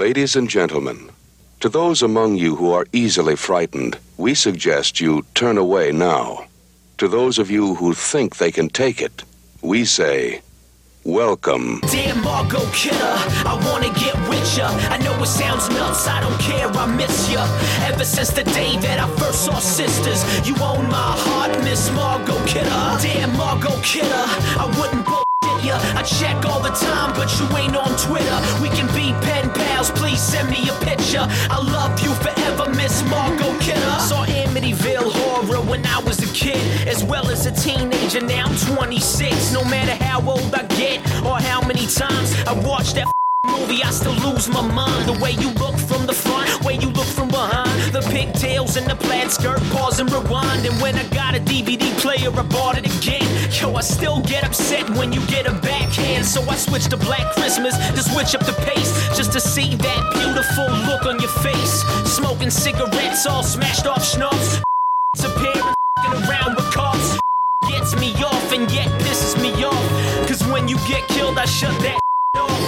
Ladies and gentlemen, to those among you who are easily frightened, we suggest you turn away now. To those of you who think they can take it, we say, welcome. Damn Margot Kidder, I wanna get with ya. I know it sounds nuts, I don't care, I miss ya. Ever since the day that I first saw sisters, you own my heart, Miss Margot Kidder. Damn Margot Kidder, I wouldn't I check all the time, but you ain't on Twitter. We can be pen pals, please send me a picture. I love you forever, Miss Margot Kidder. Saw Amityville horror when I was a kid, as well as a teenager. Now I'm 26. No matter how old I get or how many times I watch that movie, I still lose my mind. The way you look from the front, way you look from behind. The pigtails and the plaid skirt, pause and rewind. And when I got a DVD player, I bought it again. Yo, I still get upset when you get a backhand. So I switch to Black Christmas to switch up the pace. Just to see that beautiful look on your face. Smoking cigarettes, all smashed off schnapps. It's Disappearing, around with cops. Gets me off and yet pisses me off. Cause when you get killed, I shut that.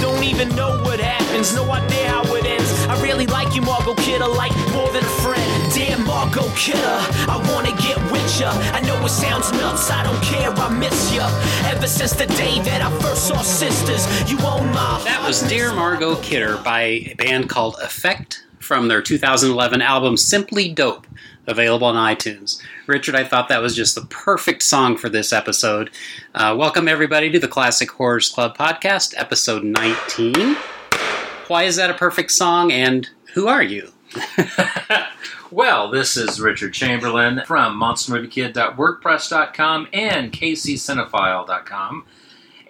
Don't even know what happens, no idea how it ends. I really like you, Margot Kidder, like more than a friend. Damn, Margot Kidder, I wanna get with ya. I know it sounds nuts, I don't care, I miss ya. Ever since the day that I first saw sisters, you own my That was Dear Margot Kidder by a band called Effect from their 2011 album Simply Dope, available on iTunes. Richard, I thought that was just the perfect song for this episode. Uh, welcome, everybody, to the Classic Horrors Club podcast, episode 19. Why is that a perfect song, and who are you? Well, this is Richard Chamberlain from monstermoviekid.wordpress.com and kccinephile.com.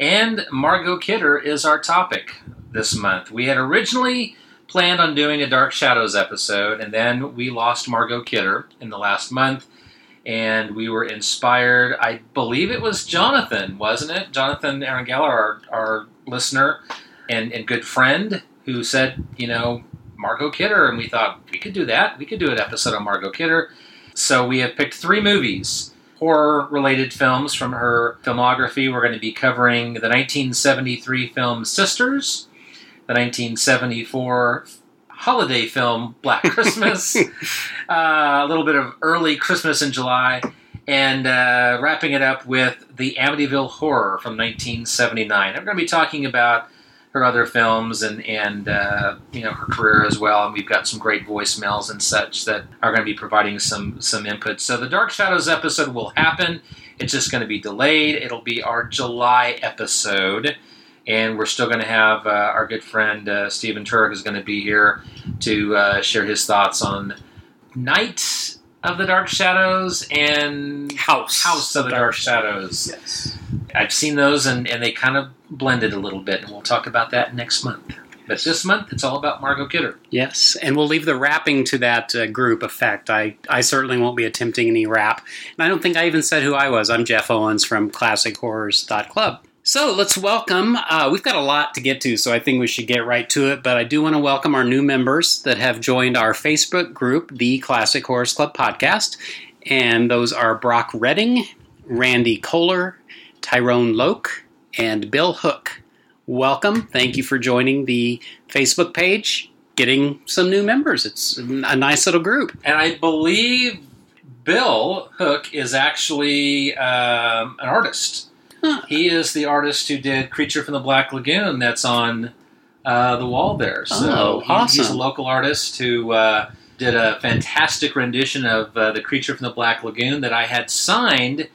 And Margot Kidder is our topic this month. We had originally planned on doing a Dark Shadows episode, and then we lost Margot Kidder in the last month. And we were inspired, I believe it was Jonathan, wasn't it? Jonathan Arangeller, our, our listener and, and good friend, who said, you know, Margot Kidder, and we thought we could do that. We could do an episode on Margot Kidder. So we have picked three movies, horror related films from her filmography. We're going to be covering the 1973 film Sisters, the 1974 holiday film Black Christmas, uh, a little bit of early Christmas in July, and uh, wrapping it up with the Amityville Horror from 1979. I'm going to be talking about her other films and and uh, you know her career as well. And we've got some great voicemails and such that are going to be providing some some input. So the Dark Shadows episode will happen. It's just going to be delayed. It'll be our July episode. And we're still going to have uh, our good friend uh, Stephen Turek is going to be here to uh, share his thoughts on Night of the Dark Shadows and House. House of the Dark Shadows. Yes. I've seen those and, and they kind of blended a little bit, and we'll talk about that next month. But this month, it's all about Margot Kidder. Yes, and we'll leave the rapping to that uh, group effect. I, I certainly won't be attempting any rap. And I don't think I even said who I was. I'm Jeff Owens from ClassicHorrors.club. So let's welcome. Uh, we've got a lot to get to, so I think we should get right to it. But I do want to welcome our new members that have joined our Facebook group, the Classic Horrors Club Podcast. And those are Brock Redding, Randy Kohler, Tyrone Loke, and Bill Hook. Welcome. Thank you for joining the Facebook page, getting some new members. It's a nice little group. And I believe Bill Hook is actually um, an artist. Huh. He is the artist who did Creature from the Black Lagoon that's on uh, the wall there. So Oh, he- he's a local artist who uh, did a fantastic rendition of uh, the Creature from the Black Lagoon that I had signed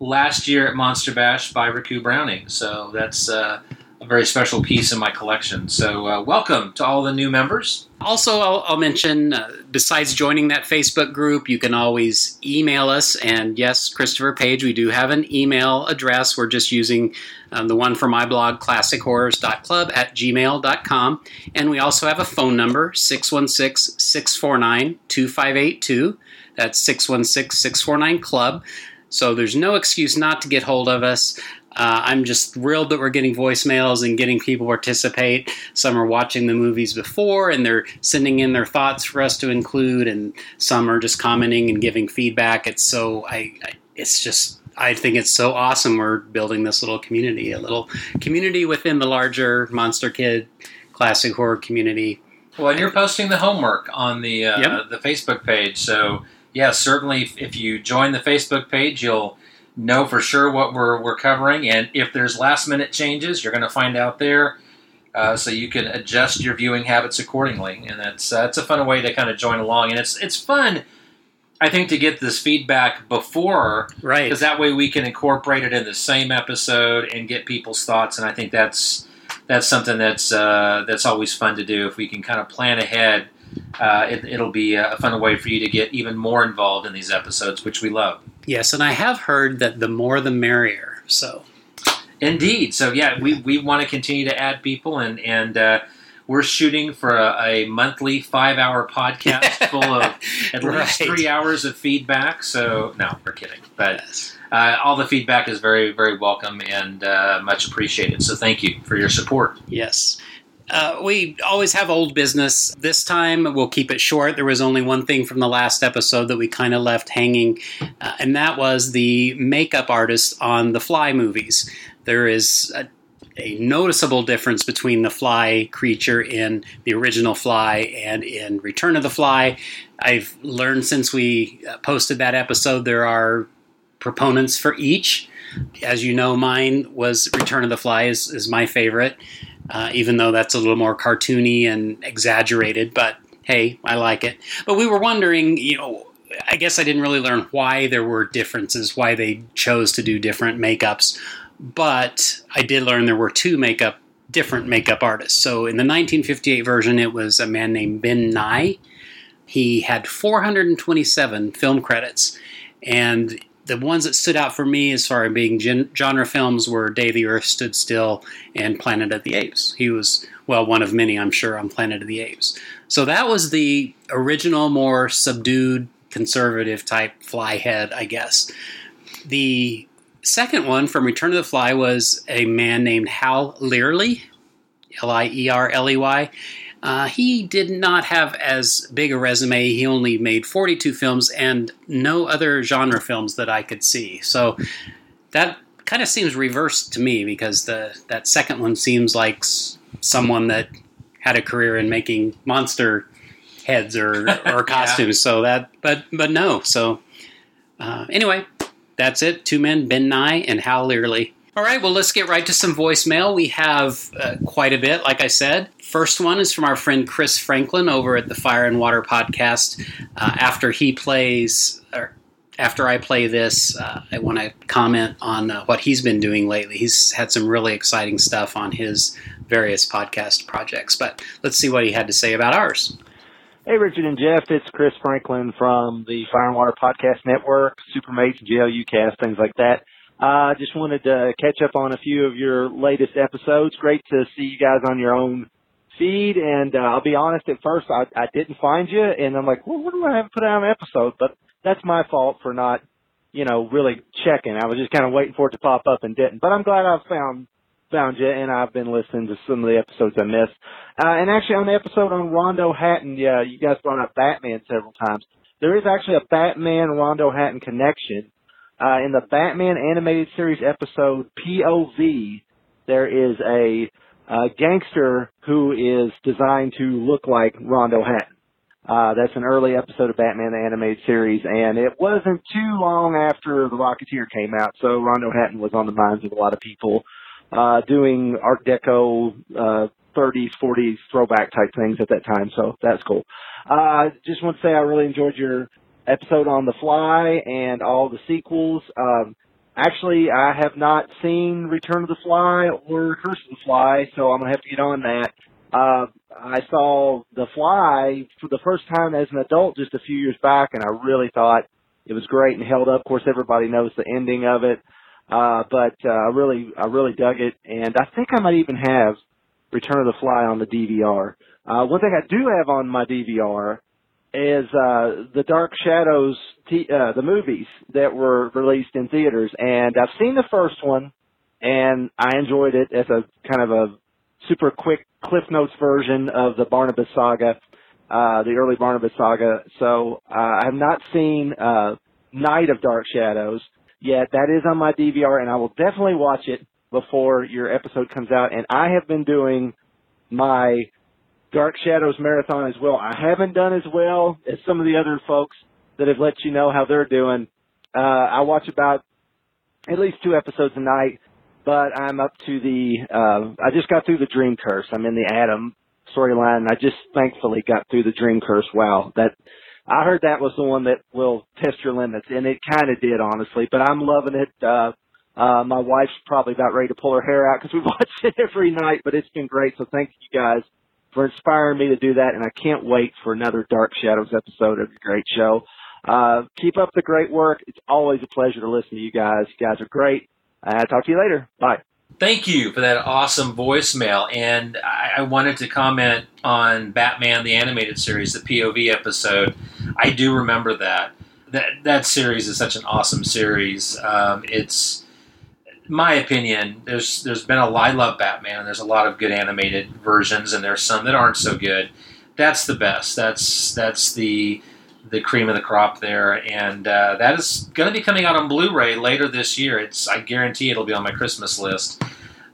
last year at Monster Bash by Ricou Browning. So that's uh, a very special piece in my collection. So uh, welcome to all the new members. Also, I'll, I'll mention uh, besides joining that Facebook group, you can always email us. And yes, Christopher Page, we do have an email address. We're just using um, the one for my blog, classichorrors.club at gmail.com. And we also have a phone number, 616 649 2582. That's 616 649 Club. So there's no excuse not to get hold of us. Uh, I'm just thrilled that we're getting voicemails and getting people participate. Some are watching the movies before and they're sending in their thoughts for us to include, and some are just commenting and giving feedback. It's so I, I it's just I think it's so awesome. We're building this little community, a little community within the larger Monster Kid classic horror community. Well, and you're posting the homework on the uh, Yep. the Facebook page, so yeah, certainly if, if you join the Facebook page, you'll know for sure what we're we're covering, and if there's last minute changes, you're going to find out there. Uh, so you can adjust your viewing habits accordingly, and that's uh, it's a fun way to kind of join along, and it's it's fun. I think to get this feedback before Right. because that way we can incorporate it in the same episode and get people's thoughts and i think that's that's something that's uh, that's always fun to do if we can kind of plan ahead uh, it, it'll be a fun way for you to get even more involved in these episodes which we love Yes, and I have heard that the more the merrier. So indeed so yeah we, we want to continue to add people and and uh, we're shooting for a, a monthly five hour podcast full of at least three hours of feedback so no we're kidding but uh, all the feedback is very, very welcome and uh, much appreciated. So thank you for your support. Yes. Uh, we always have old business. This time we'll keep it short. There was only one thing from the last episode that we kind of left hanging, uh, and that was the makeup artist on the Fly movies. There is a, a noticeable difference between the Fly creature in the original Fly and in Return of the Fly. I've learned since we uh, posted that episode there are proponents for each. As you know, mine was Return of the Fly is, is my favorite uh, even though that's a little more cartoony and exaggerated. But hey, I like it. But we were wondering, you know, I guess I didn't really learn why there were differences, why they chose to do different makeups. But I did learn there were two makeup, different makeup artists. So in the 1958 version, it was a man named Ben Nye. He had 427 film credits, and the ones that stood out for me as far as being gen- genre films were Day the Earth Stood Still and Planet of the Apes. He was, well, one of many, I'm sure, on Planet of the Apes. So that was the original, more subdued, conservative type flyhead, I guess. The second one from Return of the Fly was a man named Hal Lierley, L I E R L E Y. Uh, he did not have as big a resume. He only made 42 films and no other genre films that I could see. So that kind of seems reversed to me because the that second one seems like s- someone that had a career in making monster heads or, or costumes. So that, but but no. So uh, anyway, that's it. Two men, Ben Nye and Hal Lierley. All right, well, let's get right to some voicemail. We have uh, quite a bit, like I said. First one is from our friend Chris Franklin over at the Fire and Water podcast. Uh, after he plays, or after I play this, uh, I want to comment on uh, what he's been doing lately. He's had some really exciting stuff on his various podcast projects. But let's see what he had to say about ours. Hey, Richard and Jeff, it's Chris Franklin from the Fire and Water Podcast Network, Supermates, JLU Cast, things like that. I uh, just wanted to catch up on a few of your latest episodes. Great to see you guys on your own feed. And uh, I'll be honest, at first I, I didn't find you, and I'm like, well, what do I have to put out an episode? But that's my fault for not, you know, really checking. I was just kind of waiting for it to pop up and didn't. But I'm glad I found found you, and I've been listening to some of the episodes I missed. Uh, and actually, on the episode on Rondo Hatton, yeah, you guys brought up Batman several times. There is actually a Batman Rondo Hatton connection. Uh, in the Batman animated series episode POV, there is a, uh gangster who is designed to look like Rondo Hatton. Uh, that's an early episode of Batman the animated series, and it wasn't too long after The Rocketeer came out, so Rondo Hatton was on the minds of a lot of people, uh, doing Art Deco, uh, 30s, 40s throwback type things at that time, so that's cool. Uh, just want to say I really enjoyed your episode on The Fly and all the sequels. Um, actually, I have not seen Return of the Fly or Curse of the Fly, so I'm gonna have to get on that. Uh, I saw The Fly for the first time as an adult just a few years back, and I really thought it was great and held up. Of course, everybody knows the ending of it, uh, but uh, I really, I really dug it, and I think I might even have Return of the Fly on the DVR. Uh, one thing I do have on my DVR is uh, the Dark Shadows, t- uh, the movies that were released in theaters, and I've seen the first one, and I enjoyed it as a kind of a super quick Cliff Notes version of the Barnabas saga, uh, the early Barnabas saga. So uh, I have not seen uh, Night of Dark Shadows yet. That is on my DVR, and I will definitely watch it before your episode comes out. And I have been doing my Dark Shadows Marathon as well. I haven't done as well as some of the other folks that have let you know how they're doing. Uh, I watch about at least two episodes a night, but I'm up to the, uh, I just got through the Dream Curse. I'm in the Adam storyline. I just thankfully got through the Dream Curse. Wow. That, I heard that was the one that will test your limits and it kind of did honestly, but I'm loving it. Uh, uh, my wife's probably about ready to pull her hair out because we watch it every night, but it's been great. So thank you guys for inspiring me to do that. And I can't wait for another Dark Shadows episode of the great show. Uh, keep up the great work. It's always a pleasure to listen to you guys. You guys are great. Uh, talk to you later. Bye. Thank you for that awesome voicemail. And I, I wanted to comment on Batman the Animated Series, the POV episode. I do remember that. That that series is such an awesome series. Um, it's my opinion, there's there's been a lot. I love Batman, there's a lot of good animated versions, and there's some that aren't so good. That's the best. That's that's the the cream of the crop there, and uh, that is going to be coming out on Blu-ray later this year. It's I guarantee it'll be on my Christmas list.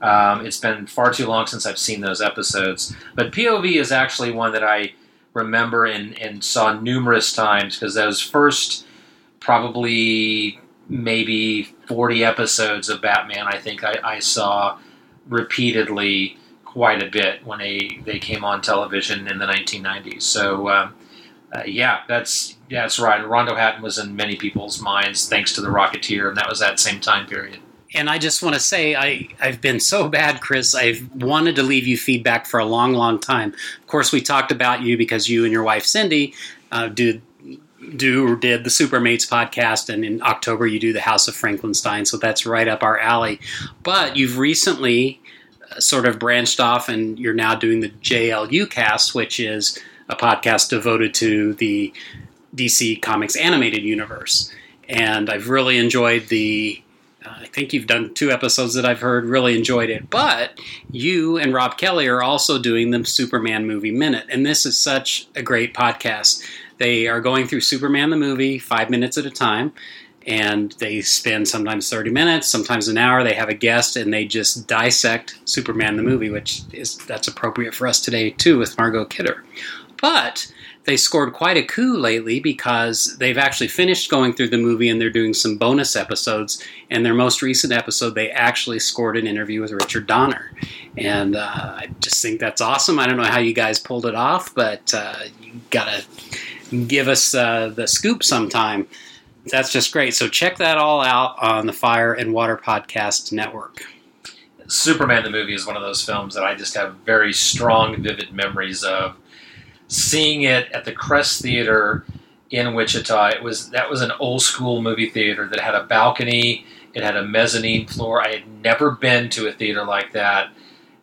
Um, it's been far too long since I've seen those episodes, but POV is actually one that I remember and, and saw numerous times because those first probably maybe 40 episodes of Batman, I think I, I saw repeatedly quite a bit when they, they came on television in the 1990s. So, um, uh, yeah, that's yeah, that's right. Rondo Hatton was in many people's minds thanks to the Rocketeer, and that was that same time period. And I just want to say, I, I've been so bad, Chris. I've wanted to leave you feedback for a long, long time. Of course, we talked about you because you and your wife, Cindy, uh, do do or did the Supermates podcast, and in October you do the House of Frankenstein. So that's right up our alley. But you've recently uh, sort of branched off, and you're now doing the JLU cast, which is a podcast devoted to the DC Comics animated universe. And I've really enjoyed the. Uh, I think you've done two episodes that I've heard, really enjoyed it. But you and Rob Kelly are also doing the Superman Movie Minute. And this is such a great podcast. They are going through Superman the movie five minutes at a time, and they spend sometimes 30 minutes, sometimes an hour. They have a guest, and they just dissect Superman the movie, which is that's appropriate for us today too with Margot Kidder. But they scored quite a coup lately because they've actually finished going through the movie and they're doing some bonus episodes. And their most recent episode, they actually scored an interview with Richard Donner. And uh, I just think that's awesome. I don't know how you guys pulled it off, but uh, you gotta give us uh, the scoop sometime. That's just great. So check that all out on the Fire and Water Podcast Network. Superman the movie is one of those films that I just have very strong, vivid memories of. Seeing it at the Crest Theater in Wichita, it was that was an old school movie theater that had a balcony. It had a mezzanine floor. I had never been to a theater like that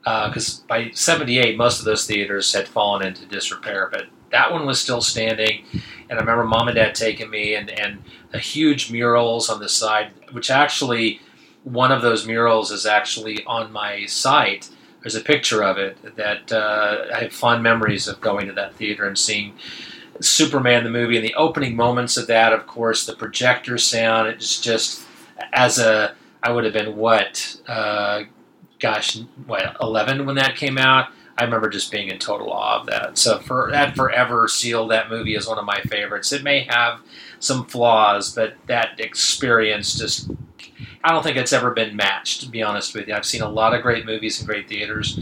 because uh, by '78, most of those theaters had fallen into disrepair. But that one was still standing. And I remember mom and dad taking me and, and the huge murals on the side, which actually, one of those murals is actually on my site. There's a picture of it that uh, I have fond memories of going to that theater and seeing Superman the movie and the opening moments of that. Of course, the projector sound. It's just as a I would have been what, uh, gosh, what 11 when that came out. I remember just being in total awe of that. So for that forever sealed that movie as one of my favorites. It may have some flaws, but that experience just I don't think it's ever been matched, to be honest with you. I've seen a lot of great movies in great theaters,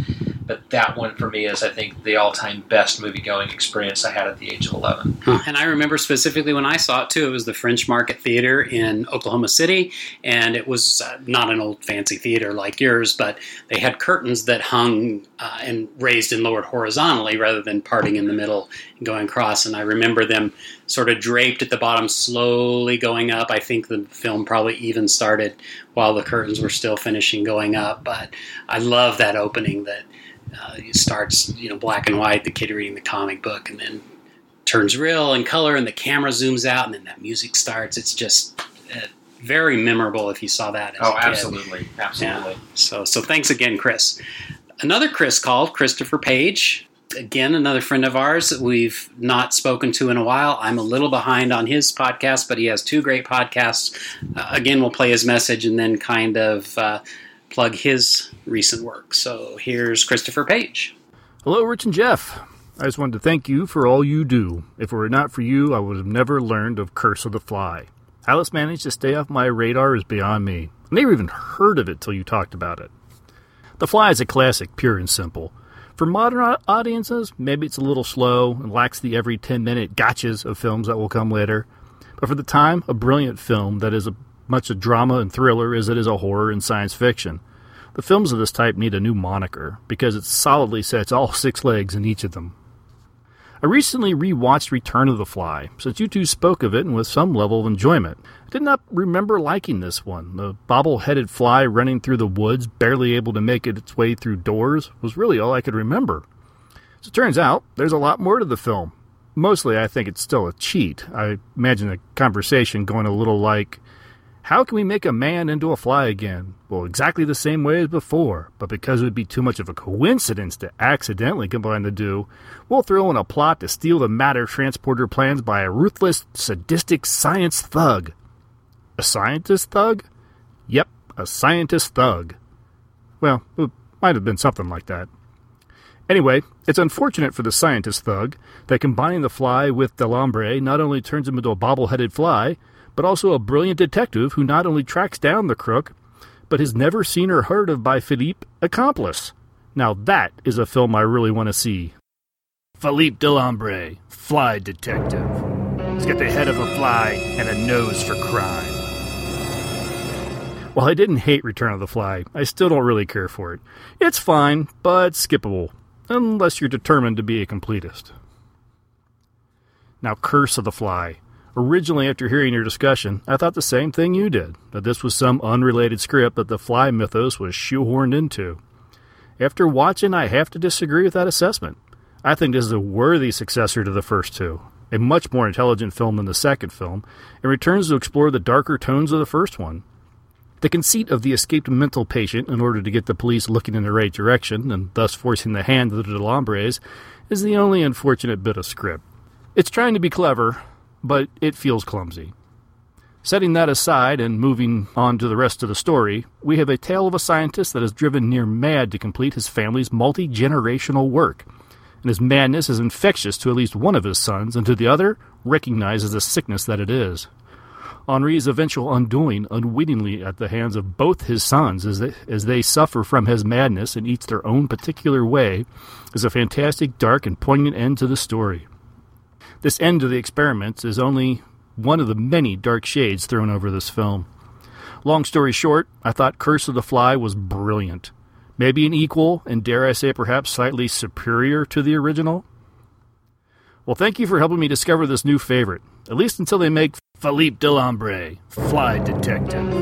but that one for me is, I think, the all-time best movie-going experience I had at the age of 11. And I remember specifically when I saw it too. It was the French Market Theater in Oklahoma City, and it was uh, not an old fancy theater like yours, but they had curtains that hung uh, and raised and lowered horizontally rather than parting in the middle and going across. And I remember them sort of draped at the bottom, slowly going up. I think the film probably even started while the curtains were still finishing going up, but I love that opening that uh, it starts, you know, black and white, the kid reading the comic book, and then turns real in color, and the camera zooms out, and then that music starts. It's just uh, very memorable if you saw that. oh, absolutely, absolutely. Yeah. So, so thanks again, Chris. Another Chris called Christopher Page. Again, another friend of ours that we've not spoken to in a while. I'm a little behind on his podcast, but he has two great podcasts. Uh, again, we'll play his message and then kind of uh, plug his recent work. So here's Christopher Page. Hello, Rich and Jeff. I just wanted to thank you for all you do. If it were not for you, I would have never learned of Curse of the Fly. How managed to stay off my radar is beyond me. I never even heard of it till you talked about it. The Fly is a classic, pure and simple. For modern audiences, maybe it's a little slow and lacks the every 10 minute gotchas of films that will come later. But for the time, a brilliant film that is as much a drama and thriller as it is a horror and science fiction. The films of this type need a new moniker because it solidly sets all six legs in each of them. I recently rewatched Return of the Fly, since you two spoke of it and with some level of enjoyment. I did not remember liking this one. The bobble headed fly running through the woods, barely able to make its way through doors, was really all I could remember. So it turns out there's a lot more to the film. Mostly, I think it's still a cheat. I imagine the conversation going a little like, how can we make a man into a fly again? Well, exactly the same way as before, but because it would be too much of a coincidence to accidentally combine the two, we'll throw in a plot to steal the matter transporter plans by a ruthless, sadistic science thug. A scientist thug? Yep, a scientist thug. Well, it might have been something like that. Anyway, it's unfortunate for the scientist thug that combining the fly with Delambre not only turns him into a bobble headed fly, but also a brilliant detective who not only tracks down the crook, but is never seen or heard of by Philippe accomplice. Now that is a film I really want to see. Philippe Delambre, fly detective. He's got the head of a fly and a nose for crime. While I didn't hate Return of the Fly, I still don't really care for it. It's fine, but skippable, unless you're determined to be a completist. Now, Curse of the Fly. Originally, after hearing your discussion, I thought the same thing you did that this was some unrelated script that the fly mythos was shoehorned into. After watching, I have to disagree with that assessment. I think this is a worthy successor to the first two, a much more intelligent film than the second film, and returns to explore the darker tones of the first one. The conceit of the escaped mental patient in order to get the police looking in the right direction, and thus forcing the hand of the Delambres, is the only unfortunate bit of script. It's trying to be clever, but it feels clumsy. Setting that aside and moving on to the rest of the story, we have a tale of a scientist that is driven near mad to complete his family's multi generational work. And his madness is infectious to at least one of his sons, and to the other, recognizes the sickness that it is. Henri's eventual undoing unwittingly at the hands of both his sons as they, as they suffer from his madness in each their own particular way is a fantastic, dark, and poignant end to the story. This end of the experiments is only one of the many dark shades thrown over this film. Long story short, I thought Curse of the Fly was brilliant. Maybe an equal, and dare I say perhaps slightly superior to the original. Well, thank you for helping me discover this new favorite, at least until they make Philippe Delambre, Fly Detective.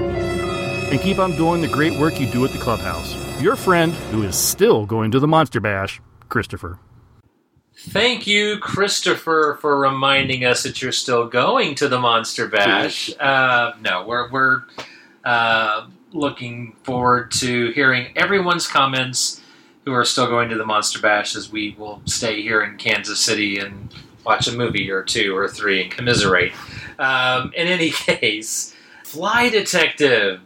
And keep on doing the great work you do at the clubhouse. Your friend, who is still going to the Monster Bash, Christopher. Thank you, Christopher, for reminding us that you're still going to the Monster Bash. Uh, no, we're we're uh, looking forward to hearing everyone's comments who are still going to the Monster Bash as we will stay here in Kansas City and watch a movie or two or three and commiserate. Um, in any case, Fly Detective.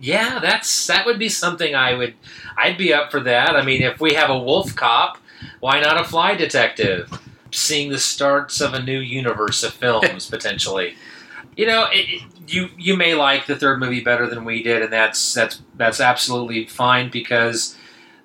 Yeah, that's that would be something I would I'd be up for that. I mean, if we have a wolf cop why not a fly detective? Seeing the starts of a new universe of films potentially. You know, it, it, you you may like the third movie better than we did, and that's that's that's absolutely fine because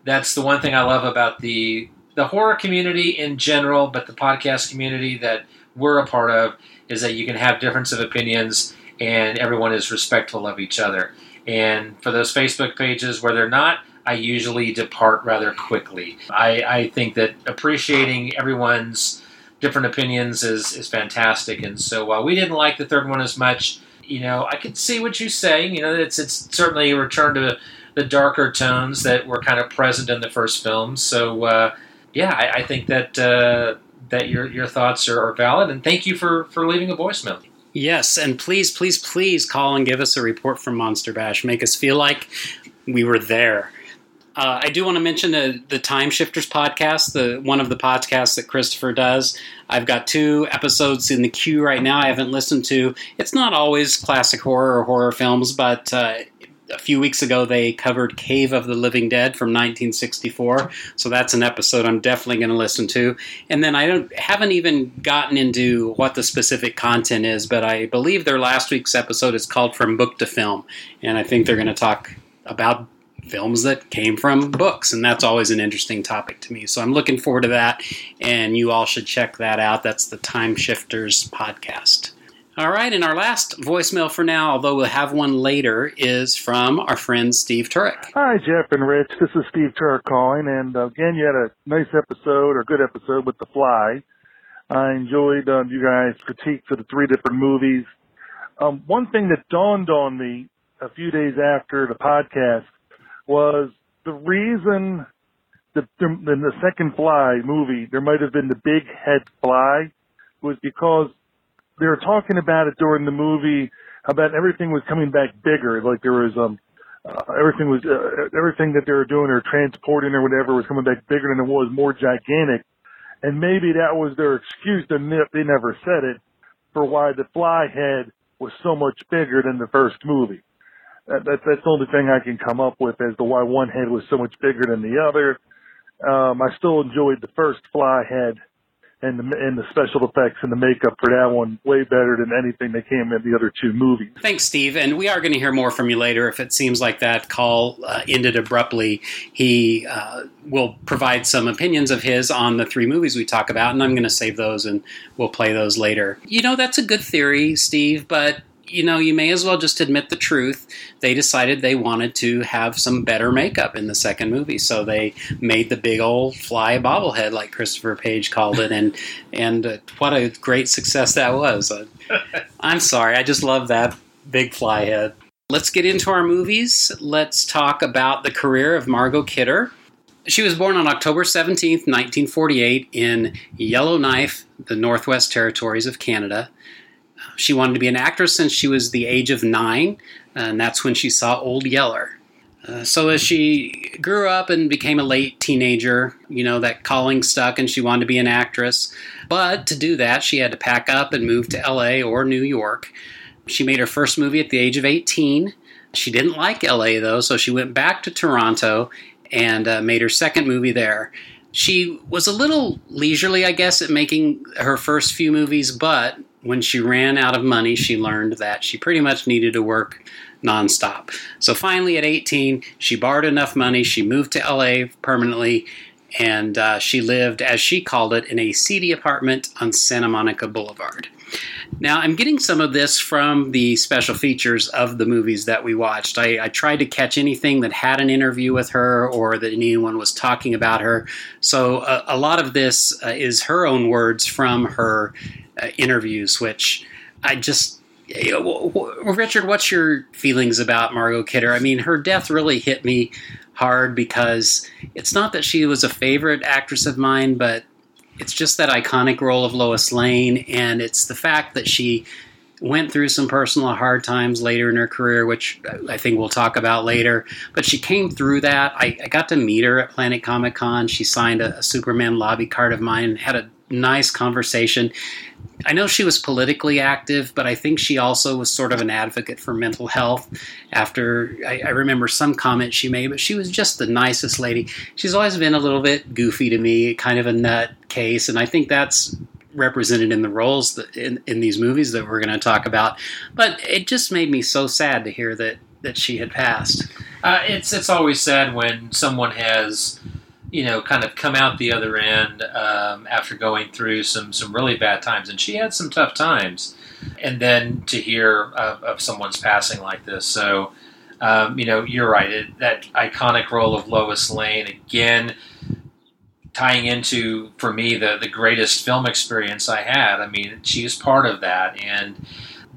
that's the one thing I love about the the horror community in general, but the podcast community that we're a part of is that you can have difference of opinions and everyone is respectful of each other. And for those Facebook pages where they're not, I usually depart rather quickly. I, I think that appreciating everyone's different opinions is, is fantastic. And so while we didn't like the third one as much, you know, I could see what you're saying. You know, it's it's certainly a return to the darker tones that were kind of present in the first film. So uh, yeah, I, I, think that uh, that your your thoughts are, are valid. And thank you for for leaving a voicemail. Yes, and please, please, please call and give us a report from Monster Bash. Make us feel like we were there. Uh, I do want to mention the the Time Shifters podcast, the one of the podcasts that Christopher does. I've got two episodes in the queue right now. I haven't listened to. It's not always classic horror or horror films, but uh, a few weeks ago they covered Cave of the Living Dead from 1964, so that's an episode I'm definitely going to listen to. And then I don't, haven't even gotten into what the specific content is, but I believe their last week's episode is called From Book to Film, and I think they're going to talk about films that came from books, and that's always an interesting topic to me. So I'm looking forward to that, and you all should check that out. That's the Time Shifters podcast. All right, and our last voicemail for now, although we'll have one later, is from our friend Steve Turek. Hi, Jeff and Rich. This is Steve Turek calling, and uh, again, you had a nice episode or good episode with The Fly. I enjoyed uh, you guys' critiques of the three different movies. Um, one thing that dawned on me a few days after the podcast was the reason that in the second Fly movie there might have been the big head fly was because they were talking about it during the movie about everything was coming back bigger. Like there was um uh, everything was uh, everything that they were doing or transporting or whatever was coming back bigger than it was, more gigantic. And maybe that was their excuse. They they never said it for why the fly head was so much bigger than the first movie. That, that, that's the only thing I can come up with as to why one head was so much bigger than the other. Um, I still enjoyed the first fly head and the, and the special effects and the makeup for that one way better than anything that came in the other two movies. Thanks, Steve. And we are going to hear more from you later. If it seems like that call uh, ended abruptly, he uh, will provide some opinions of his on the three movies we talk about, and I'm going to save those and we'll play those later. You know, that's a good theory, Steve, but you know, you may as well just admit the truth. They decided they wanted to have some better makeup in the second movie, so they made the big old fly bobblehead, like Christopher Page called it, and and uh, what a great success that was. Uh, I'm sorry, I just love that big fly head. Let's get into our movies. Let's talk about the career of Margot Kidder. She was born on October 17th, 1948, in Yellowknife, the Northwest Territories of Canada. She wanted to be an actress since she was the age of nine, and that's when she saw Old Yeller. Uh, so as she grew up and became a late teenager, you know, that calling stuck and she wanted to be an actress. But to do that, she had to pack up and move to LA or New York. She made her first movie at the age of 18. She didn't like LA though, so she went back to Toronto and uh, made her second movie there. She was a little leisurely, I guess, at making her first few movies, but when she ran out of money, she learned that she pretty much needed to work nonstop. So finally, at 18, she borrowed enough money. She moved to LA permanently, and uh, she lived, as she called it, in a seedy apartment on Santa Monica Boulevard. Now, I'm getting some of this from the special features of the movies that we watched. I, I, tried to catch anything that had an interview with her or that anyone was talking about her. So, uh, a lot of this uh, is her own words from her Uh, interviews, which I just. Richard, what's your feelings about Margot Kidder? I mean, her death really hit me hard because it's not that she was a favorite actress of mine, but it's just that iconic role of Lois Lane, and it's the fact that she went through some personal hard times later in her career, which I think we'll talk about later. But she came through that. I, I got to meet her at Planet Comic Con. She signed a, a Superman lobby card of mine, had a nice conversation. I know she was politically active, but I think she also was sort of an advocate for mental health. After I, I, remember some comment she made, but she was just the nicest lady. She's always been a little bit goofy to me, kind of a nut case, and I think that's represented in the roles that, in, in these movies that we're going to talk about. But it just made me so sad to hear that that she had passed. Uh, it's it's always sad when someone has you know, kind of come out the other end um, after going through some some really bad times, and she had some tough times, and then to hear of, of someone's passing like this, so. Um, you know, you're right. It, that iconic role of Lois Lane again, tying into for me the the greatest film experience I had. I mean, she part of that, and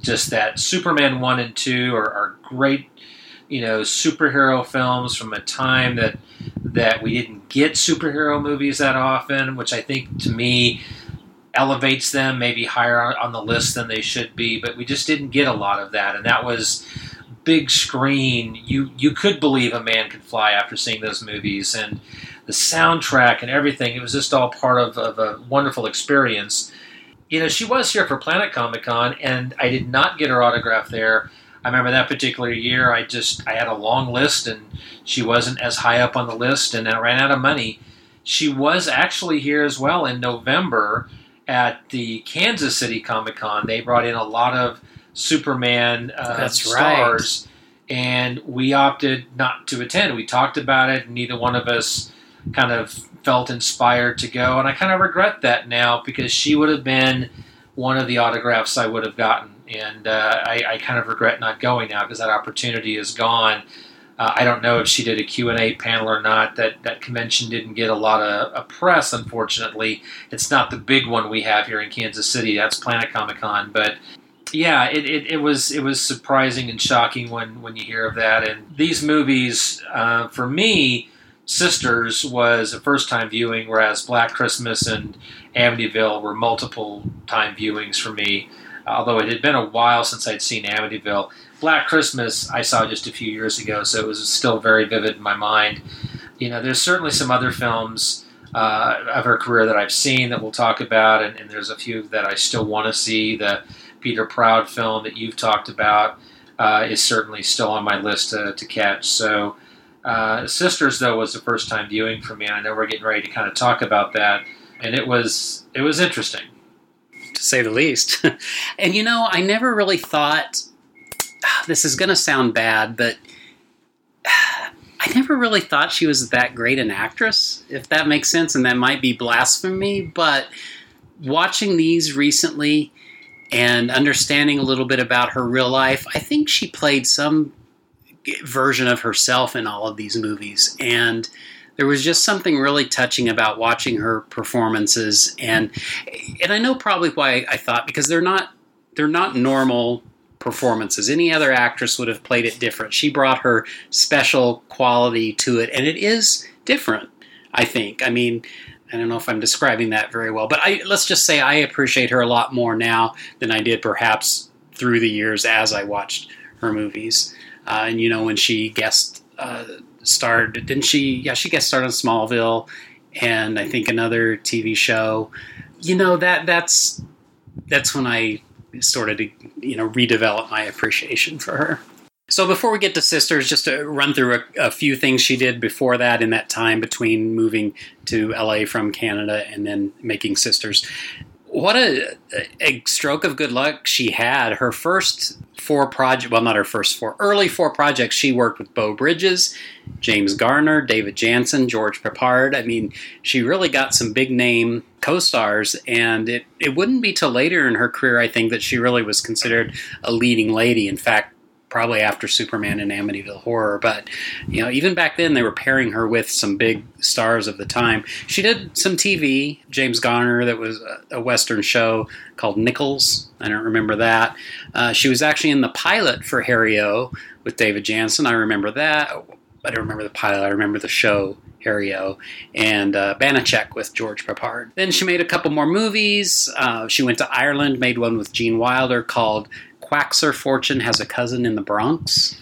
just that Superman one and two are, are great you know superhero films from a time that that we didn't get superhero movies that often, which I think to me elevates them maybe higher on the list than they should be. But we just didn't get a lot of that, and that was big screen. You you could believe a man could fly after seeing those movies, and the soundtrack and everything. It was just all part of, of a wonderful experience. You know, she was here for Planet Comic Con, and I did not get her autograph there I remember that particular year, I just I had a long list, and she wasn't as high up on the list, and I ran out of money. She was actually here as well in November at the Kansas City Comic Con. They brought in a lot of Superman uh, That's stars, and we opted not to attend. We talked about it, and neither one of us kind of felt inspired to go, and I kind of regret that now because she would have been one of the autographs I would have gotten, and uh, I, I kind of regret not going now because that opportunity is gone. Uh, I don't know if she did a Q&A panel or not. That that convention didn't get a lot of, press, unfortunately. It's not the big one we have here in Kansas City. That's Planet Comic Con, but yeah, it, it, it was it was surprising and shocking when, when you hear of that. And these movies, uh, for me, Sisters was a first time viewing, whereas Black Christmas and Amityville were multiple time viewings for me. Although it had been a while since I'd seen Amityville, Black Christmas I saw just a few years ago, so it was still very vivid in my mind. You know, there's certainly some other films uh, of her career that I've seen that we'll talk about, and, and there's a few that I still want to see. The Peter Proud film that you've talked about uh, is certainly still on my list to, to catch. So, uh, Sisters though was the first time viewing for me. And I know we're getting ready to kind of talk about that, and it was it was interesting. To say the least. and you know, I never really thought ah, this is going to sound bad, but I never really thought she was that great an actress, if that makes sense, and that might be blasphemy, but watching these recently and understanding a little bit about her real life, I think she played some version of herself in all of these movies and there was just something really touching about watching her performances and and I know probably why I thought because they're not they're not normal performances. Any other actress would have played it different. She brought her special quality to it and it is different, I think. I mean, I don't know if I'm describing that very well, but I let's just say I appreciate her a lot more now than I did perhaps through the years as I watched her movies. Uh, and you know when she guest uh, starred, didn't she? Yeah, she guest starred on Smallville, and I think another TV show. You know that that's that's when I started to you know redevelop my appreciation for her. So before we get to Sisters, just to run through a, a, few things she did before that in that time between moving to LA from Canada and then making Sisters. What a, a stroke of good luck she had. Her first four projects, well, not her first four, early four projects, she worked with Beau Bridges, James Garner, David Janssen, George Peppard. I mean, she really got some big name co stars, and it, it wouldn't be till later in her career, I think, that she really was considered a leading lady. In fact, probably after Superman and Amityville Horror. But you know, even back then they were pairing her with some big stars of the time. She did some TV. James Garner, that was a, western show called Nichols. I don't remember that. Uh, she was actually in the pilot for Harry O with David Janssen. I remember that. I don't remember the pilot. I remember the show Harry O, and uh, Banacek with George Peppard. Then she made a couple more movies. Uh, she went to Ireland, made one with Gene Wilder called Quackser Fortune has a cousin in the Bronx.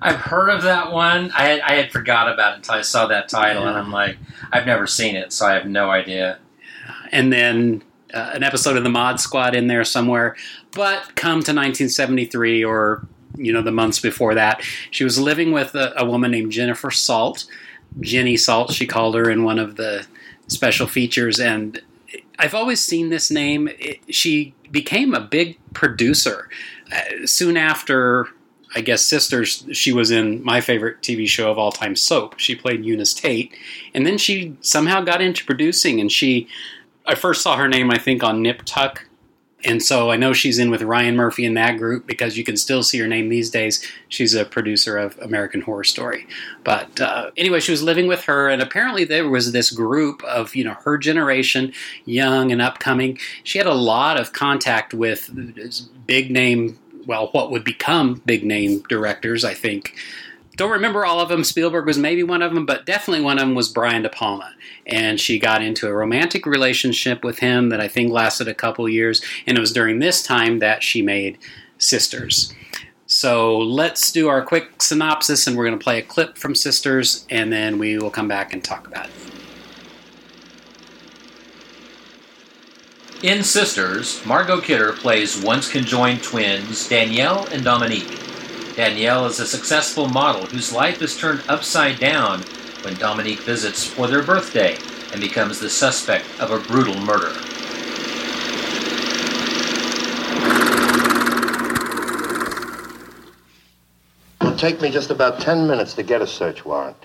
I've heard of that one. I had, I had forgot about it until I saw that title, yeah. and I'm like, I've never seen it, so I have no idea. And then uh, an episode of the Mod Squad in there somewhere. But come to 1973, or you know the months before that, she was living with a, a woman named Jennifer Salt, Jenny Salt. She called her in one of the special features, and I've always seen this name. It, she became a big producer soon after, I guess, Sisters, she was in my favorite TV show of all time, Soap. She played Eunice Tate. And then she somehow got into producing, and she, I first saw her name, I think, on Nip Tuck and so I know she's in with Ryan Murphy in that group because you can still see her name these days. She's a producer of American Horror Story. But uh, anyway, she was living with her, and apparently there was this group of you know her generation, young and upcoming. She had a lot of contact with big name, well, what would become big name directors. I think don't remember all of them. Spielberg was maybe one of them, but definitely one of them was Brian De Palma. And she got into a romantic relationship with him that I think lasted a couple years. And it was during this time that she made Sisters. So let's do our quick synopsis, and we're going to play a clip from Sisters, and then we will come back and talk about it. In Sisters, Margot Kidder plays once conjoined twins Danielle and Dominique. Danielle is a successful model whose life is turned upside down when Dominique visits for their birthday and becomes the suspect of a brutal murder. It'll take me just about ten minutes to get a search warrant.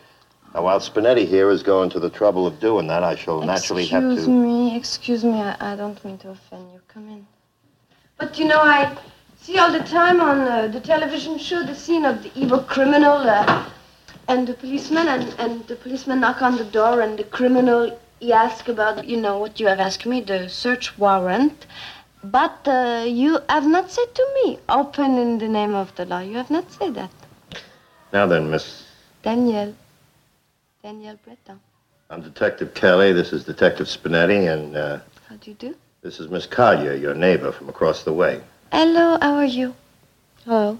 Now, while Spinetti here is going to the trouble of doing that, I shall naturally have to. Excuse me, excuse me. I, I don't mean to offend you. Come in. But you know, I see all the time on uh, the television show the scene of the evil criminal uh, and the policeman, and, and the policeman knock on the door, and the criminal he ask about, you know, what you have asked me, the search warrant. But uh, you have not said to me, open in the name of the law. You have not said that. Now then, Miss. Danielle. Danielle Breton. I'm Detective Kelly. This is Detective Spinetti, and uh, How do you do? this is Miss Collier, your neighbor from across the way. Hello, how are you? Hello.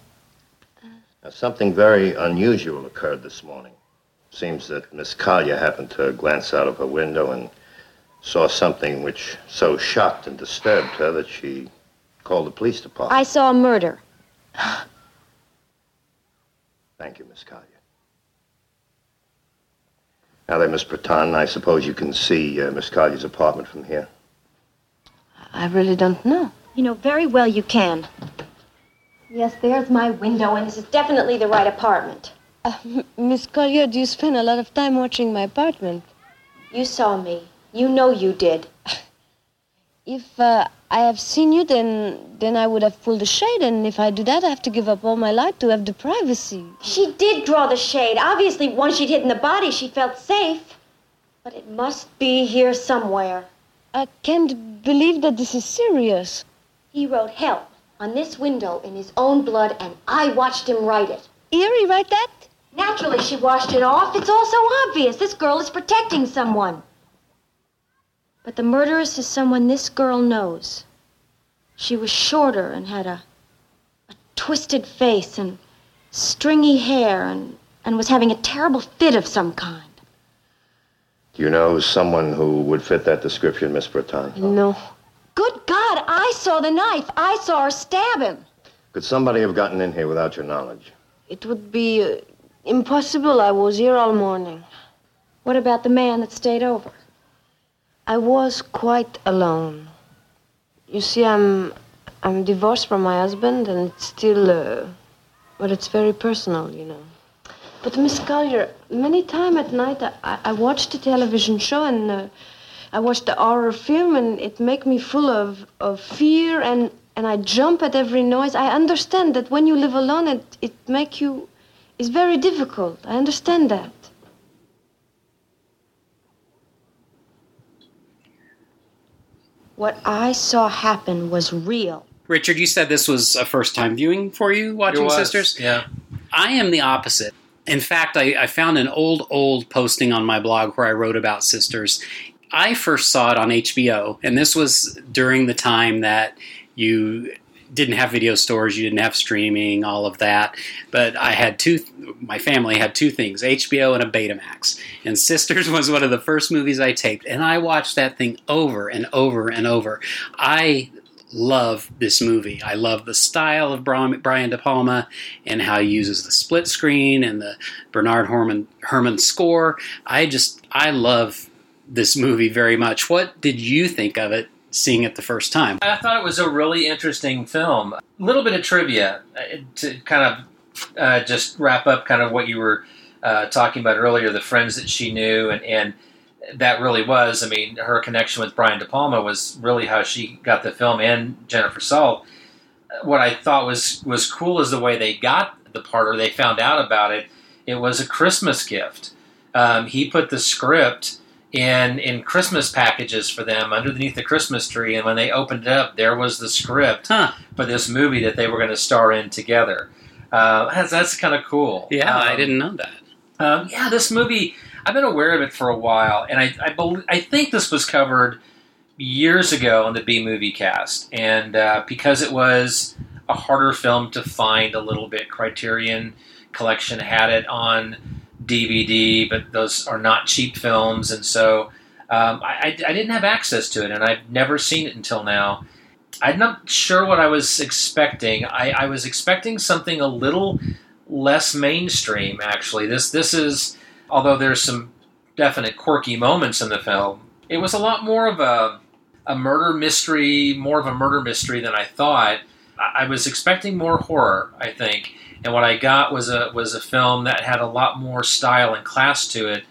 Now, something very unusual occurred this morning. Seems that Miss Collier happened to glance out of her window and saw something which so shocked and disturbed her that she called the police department. I saw a murder. Thank you, Miss Collier. Now then, Miss Breton, I suppose you can see uh, Miss Collier's apartment from here. I really don't know. You know very well you can. Yes, there's my window, and this is definitely the right apartment. Uh, M- Miss Collier, do you spend a lot of time watching my apartment? You saw me. You know you did. If uh, I have seen you, then then I would have pulled the shade, and if I do that, I have to give up all my life to have the privacy. She did draw the shade. Obviously, once she'd hidden the body, she felt safe. But it must be here somewhere. I can't believe that this is serious. He wrote help on this window in his own blood, and I watched him write it. Eerie, right? That? Naturally, she washed it off. It's all so obvious. This girl is protecting someone. But the murderess is someone this girl knows. She was shorter and had a, a twisted face and stringy hair and, and was having a terrible fit of some kind. Do you know someone who would fit that description, Miss Breton? No. Good God, I saw the knife. I saw her stab him. Could somebody have gotten in here without your knowledge? It would be uh, impossible. I was here all morning. What about the man that stayed over? I was quite alone. You see, I'm I'm divorced from my husband, and it's still, uh, but it's very personal, you know. But Miss Collier, many time at night I, I- I watch the television show and uh, I watch the horror film, and it make me full of of fear and and I jump at every noise. I understand that when you live alone, it it make you it's very difficult. I understand that. What I saw happen was real. Richard, you said this was a first time viewing for you watching was, Sisters. Yeah. I am the opposite. In fact, I, I found an old, old posting on my blog where I wrote about Sisters. I first saw it on HBO, and this was during the time that you didn't have video stores, you didn't have streaming, all of that. But I had two, my family had two things HBO and a Betamax. And Sisters was one of the first movies I taped, and I watched that thing over and over and over. I love this movie. I love the style of Brian De Palma and how he uses the split screen and the Bernard Herman, Herrmann score. I just, I love this movie very much. What did you think of it seeing it the first time? I thought it was a really interesting film. A little bit of trivia uh, to kind of uh, just wrap up kind of what you were uh, talking about earlier, the friends that she knew, and, and that really was, I mean, her connection with Brian De Palma was really how she got the film and Jennifer Salt. What I thought was, was cool is the way they got the part or they found out about it. It was a Christmas gift. Um, he put the script in in Christmas packages for them underneath the Christmas tree, and when they opened it up, there was the script Huh. for this movie that they were going to star in together. Uh, that's that's kind of cool. Yeah, I Um, didn't know that. um, yeah, this movie, I've been aware of it for a while, and I I, bel I think this was covered years ago on the B movie cast, and uh, because it was a harder film to find a little bit, Criterion Collection had it on DVD, but those are not cheap films, and so um, I, I, didn't have access to it, and I've never seen it until now. I'm not sure what I was expecting. I, I was expecting something a little less mainstream. Actually, this this is although there's some definite quirky moments in the film. It was a lot more of a a murder mystery, more of a murder mystery than I thought. I, I was expecting more horror, I think, and what I got was a was a film that had a lot more style and class to it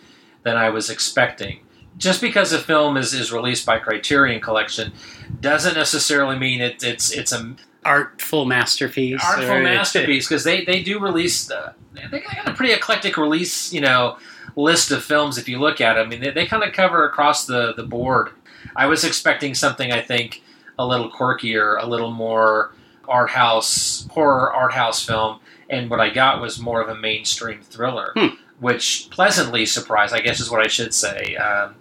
than I was expecting. Just because a film is, is released by Criterion Collection doesn't necessarily mean it, it's it's a artful masterpiece. artful or- masterpiece because they, they do release uh, they got a pretty eclectic release you know list of films if you look at it. I mean they, they kind of cover across the the board. I was expecting something I think a little quirkier, a little more art house horror art house film, and what I got was more of a mainstream thriller, Hmm. which pleasantly surprised. I guess is what I should say. Um,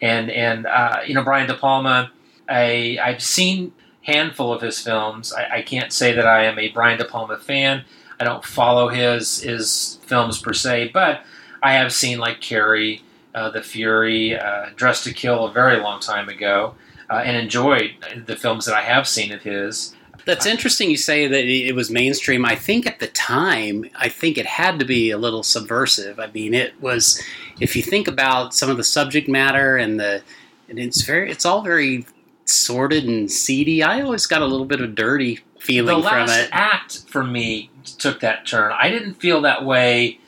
and and uh, you know Brian De Palma, I I've seen handful of his films. I, I can't say that I am a Brian De Palma fan. I don't follow his his films per se, but I have seen like Carrie, uh, The Fury, uh, Dressed to Kill a very long time ago, uh, and enjoyed the films that I have seen of his. That's interesting you say that it was mainstream. I think at the time, I think it had to be a little subversive. I mean, it was, if you think about some of the subject matter and the, and it's very, it's all very sordid and seedy. I always got a little bit of dirty feeling the from last it. act for me took that turn. I didn't feel that way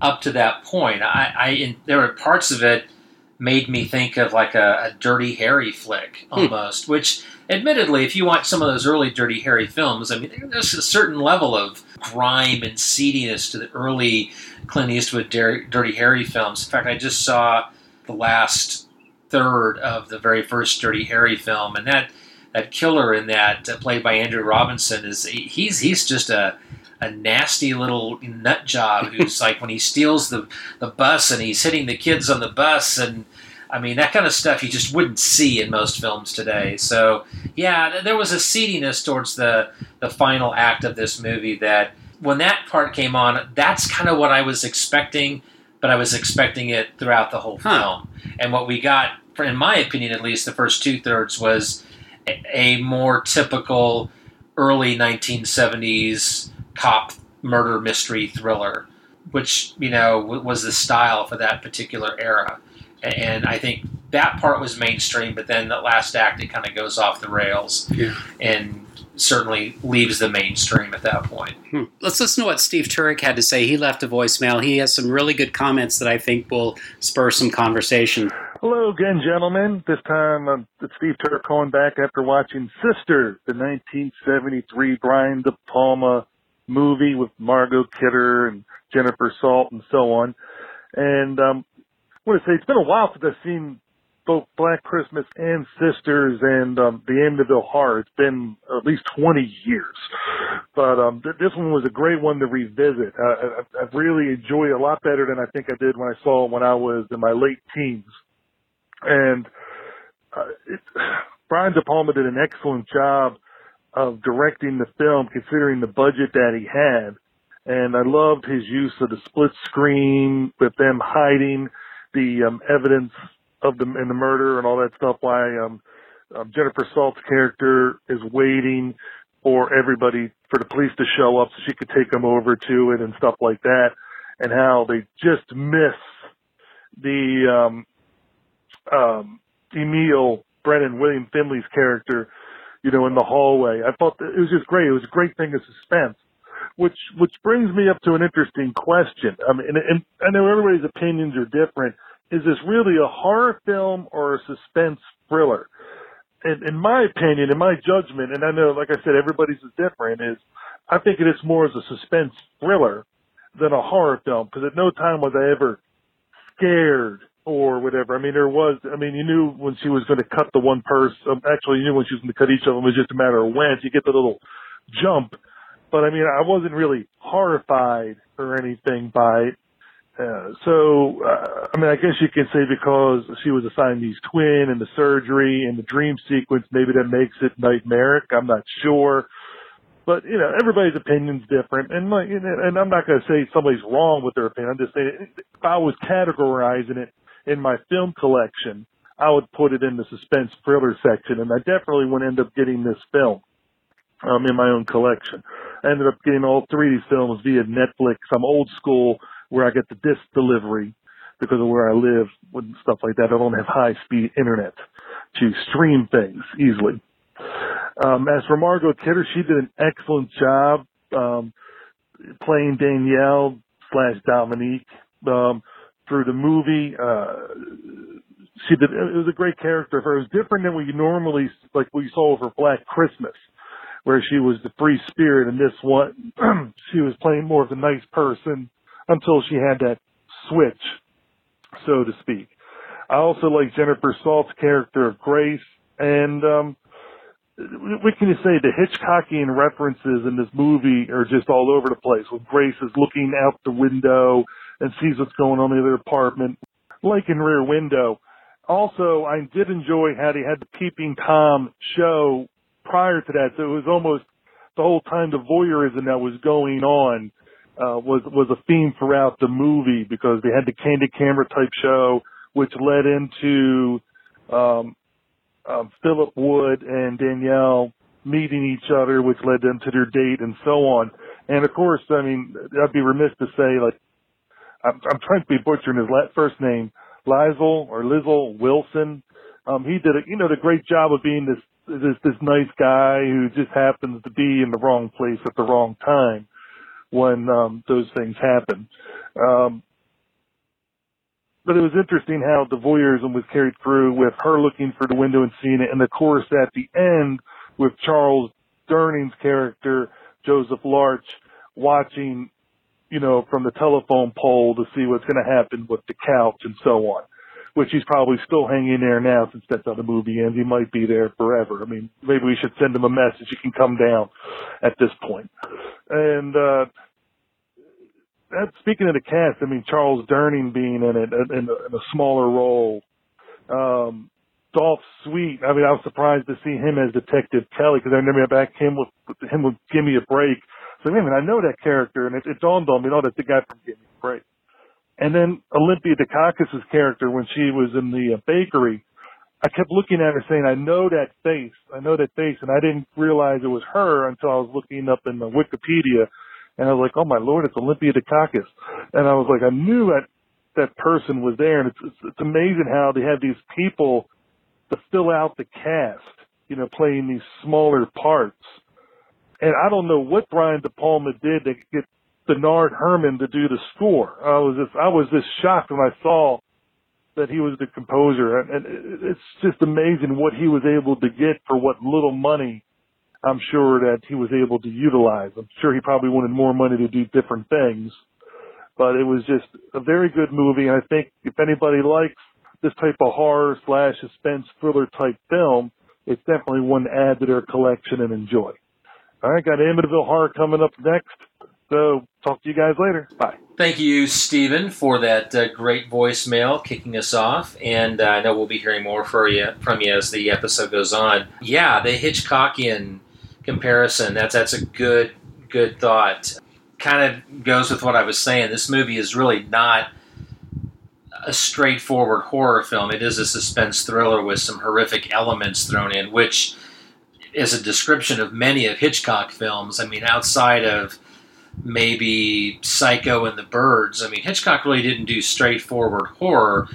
up to that point. I, I in, there were parts of it made me think of like a, a Dirty Harry flick Hmm. almost. Which, admittedly, if you watch some of those early Dirty Harry films, I mean, there's a certain level of grime and seediness to the early Clint Eastwood Dirty Harry films. In fact, I just saw the last third of the very first Dirty Harry film, and that that killer in that, uh, played by Andrew Robinson, is he's he's just a a nasty little nut job who's like when he steals the the bus and he's hitting the kids on the bus and. I mean that kind of stuff you just wouldn't see in most films today. So yeah, there was a seediness towards the the final act of this movie that when that part came on, that's kind of what I was expecting, but I was expecting it throughout the whole Huh. film. And what we got, in my opinion at least, the first two thirds was a, a more typical early 1970s cop murder mystery thriller, which you know was the style for that particular era. A- And I think that part was mainstream, but then the last act it kind of goes off the rails Yeah. and certainly leaves the mainstream at that point. Hmm. Let's listen to what Steve Turek had to say. He left a voicemail. He has some really good comments that I think will spur some conversation. Hello again, gentlemen. This time um, it's Steve Turek calling back after watching Sister, the 1973 Brian De Palma movie with Margot Kidder and Jennifer Salt and so on. And um, I want to say it's been a while since I've seen both Black Christmas and Sisters and um, The Amityville Horror. It's been at least 20 years. But um, th- this one was a great one to revisit. Uh, I, I really enjoy it a lot better than I think I did when I saw it when I was in my late teens and uh, it, Brian De Palma did an excellent job of directing the film, considering the budget that he had. And I loved his use of the split screen with them hiding the um, evidence of the in the murder and all that stuff. Why um, um, Jennifer Salt's character is waiting for everybody for the police to show up so she could take them over to it and stuff like that, and how they just miss the um, um, Emil Brennan, William Finley's character, you know, in the hallway. I thought that it was just great. It was a great thing of suspense, which which brings me up to an interesting question. I mean, and, and I know everybody's opinions are different. Is this really a horror film or a suspense thriller? And in my opinion, in my judgment, and I know, like I said, everybody's is different. Is I think it is more as a suspense thriller than a horror film because at no time was I ever scared or whatever. I mean, there was, I mean, you knew when she was going to cut the one person, um, actually you knew when she was going to cut each of them. It was just a matter of when. You get the little jump. But I mean, I wasn't really horrified or anything by it. Uh, so, uh, I mean, I guess you can say because she was a Siamese twin and the surgery and the dream sequence, maybe that makes it nightmaric. I'm not sure. But, you know, everybody's opinion's different. And like, and and I'm not going to say somebody's wrong with their opinion. I'm just saying if I was categorizing it in my film collection, I would put it in the suspense thriller section, and I definitely would end up getting this film um, in my own collection. I ended up getting all three of these films via Netflix. I'm old school where I get the disc delivery because of where I live and stuff like that. I don't have high speed internet to stream things easily. Um, as for Margot Kidder, she did an excellent job um, playing Danielle slash Dominique um, through the movie. Uh, she did. It was a great character for her. It was different than we normally like we saw over Black Christmas, where she was the free spirit, and this one she was playing more of the nice person until she had that switch, so to speak. I also like Jennifer Salt's character of Grace, and um, what can you say? The Hitchcockian references in this movie are just all over the place. When Grace is looking out the window and sees what's going on in the other apartment, like in Rear Window. Also, I did enjoy how they had the Peeping Tom show prior to that. So it was almost the whole time the voyeurism that was going on uh, was was a theme throughout the movie because they had the candid camera type show, which led into um, um, Philip Wood and Danielle meeting each other, which led them to their date and so on. And of course, I mean, I'd be remiss to say, like, I'm, I'm trying to be butchering his first name, Lizel or Lizel Wilson. Um, he did a, you know, the great job of being this, this, this nice guy who just happens to be in the wrong place at the wrong time when, um, those things happen. Um, but it was interesting how the voyeurism was carried through with her looking for the window and seeing it, and of course at the end with Charles Durning's character Joseph Larch watching, you know, from the telephone pole to see what's going to happen with the couch and so on. Which he's probably still hanging there now since that's how the movie ends. He might be there forever. I mean, maybe we should send him a message. He can come down at this point. And, uh, that, speaking of the cast, I mean Charles Durning being in it in a, in a smaller role. Um, Dolph Sweet. I mean, I was surprised to see him as Detective Kelly because I remember back him with him with Give Me a Break. So I mean, I know that character, and it, it dawned on me, oh, that's the guy from Give Me a Break. And then Olympia Dukakis' character when she was in the uh, bakery, I kept looking at her saying, I know that face, I know that face, and I didn't realize it was her until I was looking up in the Wikipedia and I was like, oh my lord, it's Olympia Dukakis. And I was like, I knew that that person was there. And it's, it's, it's amazing how they have these people to fill out the cast, you know, playing these smaller parts. And I don't know what Brian De Palma did to get Bernard Herrmann to do the score. I was just, I was just shocked when I saw that he was the composer. And it's just amazing what he was able to get for what little money I'm sure that he was able to utilize. I'm sure he probably wanted more money to do different things, but it was just a very good movie. And I think if anybody likes this type of horror slash suspense thriller type film, it's definitely one to add to their collection and enjoy. All right, got Amityville Horror coming up next. So talk to you guys later. Bye. Thank you, Stephen, for that uh, great voicemail kicking us off. And uh, I know we'll be hearing more you, from you as the episode goes on. Yeah, the Hitchcockian comparison. That's that's a good good thought. Kind of goes with what I was saying. This movie is really not a straightforward horror film. It is a suspense thriller with some horrific elements thrown in, which is a description of many of Hitchcock films. I mean, outside of maybe Psycho and the Birds, I mean, Hitchcock really didn't do straightforward horror,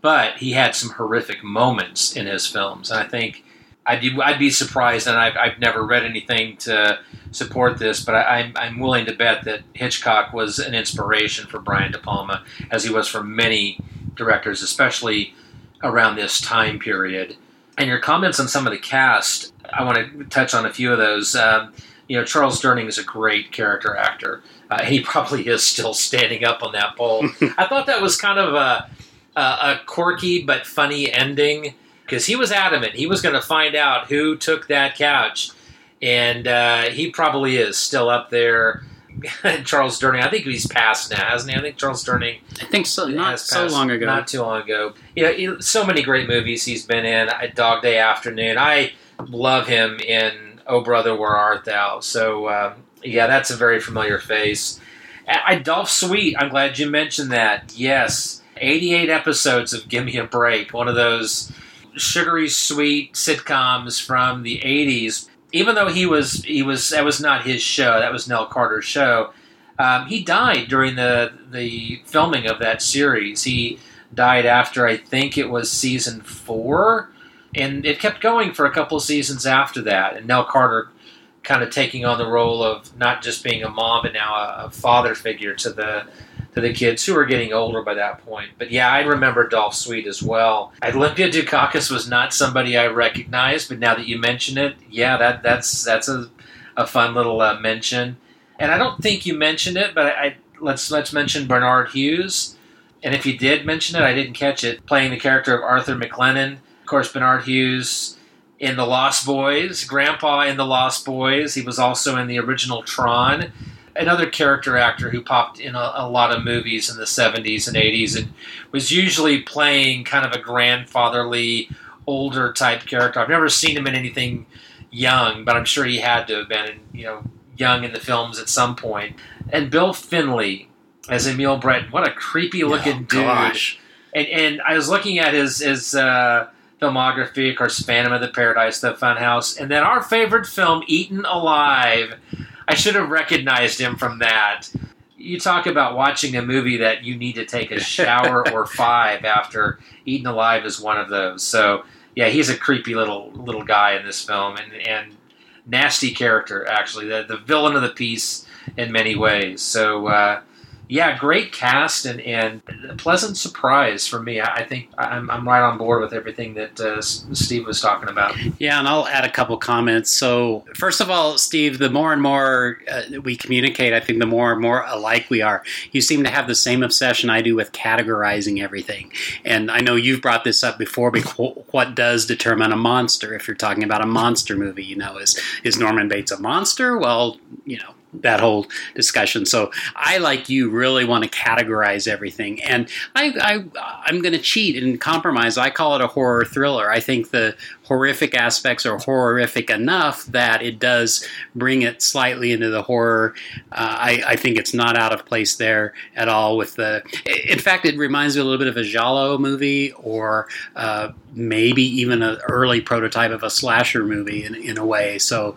but he had some horrific moments in his films. And I think I'd be, I'd be surprised, and I've, I've never read anything to support this, but I, am I'm, I'm willing to bet that Hitchcock was an inspiration for Brian De Palma, as he was for many directors, especially around this time period. And your comments on some of the cast, I want to touch on a few of those. Um, you know, Charles Durning is a great character actor. Uh, he probably is still standing up on that pole. I thought that was kind of a, a, a quirky but funny ending because he was adamant he was going to find out who took that couch, and uh, he probably is still up there. Charles Durning, I think he's passed now, hasn't he? I think Charles Durning. I think so. Not so long ago. Not too long ago. You know, so many great movies he's been in. Dog Day Afternoon. I love him in Oh Brother, Where Art Thou? So uh, yeah, that's a very familiar face. I, Dolph Sweet. I'm glad you mentioned that. Yes, 88 episodes of Give Me a Break, one of those sugary sweet sitcoms from the 80s. Even though he was he was that was not his show, that was Nell Carter's show. Um, he died during the the filming of that series. He died after I think it was season four, and it kept going for a couple of seasons after that. And Nell Carter kind of taking on the role of not just being a mom, but now a, a father figure to the to the kids who were getting older by that point. But yeah, I remember Dolph Sweet as well. Olympia Dukakis was not somebody I recognized, but now that you mention it, yeah, that that's that's a, a fun little uh, mention. And I don't think you mentioned it, but I, I let's let's mention Bernard Hughes. And if you did mention it, I didn't catch it. Playing the character of Arthur McLennan, of course, Bernard Hughes in The Lost Boys, Grandpa in The Lost Boys. He was also in the original Tron another character actor who popped in a, a, lot of movies in the 70s and 80s and was usually playing kind of a grandfatherly, older type character. I've never seen him in anything young, but I'm sure he had to have been, you know, young in the films at some point. And Bill Finley as Emil Brett, what a creepy looking oh, dude. And, and I was looking at his, his uh, filmography, of course, Phantom of the Paradise, The Funhouse, and then our favorite film, Eaten Alive I should have recognized him from that. You talk about watching a movie that you need to take a shower or five after. Eaten Alive is one of those. So yeah, he's a creepy little little guy in this film, and and nasty character actually, the the villain of the piece in many ways. So. Uh, yeah, great cast and, and pleasant surprise for me. I, think I'm, I'm right on board with everything that uh, Steve was talking about. Yeah, and I'll add a couple comments. So, first of all, Steve, the more and more uh, we communicate, I think the more and more alike we are. You seem to have the same obsession I do with categorizing everything. And I know you've brought this up before, but what does determine a monster? If you're talking about a monster movie, you know, is, is Norman Bates a monster? Well, you know, that whole discussion. So I, like you, really want to categorize everything, and I, I I'm going to cheat and compromise. I call it a horror thriller. I think the horrific aspects are horrific enough that it does bring it slightly into the horror. Uh, I, I, think it's not out of place there at all. With the, in fact, it reminds me a little bit of a giallo movie, or uh, maybe even an early prototype of a slasher movie in, in a way. So,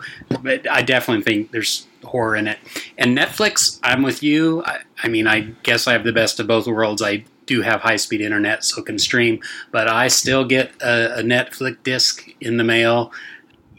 I definitely think there's horror in it. And Netflix, I'm with you. I, I mean, I guess I have the best of both worlds. I do have high speed internet, so can stream, but I still get a, a Netflix disc in the mail.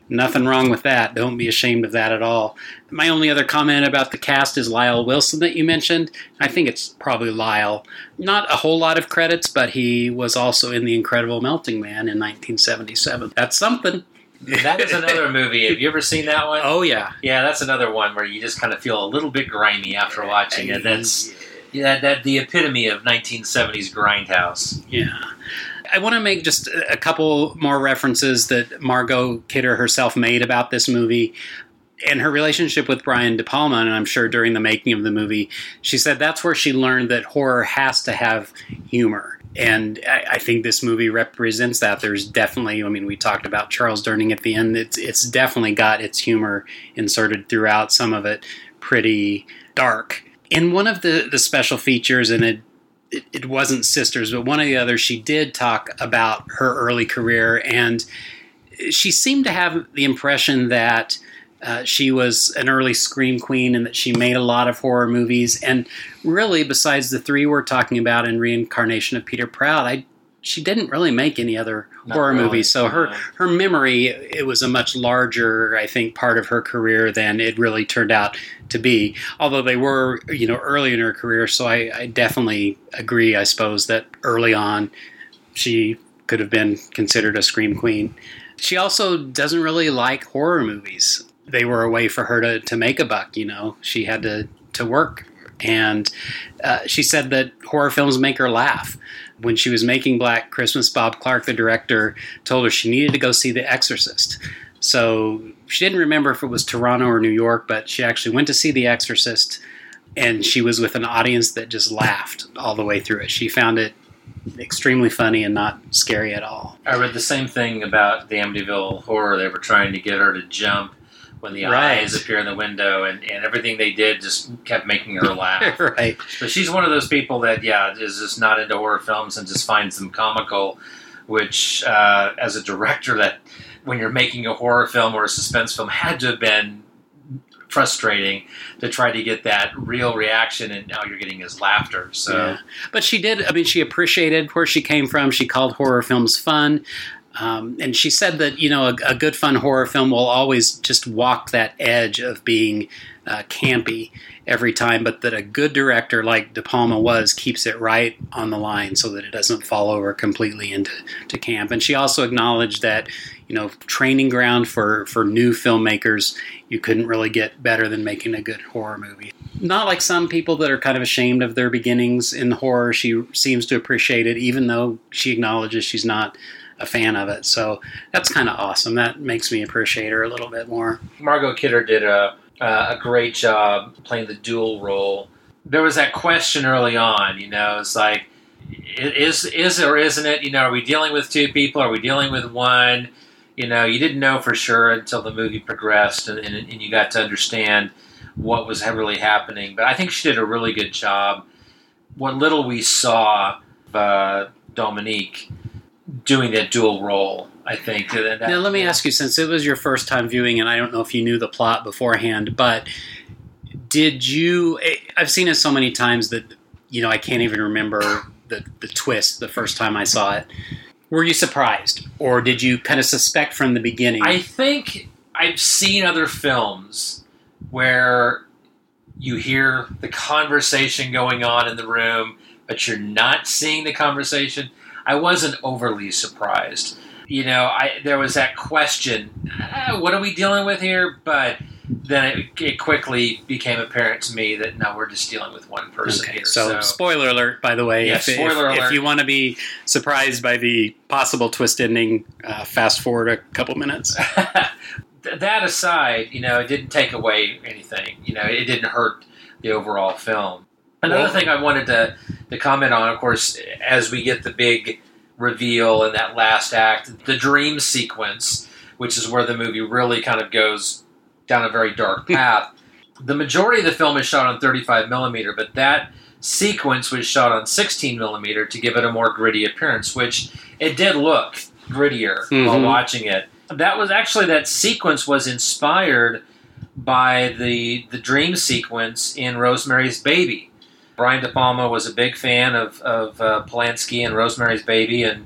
Nothing wrong with that. Don't be ashamed of that at all. My only other comment about the cast is Lyle Wilson that you mentioned. I think it's probably Lyle. Not a whole lot of credits, but he was also in The Incredible Melting Man in 1977. That's something. That is another movie. Have you ever seen that one? Oh yeah, yeah. That's another one where you just kind of feel a little bit grimy after watching it. That's yeah, that the epitome of 1970s grindhouse. Yeah. I want to make just a couple more references that Margot Kidder herself made about this movie and her relationship with Brian De Palma, and I'm sure during the making of the movie, she said that's where she learned that horror has to have humor. And I, I, think this movie represents that. There's definitely, I mean, we talked about Charles Durning at the end. It's it's definitely got its humor inserted throughout. Some of it pretty dark. In one of the the special features, and it it, it wasn't sisters, but one of the others, she did talk about her early career, and she seemed to have the impression that uh, she was an early scream queen and that she made a lot of horror movies. And really, besides the three we're talking about in Reincarnation of Peter Proud, I she didn't really make any other Not horror really. movies. So her her memory it was a much larger, I think, part of her career than it really turned out to be. Although they were, you know, early in her career. So I, I definitely agree. I suppose that early on she could have been considered a scream queen. She also doesn't really like horror movies they were a way for her to, to make a buck. You know, she had to to work, and uh, she said that horror films make her laugh. When she was making Black Christmas, Bob Clark, the director, told her she needed to go see The Exorcist. So she didn't remember if it was Toronto or New York, but she actually went to see The Exorcist, and she was with an audience that just laughed all the way through it. She found it extremely funny and not scary at all. I read the same thing about the Amityville horror. They were trying to get her to jump when the Right. eyes appear in the window, and, and everything they did just kept making her laugh. right. But she's one of those people that, yeah, is just not into horror films and just finds them comical. Which, uh, as a director, that when you're making a horror film or a suspense film, had to have been frustrating to try to get that real reaction, and now you're getting his laughter. So, Yeah. But she did. I mean, she appreciated where she came from. She called horror films fun. Um, and she said that you know a, a good fun horror film will always just walk that edge of being uh, campy every time, but that a good director like De Palma was keeps it right on the line so that it doesn't fall over completely into to camp. And she also acknowledged that you know training ground for for new filmmakers you couldn't really get better than making a good horror movie not like some people that are kind of ashamed of their beginnings in horror. She seems to appreciate it, even though she acknowledges she's not a fan of it. So that's kind of awesome. That makes me appreciate her a little bit more. Margot Kidder did a a great job playing the dual role. There was that question early on, you know, it's like, is is or isn't it? You know, are we dealing with two people? Are we dealing with one? You know, you didn't know for sure until the movie progressed and, and, and you got to understand what was really happening. But I think she did a really good job. What little we saw of uh, Dominique doing that dual role, I think. that- that- now, let me ask you, since it was your first time viewing, and I don't know if you knew the plot beforehand, but did you? eh, I've seen it so many times that you know I can't even remember the the twist the first time I saw it. Were you surprised, or did you kind of suspect from the beginning? I think I've seen other films where you hear the conversation going on in the room, but you're not seeing the conversation. I wasn't overly surprised. You know, I there was that question, "Ah, what are we dealing with here? But then it, it quickly became apparent to me that no, we're just dealing with one person Okay, here. so, spoiler alert, by the way. Yeah, if, if- spoiler if, alert. you want to be surprised by the possible twist ending, uh, fast forward a couple minutes. That aside, you know, it didn't take away anything. You know, it didn't hurt the overall film. Another thing I wanted to, to comment on, of course, as we get the big reveal in that last act, the dream sequence, which is where the movie really kind of goes down a very dark path. the majority of the film is shot on 35 millimeter, but that sequence was shot on 16 millimeter to give it a more gritty appearance, which it did look grittier while Mhm. watching it. That was actually that sequence was inspired by the the dream sequence in Rosemary's Baby. Brian De Palma was a big fan of of uh, Polanski and Rosemary's Baby and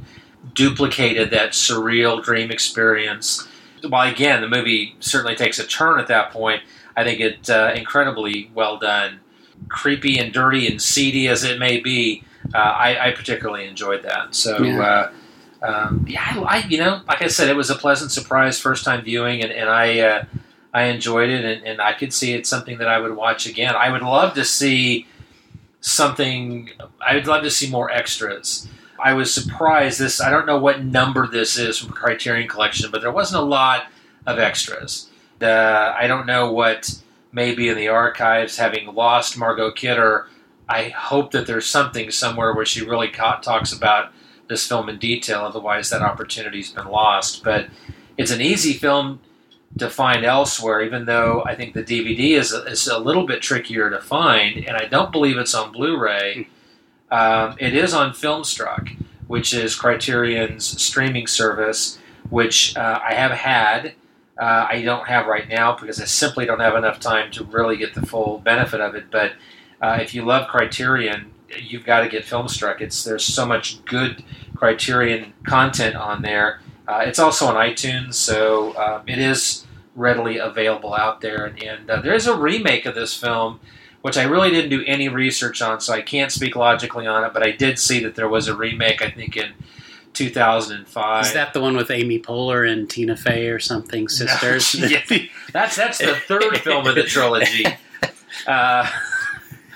duplicated that surreal dream experience. While again, the movie certainly takes a turn at that point. I think it uh, incredibly well done, creepy and dirty and seedy as it may be. Uh, I, I particularly enjoyed that. So. Yeah. Uh, um, yeah, I, I, you know, like I said, it was a pleasant surprise first time viewing, and, and I, uh, I enjoyed it, and, and I could see it's something that I would watch again. I would love to see something. I would love to see more extras. I was surprised. This I don't know what number this is from Criterion Collection, but there wasn't a lot of extras. I don't know what may be in the archives. Having lost Margot Kidder, I hope that there's something somewhere where she really ca- talks about this film in detail. Otherwise, that opportunity's been lost. But it's an easy film to find elsewhere, even though I think the DVD is a, is a little bit trickier to find, and I don't believe it's on Blu-ray. Um, it is on Filmstruck, which is Criterion's streaming service, which uh, I have had. Uh, I don't have right now because I simply don't have enough time to really get the full benefit of it. But uh, if you love Criterion, you've got to get Filmstruck. It's there's so much good Criterion content on there. Uh, it's also on iTunes, so um, it is readily available out there. And, and uh, there is a remake of this film, which I really didn't do any research on, so I can't speak logically on it. But I did see that there was a remake. I think in 2005. Is that the one with Amy Poehler and Tina Fey or something? Sisters. Yeah, that's that's the third film of the trilogy. Uh,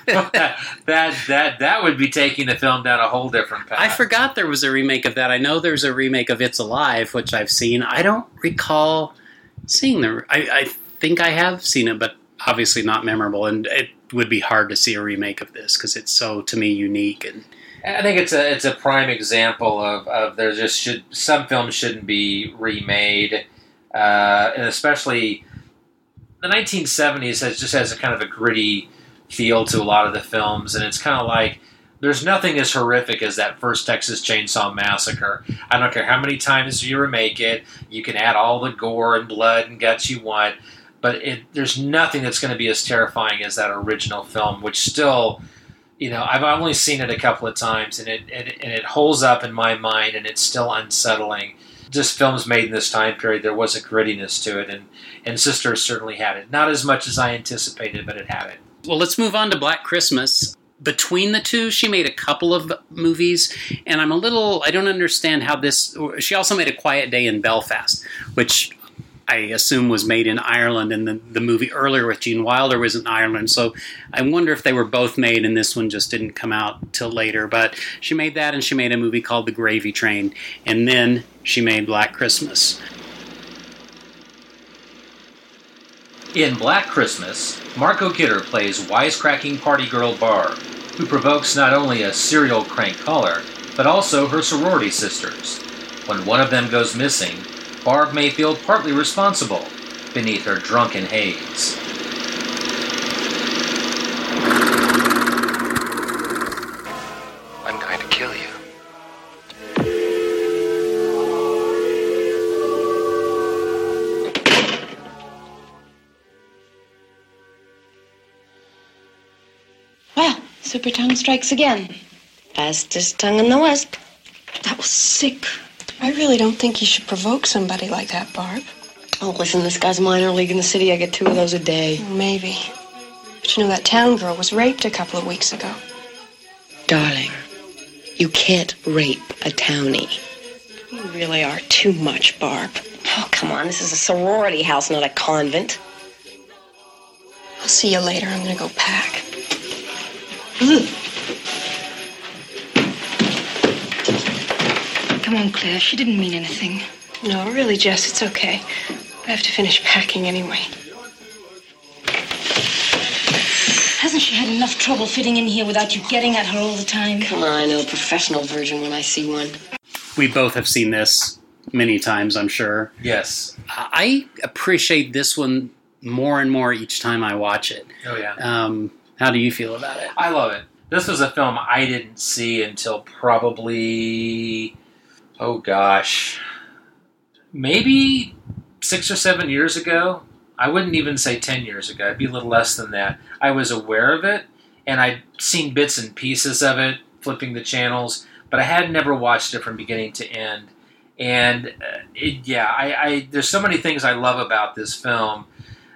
that that that would be taking the film down a whole different path. I forgot there was a remake of that. I know there's a remake of It's Alive, which I've seen. I don't recall seeing the. I, I think I have seen it, but obviously not memorable. And it would be hard to see a remake of this because it's so to me unique and. I think it's a it's a prime example of, of there just should some films shouldn't be remade, uh, and especially the 1970s has just has a kind of a gritty feel to a lot of the films, and it's kind of like there's nothing as horrific as that first Texas Chainsaw Massacre. I don't care how many times you remake it, you can add all the gore and blood and guts you want, but it, there's nothing that's going to be as terrifying as that original film, which still, you know, I've only seen it a couple of times, and it, it and it holds up in my mind, and it's still unsettling. Just films made in this time period, there was a grittiness to it, and and Sisters certainly had it. Not as much as I anticipated, but it had it. Well, let's move on to Black Christmas. Between the two, she made a couple of movies, and I'm a little, I don't understand how this. She also made A Quiet Day in Belfast, which I assume was made in Ireland, and the, the movie earlier with Gene Wilder was in Ireland. So I wonder if they were both made, and this one just didn't come out till later. But she made that, and she made a movie called The Gravy Train, and then she made Black Christmas. In Black Christmas, Margot Kidder plays wisecracking party girl Barb, who provokes not only a serial crank caller, but also her sorority sisters. When one of them goes missing, Barb may feel partly responsible beneath her drunken haze. Super tongue strikes again. Fastest tongue in the West. That was sick. I really don't think you should provoke somebody like that, Barb. Oh, listen, this guy's minor league in the city. I get two of those a day. Maybe. But you know, that town girl was raped a couple of weeks ago. Darling, you can't rape a townie. You really are too much, Barb. Oh, come on. This is a sorority house, not a convent. I'll see you later. I'm gonna go pack. Come on, Claire. She didn't mean anything. No, really, Jess, it's okay. I have to finish packing anyway. Hasn't she had enough trouble fitting in here without you getting at her all the time? Come on, I know a professional version when I see one. We both have seen this many times, I'm sure. Yes. I appreciate this one more and more each time I watch it. Oh, yeah. Um, how do you feel about it? I love it. This was a film I didn't see until probably, oh gosh, maybe six or seven years ago. I wouldn't even say 10 years ago. It'd be a little less than that. I was aware of it, and I'd seen bits and pieces of it, flipping the channels, but I had never watched it from beginning to end. And uh, it, yeah, I, I there's so many things I love about this film.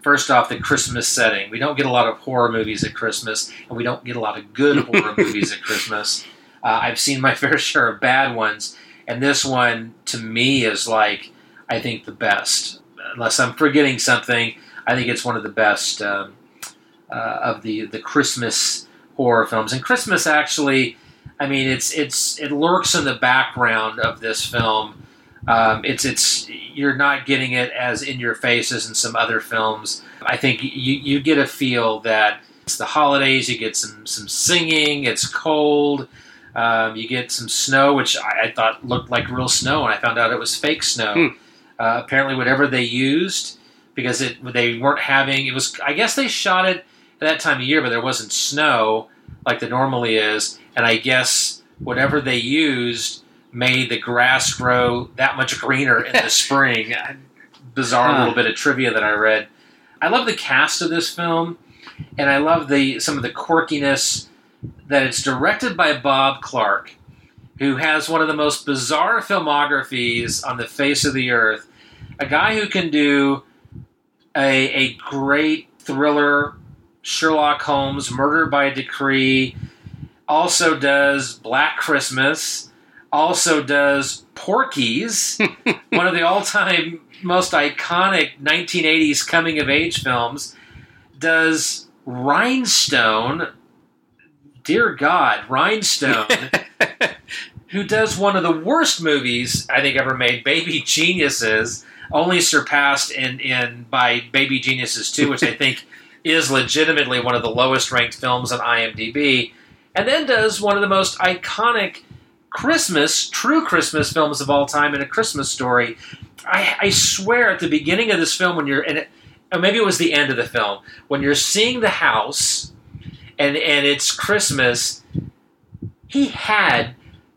First off, the Christmas setting. We don't get a lot of horror movies at Christmas, and we don't get a lot of good horror movies at Christmas. Uh, I've seen my fair share of bad ones, and this one, to me, is like, I think, the best. Unless I'm forgetting something, I think it's one of the best um, uh, of the, the Christmas horror films. And Christmas, actually, I mean, it's it's it lurks in the background of this film. Um, it's it's you're not getting it as in your face as in some other films. I think you you get a feel that it's the holidays. You get some some singing. It's cold. Um, you get some snow, which I, I thought looked like real snow, and I found out it was fake snow. Hmm. Uh, apparently, whatever they used because it they weren't having it was. I guess they shot it at that time of year, but there wasn't snow like there normally is, and I guess whatever they used made the grass grow that much greener in the spring. Bizarre Huh. little bit of trivia that I read. I love the cast of this film, and I love the some of the quirkiness that it's directed by Bob Clark, who has one of the most bizarre filmographies on the face of the earth. A guy who can do a, a great thriller, Sherlock Holmes, Murder by Decree, also does Black Christmas, also does Porky's, one of the all time most iconic 1980s coming of age films, does Rhinestone. Dear God, Rhinestone, who does one of the worst movies I think ever made, Baby Geniuses, only surpassed in, in by Baby Geniuses 2, which I think is legitimately one of the lowest ranked films on IMDb, and then does one of the most iconic Christmas, true Christmas films of all time and a Christmas story. I, I swear at the beginning of this film, when you're and it, maybe it was the end of the film when you're seeing the house and and it's Christmas. He had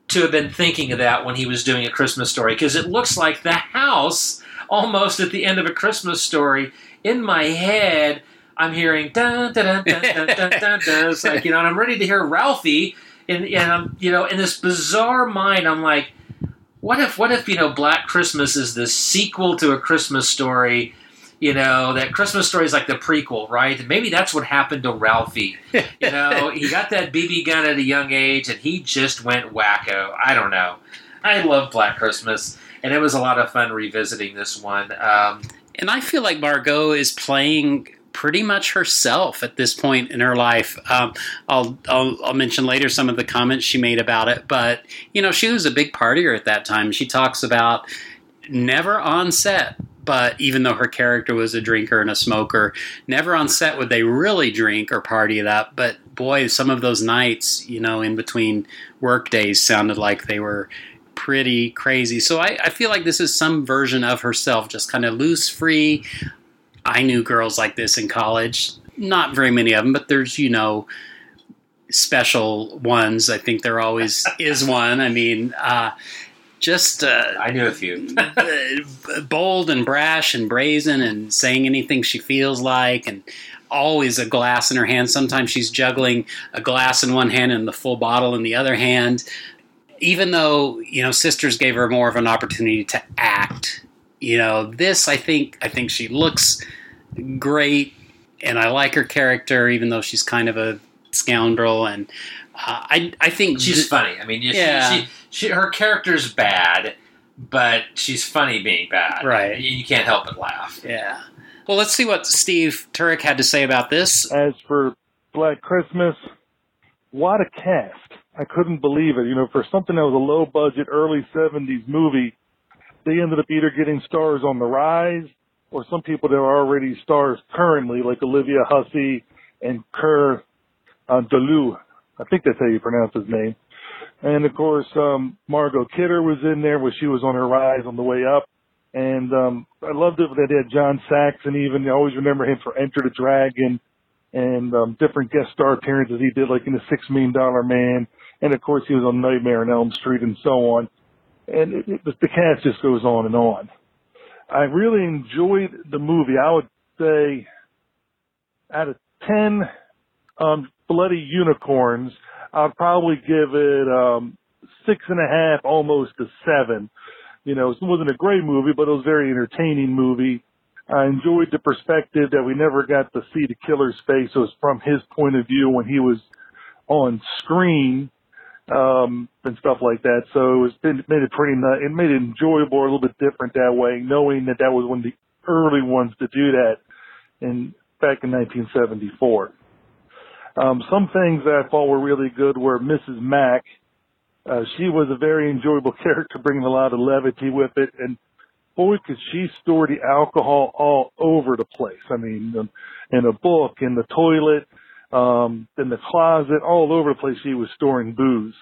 to have been thinking of that when he was doing a Christmas story because it looks like the house almost at the end of a Christmas story. In my head, I'm hearing dun dun dun dun dun dun. dun. It's like you know, and I'm ready to hear Ralphie, and and I'm you know, in this bizarre mind, I'm like, what if what if you know, Black Christmas is the sequel to a Christmas story? You know that Christmas story is like the prequel, right? And maybe that's what happened to Ralphie. You know, he got that BB gun at a young age, and he just went wacko. I don't know. I love Black Christmas, and it was a lot of fun revisiting this one. Um, And I feel like Margot is playing pretty much herself at this point in her life. Um, I'll, I'll I'll mention later some of the comments she made about it, but you know she was a big partier at that time. She talks about never on set. But even though her character was a drinker and a smoker, never on set would they really drink or party it up. But boy, some of those nights, you know, in between work days sounded like they were pretty crazy. So I, I feel like this is some version of herself, just kind of loose, free. I knew girls like this in college. Not very many of them, but there's, you know, special ones. I think there always is one. I mean, uh, just uh, I knew a few. bold and brash and brazen and saying anything she feels like and always a glass in her hand. Sometimes she's juggling a glass in one hand and the full bottle in the other hand. Even though, you know, sisters gave her more of an opportunity to act. You know, this I think I think she looks great and I like her character even though she's kind of a scoundrel and uh, I I think she's th- funny. I mean, she, Yeah. she, she, her character's bad, but she's funny being bad. Right. You, you can't help but laugh. Yeah. Well, let's see what Steve Turek had to say about this. As for Black Christmas, what a cast. I couldn't believe it. You know, for something that was a low budget, early 70s movie, they ended up either getting stars on the rise or some people that are already stars currently, like Olivia Hussey and Kerr uh, Delu. I think that's how you pronounce his name. And of course, um, Margot Kidder was in there where she was on her rise on the way up. And um, I loved it that they had John Saxon even. I always remember him for Enter the Dragon and um, different guest star appearances he did, like in The Six Million Dollar Man. And of course, he was on Nightmare on Elm Street and so on. And it, it, the cast just goes on and on. I really enjoyed the movie. I would say out of 10 um, bloody unicorns, I'd probably give it um, six and a half, almost a seven. You know, it wasn't a great movie, but it was a very entertaining movie. I enjoyed the perspective that we never got to see the killer's face. It was from his point of view when he was on screen um, and stuff like that. So it was it made it pretty nut. It made it enjoyable, a little bit different that way, knowing that that was one of the early ones to do that in back in 1974. Um, some things that I thought were really good were Mrs. Mack. Uh, she was a very enjoyable character, bringing a lot of levity with it, and boy, could she store the alcohol all over the place. I mean, in a book, in the toilet, um, in the closet, all over the place. She was storing booze,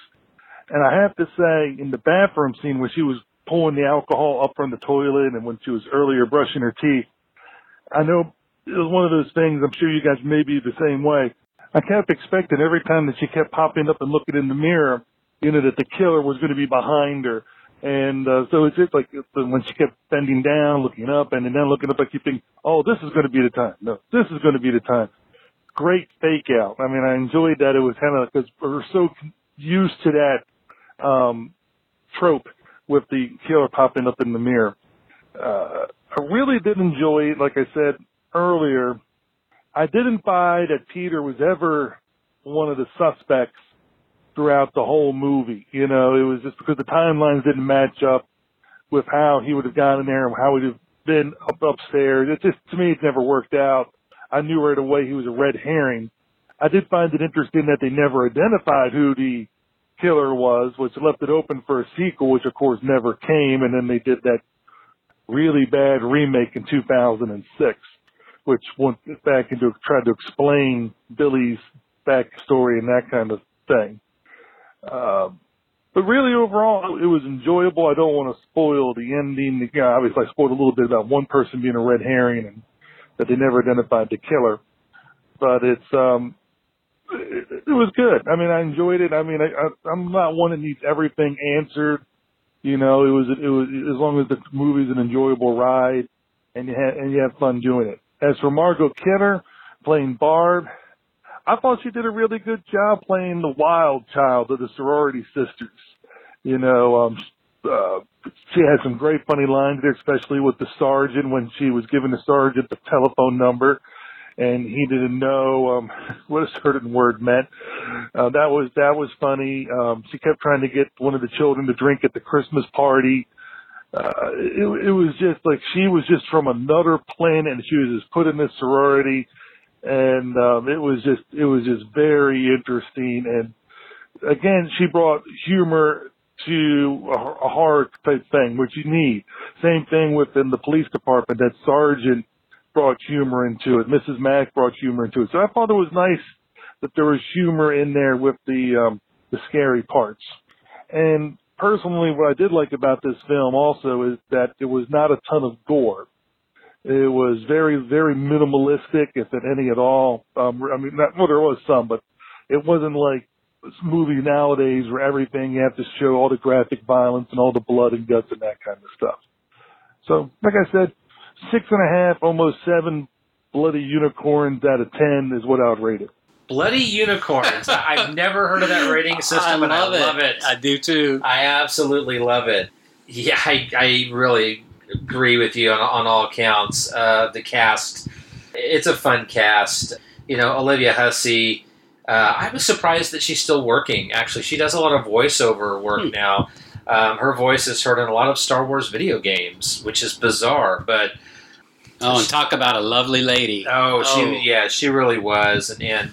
and I have to say, in the bathroom scene where she was pulling the alcohol up from the toilet, and when she was earlier brushing her teeth, I know it was one of those things. I'm sure you guys may be the same way. I kept expecting every time that she kept popping up and looking in the mirror, you know, that the killer was going to be behind her. And uh, so it's just like when she kept bending down, looking up, and then looking up, I keep thinking, oh, this is going to be the time. No, this is going to be the time. Great fake out. I mean, I enjoyed that. It was of because we're so used to that um, trope with the killer popping up in the mirror. Uh, I really did enjoy, like I said earlier, I didn't buy that Peter was ever one of the suspects throughout the whole movie. You know, it was just because the timelines didn't match up with how he would have gotten there and how he'd have been up upstairs. It just, to me, it never worked out. I knew right away he was a red herring. I did find it interesting that they never identified who the killer was, which left it open for a sequel, which of course never came. And then they did that really bad remake in 2006 which went back into tried to explain Billy's backstory and that kind of thing. Um, but really, overall, it was enjoyable. I don't want to spoil the ending. You know, obviously, I spoiled a little bit about one person being a red herring and that they never identified the killer. But it's um, it, it was good. I mean, I enjoyed it. I mean, I, I, I'm not one that needs everything answered. You know, it was it was as long as the movie's an enjoyable ride, and you had and you have fun doing it. As for Margot Kidder playing Barb, I thought she did a really good job playing the wild child of the sorority sisters. You know, um, uh, she had some great funny lines there, especially with the sergeant when she was giving the sergeant the telephone number and he didn't know um what a certain word meant. Uh, that was that was funny. Um, she kept trying to get one of the children to drink at the Christmas party. Uh, it, it was just like she was just from another planet, and she was just put in this sorority, and um, it was just it was just very interesting. And again, she brought humor to a, horror type thing, which you need. Same thing within the police department. That sergeant brought humor into it. Mrs. Mack brought humor into it. So I thought it was nice that there was humor in there with the um, the scary parts. And personally, what I did like about this film also is that it was not a ton of gore. It was very, very minimalistic, if at any at all. Um, I mean, not, well, there was some, but it wasn't like movies nowadays where everything you have to show all the graphic violence and all the blood and guts and that kind of stuff. So, like I said, six and a half, almost seven bloody unicorns out of ten is what I would rate it. Bloody unicorns. I've never heard of that rating system, I and I love it. it. I do too. I absolutely love it. Yeah, I, I really agree with you on, on all counts. Uh, the cast, it's a fun cast. You know, Olivia Hussey. Uh, I was surprised that she's still working. Actually, she does a lot of voiceover work Hmm. now. Um, her voice is heard in a lot of Star Wars video games, which is bizarre. But Oh, and talk about a lovely lady. Oh, she Oh. yeah, she really was, and, and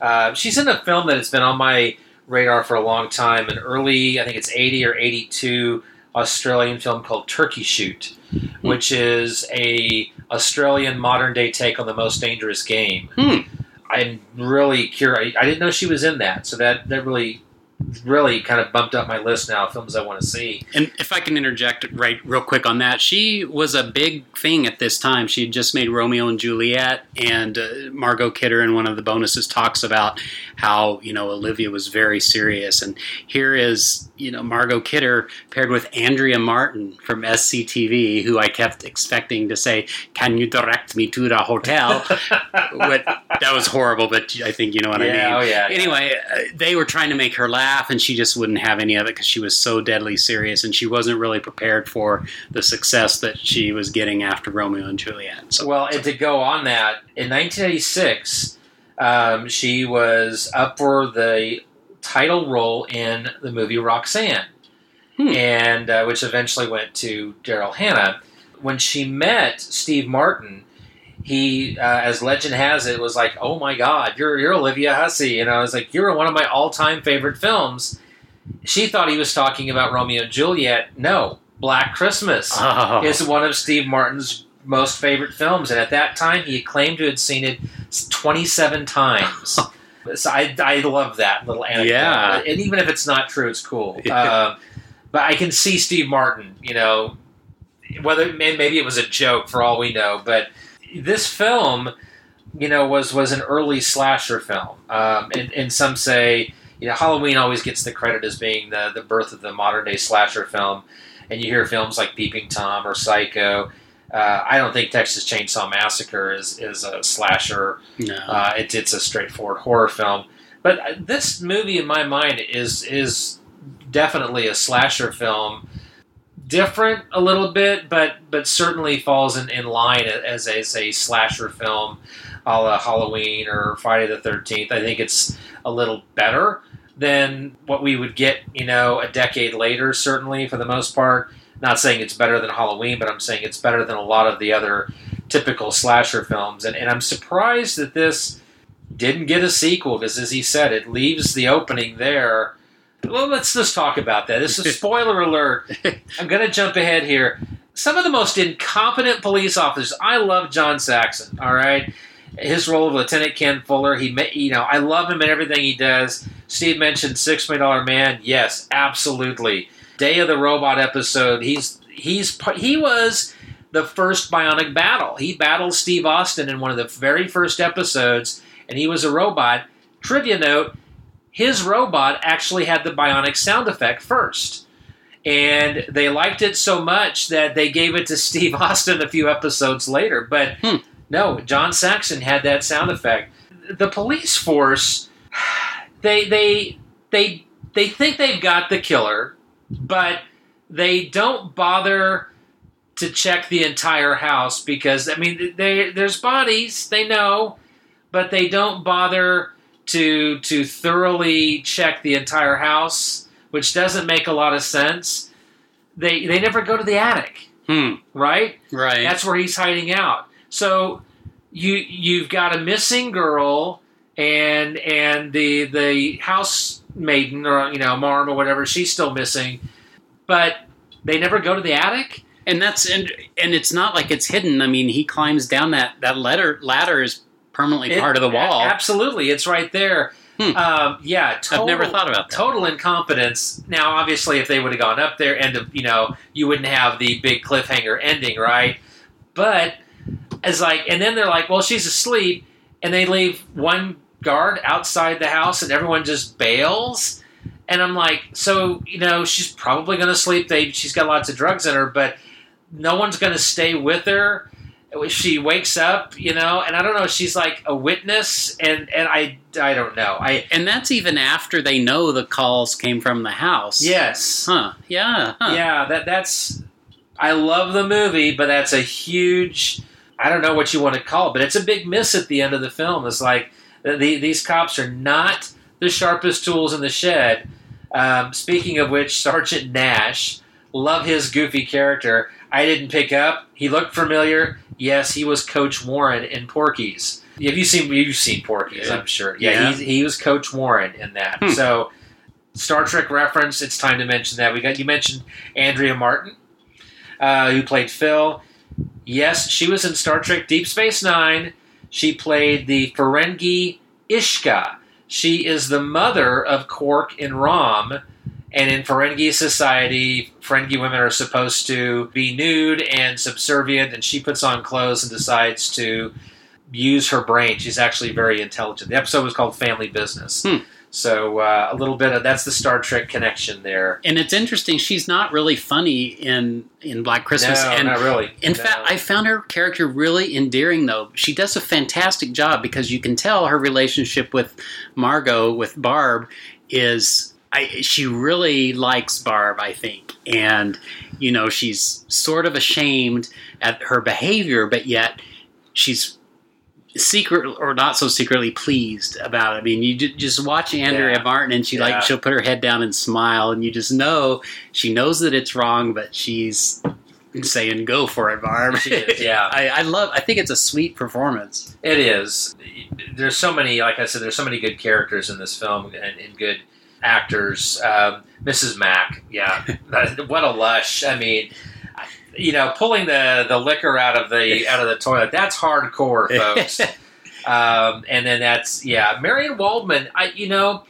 uh, she's in a film that has been on my radar for a long time. An early, I think it's eighty or eighty-two Australian film called Turkey Shoot, Hmm. which is a Australian modern day take on the most dangerous game. Hmm. I'm really curious. I didn't know she was in that, so that that really really kind of bumped up my list now of films I want to see. And if I can interject right real quick on that, she was a big thing at this time. She had just made Romeo and Juliet, and uh, Margot Kidder in one of the bonuses talks about how you know Olivia was very serious, and here is you know Margot Kidder paired with Andrea Martin from SCTV, who I kept expecting to say, "Can you direct me to the hotel?" what that was horrible, but I think you know what Yeah, I mean. oh, yeah, yeah. Anyway, uh, they were trying to make her laugh, and she just wouldn't have any of it because she was so deadly serious, and she wasn't really prepared for the success that she was getting after Romeo and Juliet. So, Well, and to go on that, in 1986, um, she was up for the title role in the movie Roxanne, Hmm. and uh, which eventually went to Daryl Hannah. When she met Steve Martin, he, uh, as legend has it, was like, "Oh my God, you're you're Olivia Hussey," and I was like, "You're one of my all-time favorite films." She thought he was talking about Romeo and Juliet. No, Black Christmas Oh. is one of Steve Martin's most favorite films, and at that time he claimed to have seen it 27 times. so I, I love that little anecdote, Yeah. and even if it's not true, it's cool. Yeah. Um, but I can see Steve Martin, you know, whether maybe it was a joke for all we know, but this film, you know, was was an early slasher film, um, and, and some say. You know, Halloween always gets the credit as being the, the birth of the modern day slasher film and you hear films like Peeping Tom or Psycho. Uh, I don't think Texas Chainsaw Massacre is, is a slasher. no. Uh, it, it's a straightforward horror film. But uh, this movie, in my mind, is is definitely a slasher film. Different a little bit, but but certainly falls in, in line as a, as a slasher film, a la Halloween or Friday the Thirteenth. I think it's a little better than what we would get, you know, a decade later. Certainly, for the most part. Not saying it's better than Halloween, but I'm saying it's better than a lot of the other typical slasher films. And, and I'm surprised that this didn't get a sequel because, as he said, it leaves the opening there. Well, let's just talk about that. This is spoiler alert. I'm going to jump ahead here. Some of the most incompetent police officers. I love John Saxon. All right, his role of Lieutenant Ken Fuller. He, you know, I love him and everything he does. Steve mentioned Six Million Dollar Man. Yes, absolutely. Day of the Robot episode. He's he's he was the first bionic battle. He battled Steve Austin in one of the very first episodes, and he was a robot. Trivia note his robot actually had the bionic sound effect first. And they liked it so much that they gave it to Steve Austin a few episodes later. But hmm. no, John Saxon had that sound effect. The police force, they they they they think they've got the killer, but they don't bother to check the entire house because I mean they there's bodies they know, but they don't bother to to thoroughly check the entire house, which doesn't make a lot of sense. They they never go to the attic, Hmm. right? Right. That's where he's hiding out. So you you've got a missing girl and and the the house maiden or you know Marm or whatever she's still missing, but they never go to the attic. and that's and and it's not like it's hidden. I mean, he climbs down that that ladder. Ladder is permanently It- part of the wall. Absolutely, it's right there. Hmm. Um, yeah, total, I've never thought about that. Total incompetence. Now, obviously, if they would have gone up there, and you know, you wouldn't have the big cliffhanger ending, right? But as like, and then they're like, well, she's asleep, and they leave one guard outside the house, and everyone just bails. And I'm like, so you know, she's probably going to sleep. They, she's got lots of drugs in her, but no one's going to stay with her. She wakes up, you know, and I don't know. She's like a witness, and and I I don't know. I and that's even after they know the calls came from the house. yes, Huh. Yeah. huh. yeah. That that's. I love the movie, but that's a huge. I don't know what you want to call it, but it's a big miss at the end of the film. It's like the, these cops are not the sharpest tools in the shed. Um, speaking of which, Sergeant Nash, love his goofy character. I didn't pick up. He looked familiar. Yes, he was Coach Warren in Porky's. Have you seen? You've seen Porky's, Yeah. I'm sure. Yeah, Yeah. He, he was Coach Warren in that. Hmm. So, Star Trek reference. It's time to mention that we got. You mentioned Andrea Martin, uh, who played Phyl. Yes, she was in Star Trek Deep Space Nine. She played the Ferengi Ishka. She is the mother of Quark and Rom. And in Ferengi society, Ferengi women are supposed to be nude and subservient, and she puts on clothes and decides to use her brain. She's actually very intelligent. The episode was called Family Business. Hmm. So uh, a little bit of that's the Star Trek connection there. And it's interesting. She's not really funny in in Black Christmas. no, and not really. In No. fact, I found her character really endearing, though. She does a fantastic job because you can tell her relationship with Margot, with Barb, is. I, she really likes Barb, I think. And, you know, she's sort of ashamed at her behavior, but yet she's secret or not so secretly pleased about it. I mean, you just watch Andrea Yeah. Martin and she Yeah. like she'll put her head down and smile and you just know she knows that it's wrong, but she's saying go for it, Barb. She is, yeah. I, I love I think it's a sweet performance. It is. There's so many, like I said, there's so many good characters in this film and, and good actors. Um, Mrs. Mack, yeah, what a lush. I mean, you know, pulling the, the liquor out of the out of the toilet. That's hardcore, folks. um, and then that's yeah, Marian Waldman. I you know,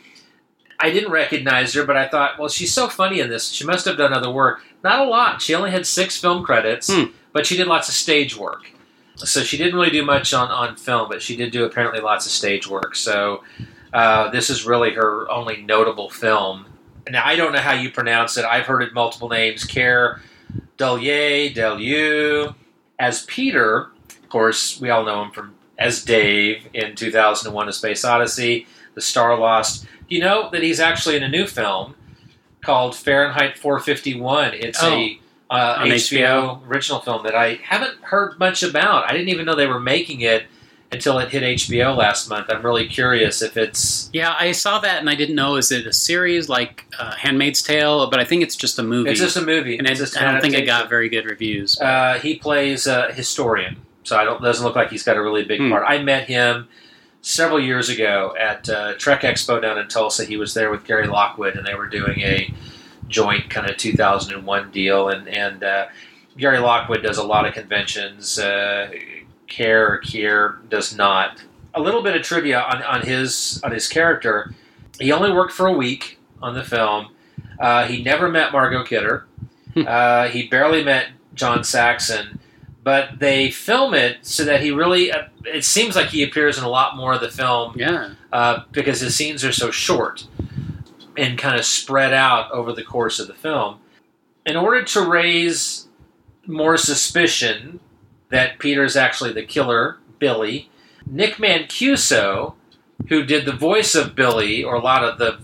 I didn't recognize her, but I thought, well, she's so funny in this. She must have done other work. Not a lot. She only had six film credits, Hmm. but she did lots of stage work. So she didn't really do much on, on film, but she did do apparently lots of stage work. So uh, this is really her only notable film. Now I don't know how you pronounce it. I've heard it multiple names. Care Delier, Delu. As Peter, of course, we all know him from as Dave in 2001: A Space Odyssey, The Star Lost. Do you know that he's actually in a new film called Fahrenheit 451? It's a uh, On HBO, original film that I haven't heard much about. I didn't even know they were making it until it hit HBO last month. I'm really curious if it's Yeah, I saw that and I didn't know is it a series like uh, Handmaid's Tale, but I think it's just a movie. it's just a movie. and It's it, just I don't think it got very good reviews. Uh, he plays a historian, so I don't doesn't look like he's got a really big Hmm. part. I met him several years ago at uh, Trek Expo down in Tulsa. He was there with Gary Lockwood, and they were doing a joint kind of 2001 deal. And and uh, Gary Lockwood does a lot of conventions. Care or Kier does not. A little bit of trivia on, on his on his character. He only worked for a week on the film. Uh, he never met Margot Kidder. uh, he barely met John Saxon, but they film it so that he really. Uh, it seems like he appears in a lot more of the film. Yeah. Uh, because his scenes are so short and kind of spread out over the course of the film. In order to raise more suspicion that Peter's actually the killer, Billy, Nick Mancuso, who did the voice of Billy, or a lot of the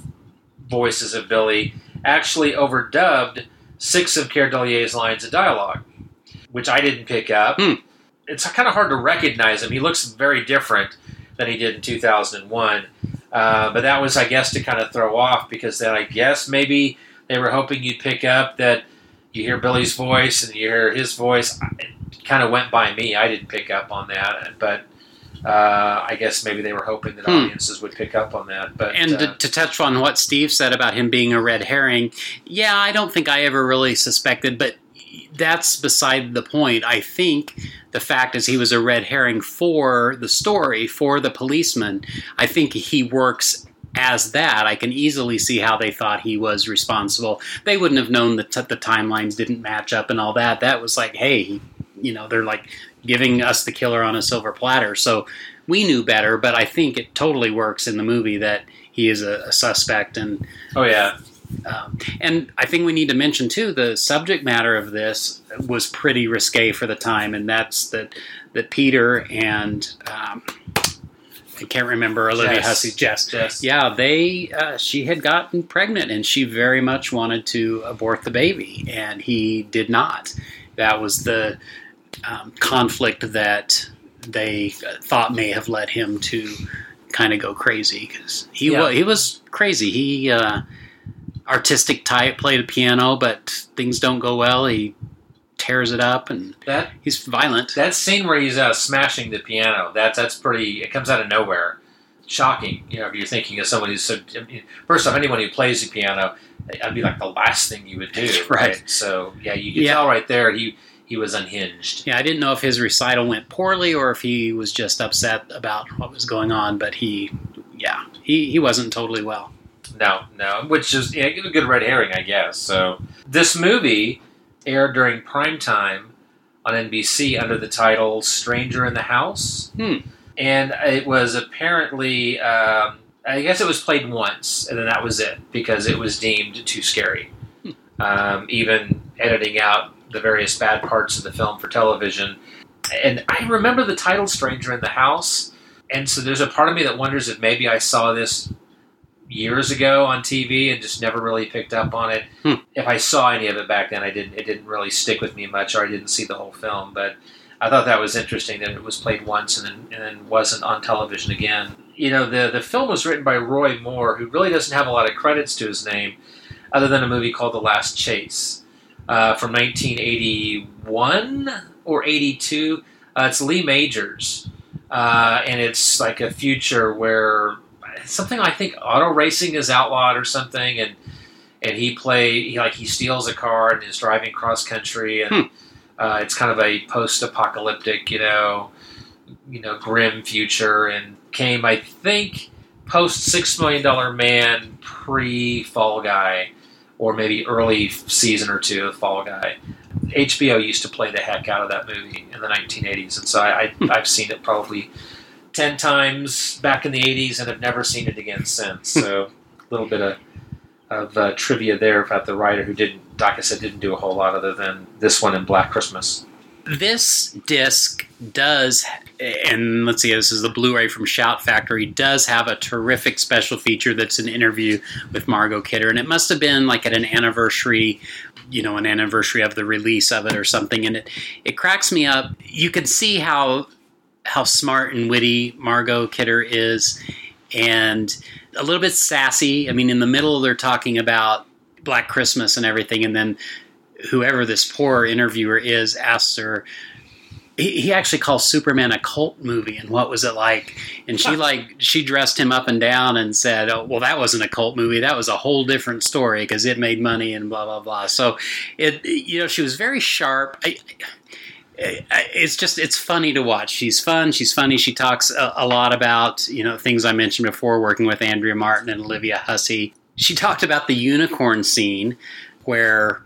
voices of Billy, actually overdubbed six of Cardellier's lines of dialogue, which I didn't pick up. Hmm. It's kind of hard to recognize him. He looks very different than he did in 2001. Uh, but that was, I guess, to kind of throw off because then I guess maybe they were hoping you'd pick up that you hear Billy's voice and you hear his voice. Kind of went by me. I didn't pick up on that, but uh, I guess maybe they were hoping that Hmm. audiences would pick up on that. But And uh, to, to touch on what Steve said about him being a red herring, yeah, I don't think I ever really suspected, but that's beside the point. I think the fact is he was a red herring for the story, for the policeman. I think he works as that. I can easily see how they thought he was responsible. They wouldn't have known that t- the timelines didn't match up and all that. That was like, hey, he, you know, they're like giving us the killer on a silver platter. So we knew better, but I think it totally works in the movie that he is a, a suspect and oh yeah, um, and I think we need to mention too the subject matter of this was pretty risque for the time, and that's that that Peter and um, I can't remember Olivia Jess. Hussey, Jess. Jess. Yeah, they uh, she had gotten pregnant, and she very much wanted to abort the baby, and he did not. That was the um, conflict that they thought may have led him to kind of go crazy because he Yeah. wa- he was crazy. He uh, artistic type, played a piano, but things don't go well. He tears it up, and that he's violent. that scene where he's uh, smashing the piano. That's that's pretty. It comes out of nowhere. Shocking. You know, if you're thinking of someone who's so. I mean, first off, anyone who plays the piano, that'd be like the last thing you would do. Right. So yeah, you can Yeah. tell right there he he was unhinged. Yeah, I didn't know if his recital went poorly or if he was just upset about what was going on, but he, yeah, he, he wasn't totally well. No, no, which is yeah, a good red herring, I guess. So this movie aired during prime time on NBC under the title "Stranger in the House," Hmm. and it was apparently, um, I guess, it was played once, and then that was it because it was deemed too scary. Um, even editing out the various bad parts of the film for television, and I remember the title "Stranger in the House." And so there's a part of me that wonders if maybe I saw this years ago on TV and just never really picked up on it. Hmm. If I saw any of it back then, I didn't. It didn't really stick with me much, or I didn't see the whole film. But I thought that was interesting that it was played once and then and then wasn't on television again. You know, the the film was written by Roy Moore, who really doesn't have a lot of credits to his name, other than a movie called The Last Chase uh, from 1981 or 82. Uh, it's Lee Majors, uh, and it's like a future where something I think auto racing is outlawed or something, and and he play he, like he steals a car and is driving cross country, and uh, it's kind of a post apocalyptic, you know, you know, grim future, and came I think post Six Million Dollar Man, pre Fall Guy, or maybe early season or two of Fall Guy. HBO used to play the heck out of that movie in the 1980s, and so I, I, I've seen it probably ten times back in the 80s and have never seen it again since. So a little bit of of uh, trivia there about the writer who didn't, like I said, didn't do a whole lot other than this one in Black Christmas. This disc does, and let's see, this is the Blu-ray from Shout Factory, does have a terrific special feature that's an interview with Margot Kidder, and it must have been like at an anniversary, you know, an anniversary of the release of it or something, and it it cracks me up. You can see how how smart and witty Margot Kidder is, and a little bit sassy. I mean, in the middle, they're talking about Black Christmas and everything, and then whoever this poor interviewer is asks her. He, he actually calls Superman a cult movie, and what was it like? And she like she dressed him up and down and said, "Oh, well, that wasn't a cult movie. That was a whole different story because it made money and blah blah blah." So, it you know she was very sharp. I, it's just it's funny to watch. She's fun. She's funny. She talks a, a, lot about you know things I mentioned before, working with Andrea Martin and Olivia Hussey. She talked about the unicorn scene where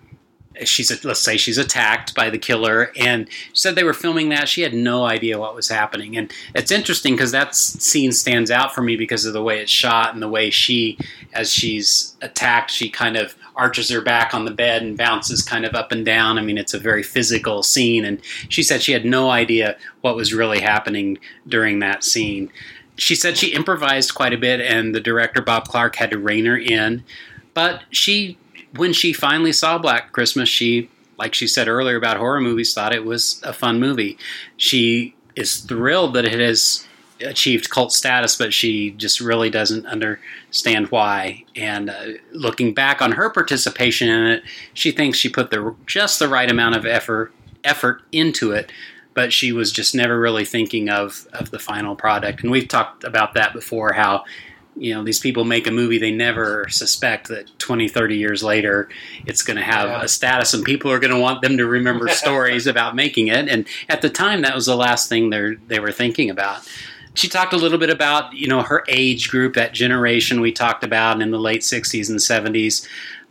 she's let's say she's attacked by the killer and she said they were filming that. She had no idea what was happening. And it's interesting because that scene stands out for me because of the way it's shot and the way she as she's attacked she kind of arches her back on the bed and bounces kind of up and down. I mean it's a very physical scene and she said she had no idea what was really happening during that scene. She said she improvised quite a bit and the director bob clark had to rein her in but she when she finally saw Black Christmas, she, like she said earlier about horror movies, thought it was a fun movie. She is thrilled that it has achieved cult status, but she just really doesn't understand why. And uh, looking back on her participation in it, she thinks she put the just the right amount of effort effort into it, but she was just never really thinking of of the final product. And we've talked about that before, how you know these people make a movie they never suspect that 20 30 years later it's going to have yeah. a status and people are going to want them to remember stories about making it. And at the time that was the last thing they they were thinking about. She talked a little bit about you know her age group that generation we talked about in the late 60s and 70s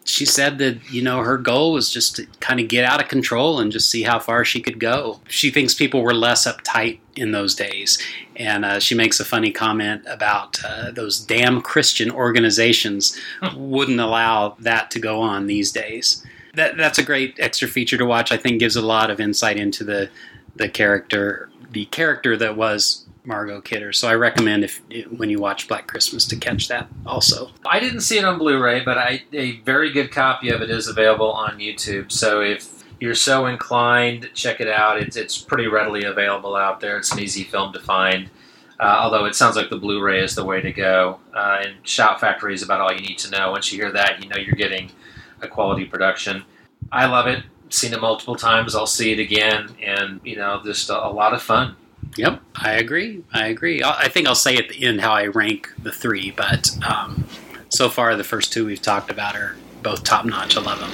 she said that you know her goal was just to kind of get out of control and just see how far she could go. She thinks people were less uptight in those days, and uh, she makes a funny comment about uh, those damn Christian organizations wouldn't allow that to go on these days. That that's a great extra feature to watch. I think gives a lot of insight into the the character the character that was Margot Kidder. So I recommend if when you watch Black Christmas to catch that also. I didn't see it on Blu-ray, but I, a very good copy of it is available on YouTube. So if you're so inclined, check it out. It's it's pretty readily available out there. It's an easy film to find. Uh, although it sounds like the Blu-ray is the way to go, uh, and Shout Factory is about all you need to know. Once you hear that, you know you're getting a quality production. I love it. Seen it multiple times. I'll see it again, and you know, just a, a lot of fun. Yep, I agree. I agree. I think I'll say at the end how I rank the three, but um, so far the first two we've talked about are both top notch. I love them.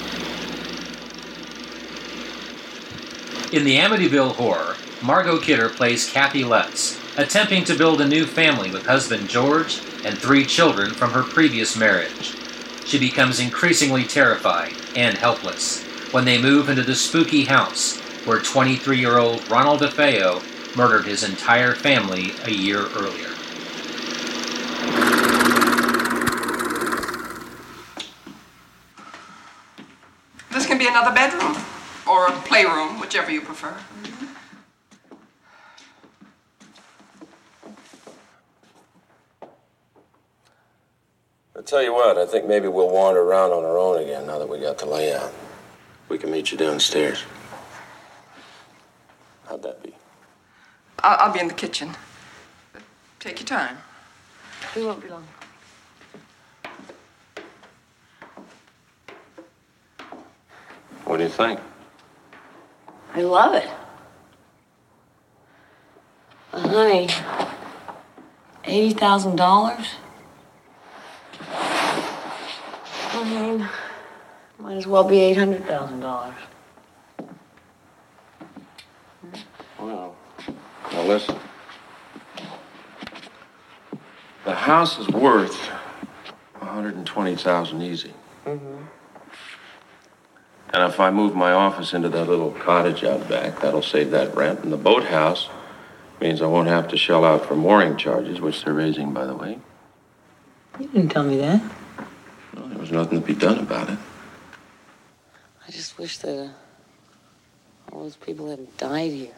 In the Amityville Horror, Margot Kidder plays Kathy Lutz, attempting to build a new family with husband George and three children from her previous marriage. She becomes increasingly terrified and helpless when they move into the spooky house where 23 year old Ronald DeFeo murdered his entire family a year earlier. This can be another bedroom or a playroom, whichever you prefer. I'll tell you what, I think maybe we'll wander around on our own again now that we got the layout. We can meet you downstairs. How'd that be? I'll, I'll be in the kitchen. Take your time. We won't be long. What do you think? I love it. Uh, honey, eighty thousand dollars. I mean, might as well be eight hundred thousand dollars. Now listen. The house is worth 120,000 easy. Mm-hmm. And if I move my office into that little cottage out back, that'll save that rent. And the boathouse means I won't have to shell out for mooring charges, which they're raising, by the way. You didn't tell me that. Well, there was nothing to be done about it. I just wish that uh, all those people hadn't died here.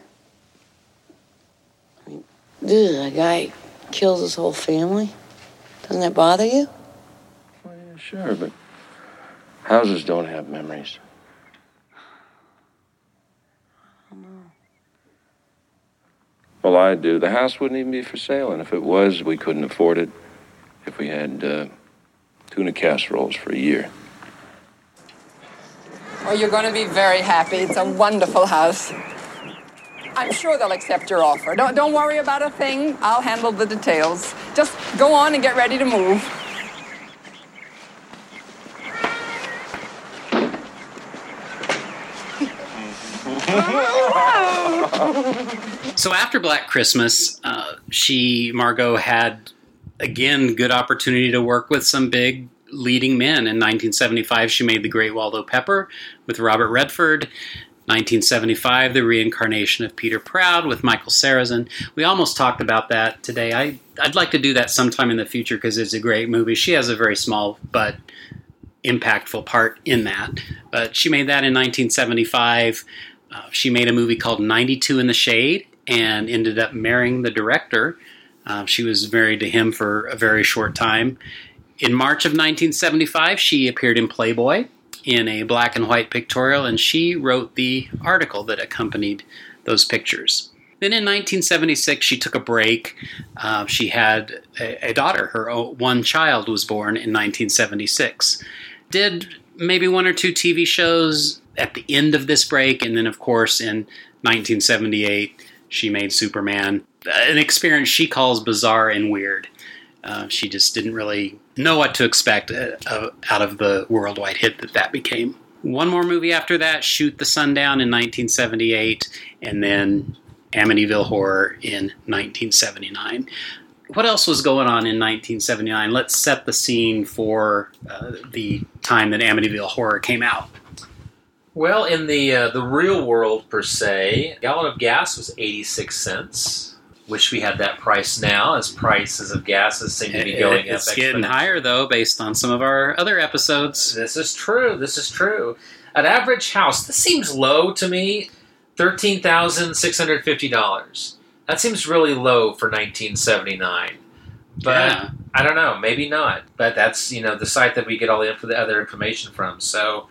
I mean, ugh, a guy kills his whole family. Doesn't that bother you? Well, yeah, sure, but houses don't have memories. Well, I do. The house wouldn't even be for sale, and if it was, we couldn't afford it if we had uh, tuna casseroles for a year. Well, you're going to be very happy. It's a wonderful house. I'm sure they'll accept your offer. Don't, don't worry about a thing. I'll handle the details. Just go on and get ready to move. so after Black Christmas, uh, she Margot had again good opportunity to work with some big leading men. In 1975, she made The Great Waldo Pepper with Robert Redford. 1975, The Reincarnation of Peter Proud with Michael Sarrazin. We almost talked about that today. I, I'd like to do that sometime in the future because it's a great movie. She has a very small but impactful part in that. But she made that in 1975. Uh, she made a movie called 92 in the Shade and ended up marrying the director. Uh, she was married to him for a very short time. In March of 1975, she appeared in Playboy in a black and white pictorial, and she wrote the article that accompanied those pictures. Then in 1976, she took a break. Uh, she had a, a, daughter. Her one child was born in 1976. Did maybe one or two TV shows at the end of this break, and then, of course, in 1978, she made Superman, an experience she calls bizarre and weird. Uh, she just didn't really know what to expect uh, out of the worldwide hit that that became. One more movie after that, Shoot the Sundown in 1978, and then Amityville Horror in 1979. What else was going on in 1979? Let's set the scene for uh, the time that Amityville Horror came out. Well, in the uh, the real world per se, a gallon of gas was 86 cents wish we had that price now, as prices of gases seem to be going it's up. It's getting higher though, based on some of our other episodes. This is true. This is true. An average house. This seems low to me. Thirteen thousand six hundred fifty dollars. That seems really low for 1979. But yeah. I don't know, maybe not. But that's you know the site that we get all the, the other information from. So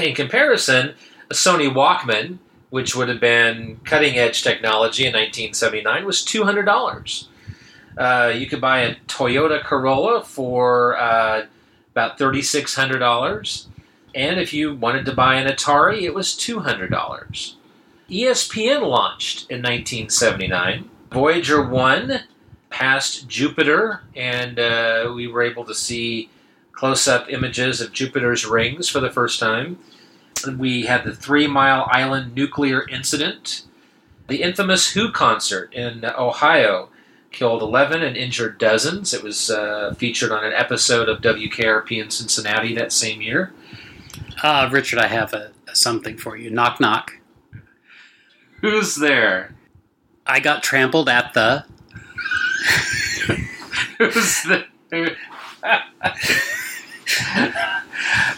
in comparison, a Sony Walkman which would have been cutting edge technology in 1979, was $200. Uh, you could buy a Toyota Corolla for uh, about $3,600. And if you wanted to buy an Atari, it was $200. ESPN launched in 1979. Voyager 1 passed Jupiter, and uh, we were able to see close up images of Jupiter's rings for the first time. We had the Three Mile Island nuclear incident. The infamous Who concert in Ohio killed 11 and injured dozens. It was uh, featured on an episode of WKRP in Cincinnati that same year. Uh, Richard, I have a, a something for you. Knock, knock. Who's there? I got trampled at the. Who's the.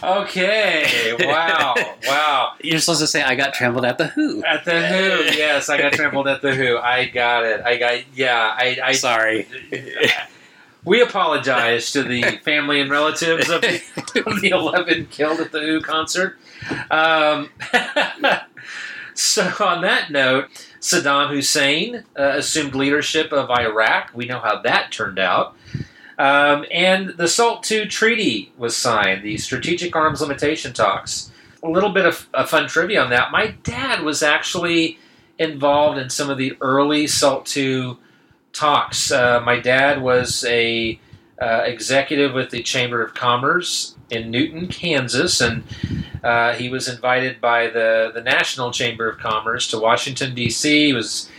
okay. Wow. Wow. You're supposed to say I got trampled at the Who. At the Who. Yes, I got trampled at the Who. I got it. I got. Yeah. I. I Sorry. We apologize to the family and relatives of the, of the 11 killed at the Who concert. Um, so, on that note, Saddam Hussein uh, assumed leadership of Iraq. We know how that turned out. Um, and the SALT II treaty was signed, the Strategic Arms Limitation Talks. A little bit of, of fun trivia on that. My dad was actually involved in some of the early SALT II talks. Uh, my dad was a uh, executive with the Chamber of Commerce in Newton, Kansas, and uh, he was invited by the, the National Chamber of Commerce to Washington D.C. He was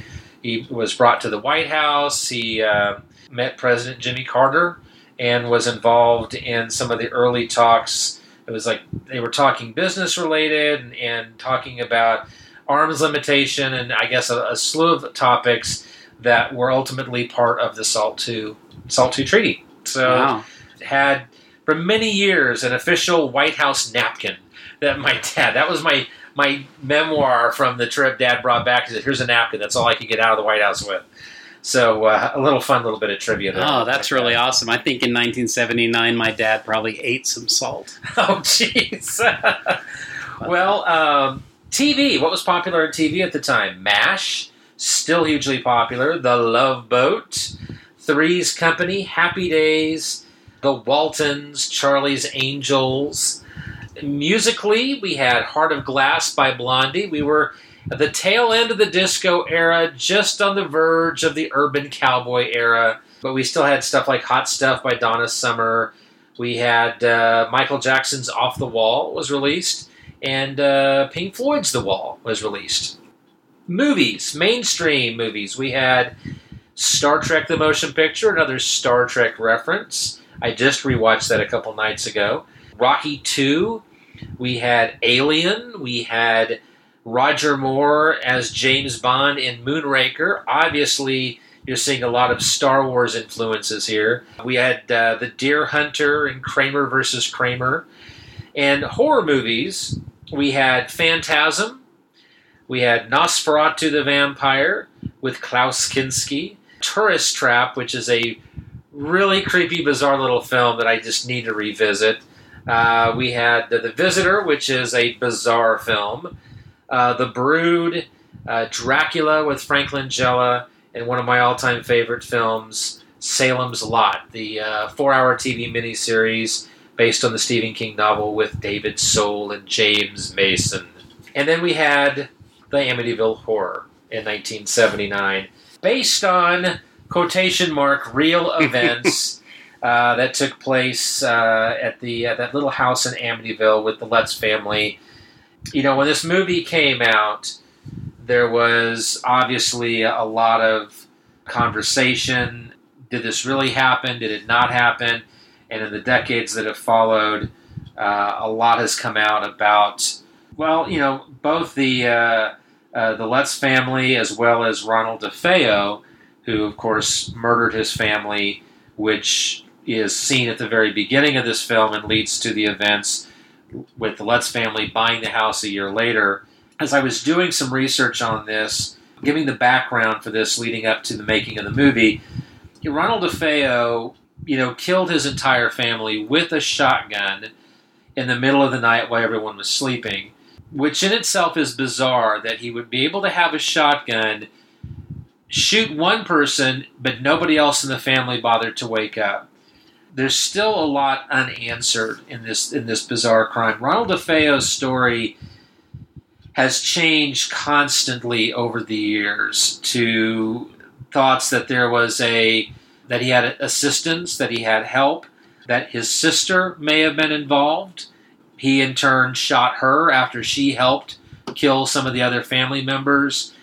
he was brought to the White House. He uh, met President Jimmy Carter and was involved in some of the early talks. It was like they were talking business related and, and talking about arms limitation and I guess a, a, slew of topics that were ultimately part of the SALT II SALT II treaty. So wow. had for many years an official White House napkin that my dad that was my my memoir from the trip dad brought back. He said, "Here's a napkin. That's all I could get out of the White House with." So uh, a little fun little bit of trivia there. Oh, that's really awesome. I think in 1979, my dad probably ate some salt. oh, jeez. well, um, TV. What was popular on TV at the time? MASH, still hugely popular. The Love Boat, Three's Company, Happy Days, The Waltons, Charlie's Angels. Musically, we had Heart of Glass by Blondie. We were at the tail end of the disco era, just on the verge of the urban cowboy era. But we still had stuff like Hot Stuff by Donna Summer. We had uh, Michael Jackson's Off the Wall was released, and uh, Pink Floyd's The Wall was released. Movies, mainstream movies. We had Star Trek the Motion Picture, another Star Trek reference. I just rewatched that a couple nights ago. Rocky 2, we had Alien, we had Roger Moore as James Bond in Moonraker. Obviously, you're seeing a lot of Star Wars influences here. We had uh, The Deer Hunter and Kramer versus Kramer. And horror movies, we had Phantasm, we had Nosferatu the Vampire with Klaus Kinski, Tourist Trap, which is a really creepy, bizarre little film that I just need to revisit. Uh, we had the, the, Visitor, which is a bizarre film. Uh, the Brood, uh, Dracula with Frank Langella, and one of my all-time favorite films, Salem's Lot, the uh, four-hour TV miniseries based on the Stephen King novel with David Soul and James Mason. And then we had the Amityville Horror in 1979, based on quotation mark real events uh, that took place uh, at the uh, that little house in Amityville with the Lutz family. You know, when this movie came out, there was obviously a lot of conversation. Did this really happen? Did it not happen? And in the decades that have followed, uh, a lot has come out about well, you know, both the uh, uh, the Lutz family as well as Ronald DeFeo, who of course murdered his family, which is seen at the very beginning of this film and leads to the events with the Lutz family buying the house a year later. As I was doing some research on this, giving the background for this leading up to the making of the movie, Ronald DeFeo, you know, killed his entire family with a shotgun in the middle of the night while everyone was sleeping which in itself is bizarre that he would be able to have a shotgun, shoot one person, but nobody else in the family bothered to wake up. There's still a lot unanswered in this in this bizarre crime. Ronald DeFeo's story has changed constantly over the years to thoughts that there was a that he had assistance, that he had help, that his sister may have been involved he in turn shot her after she helped kill some of the other family members.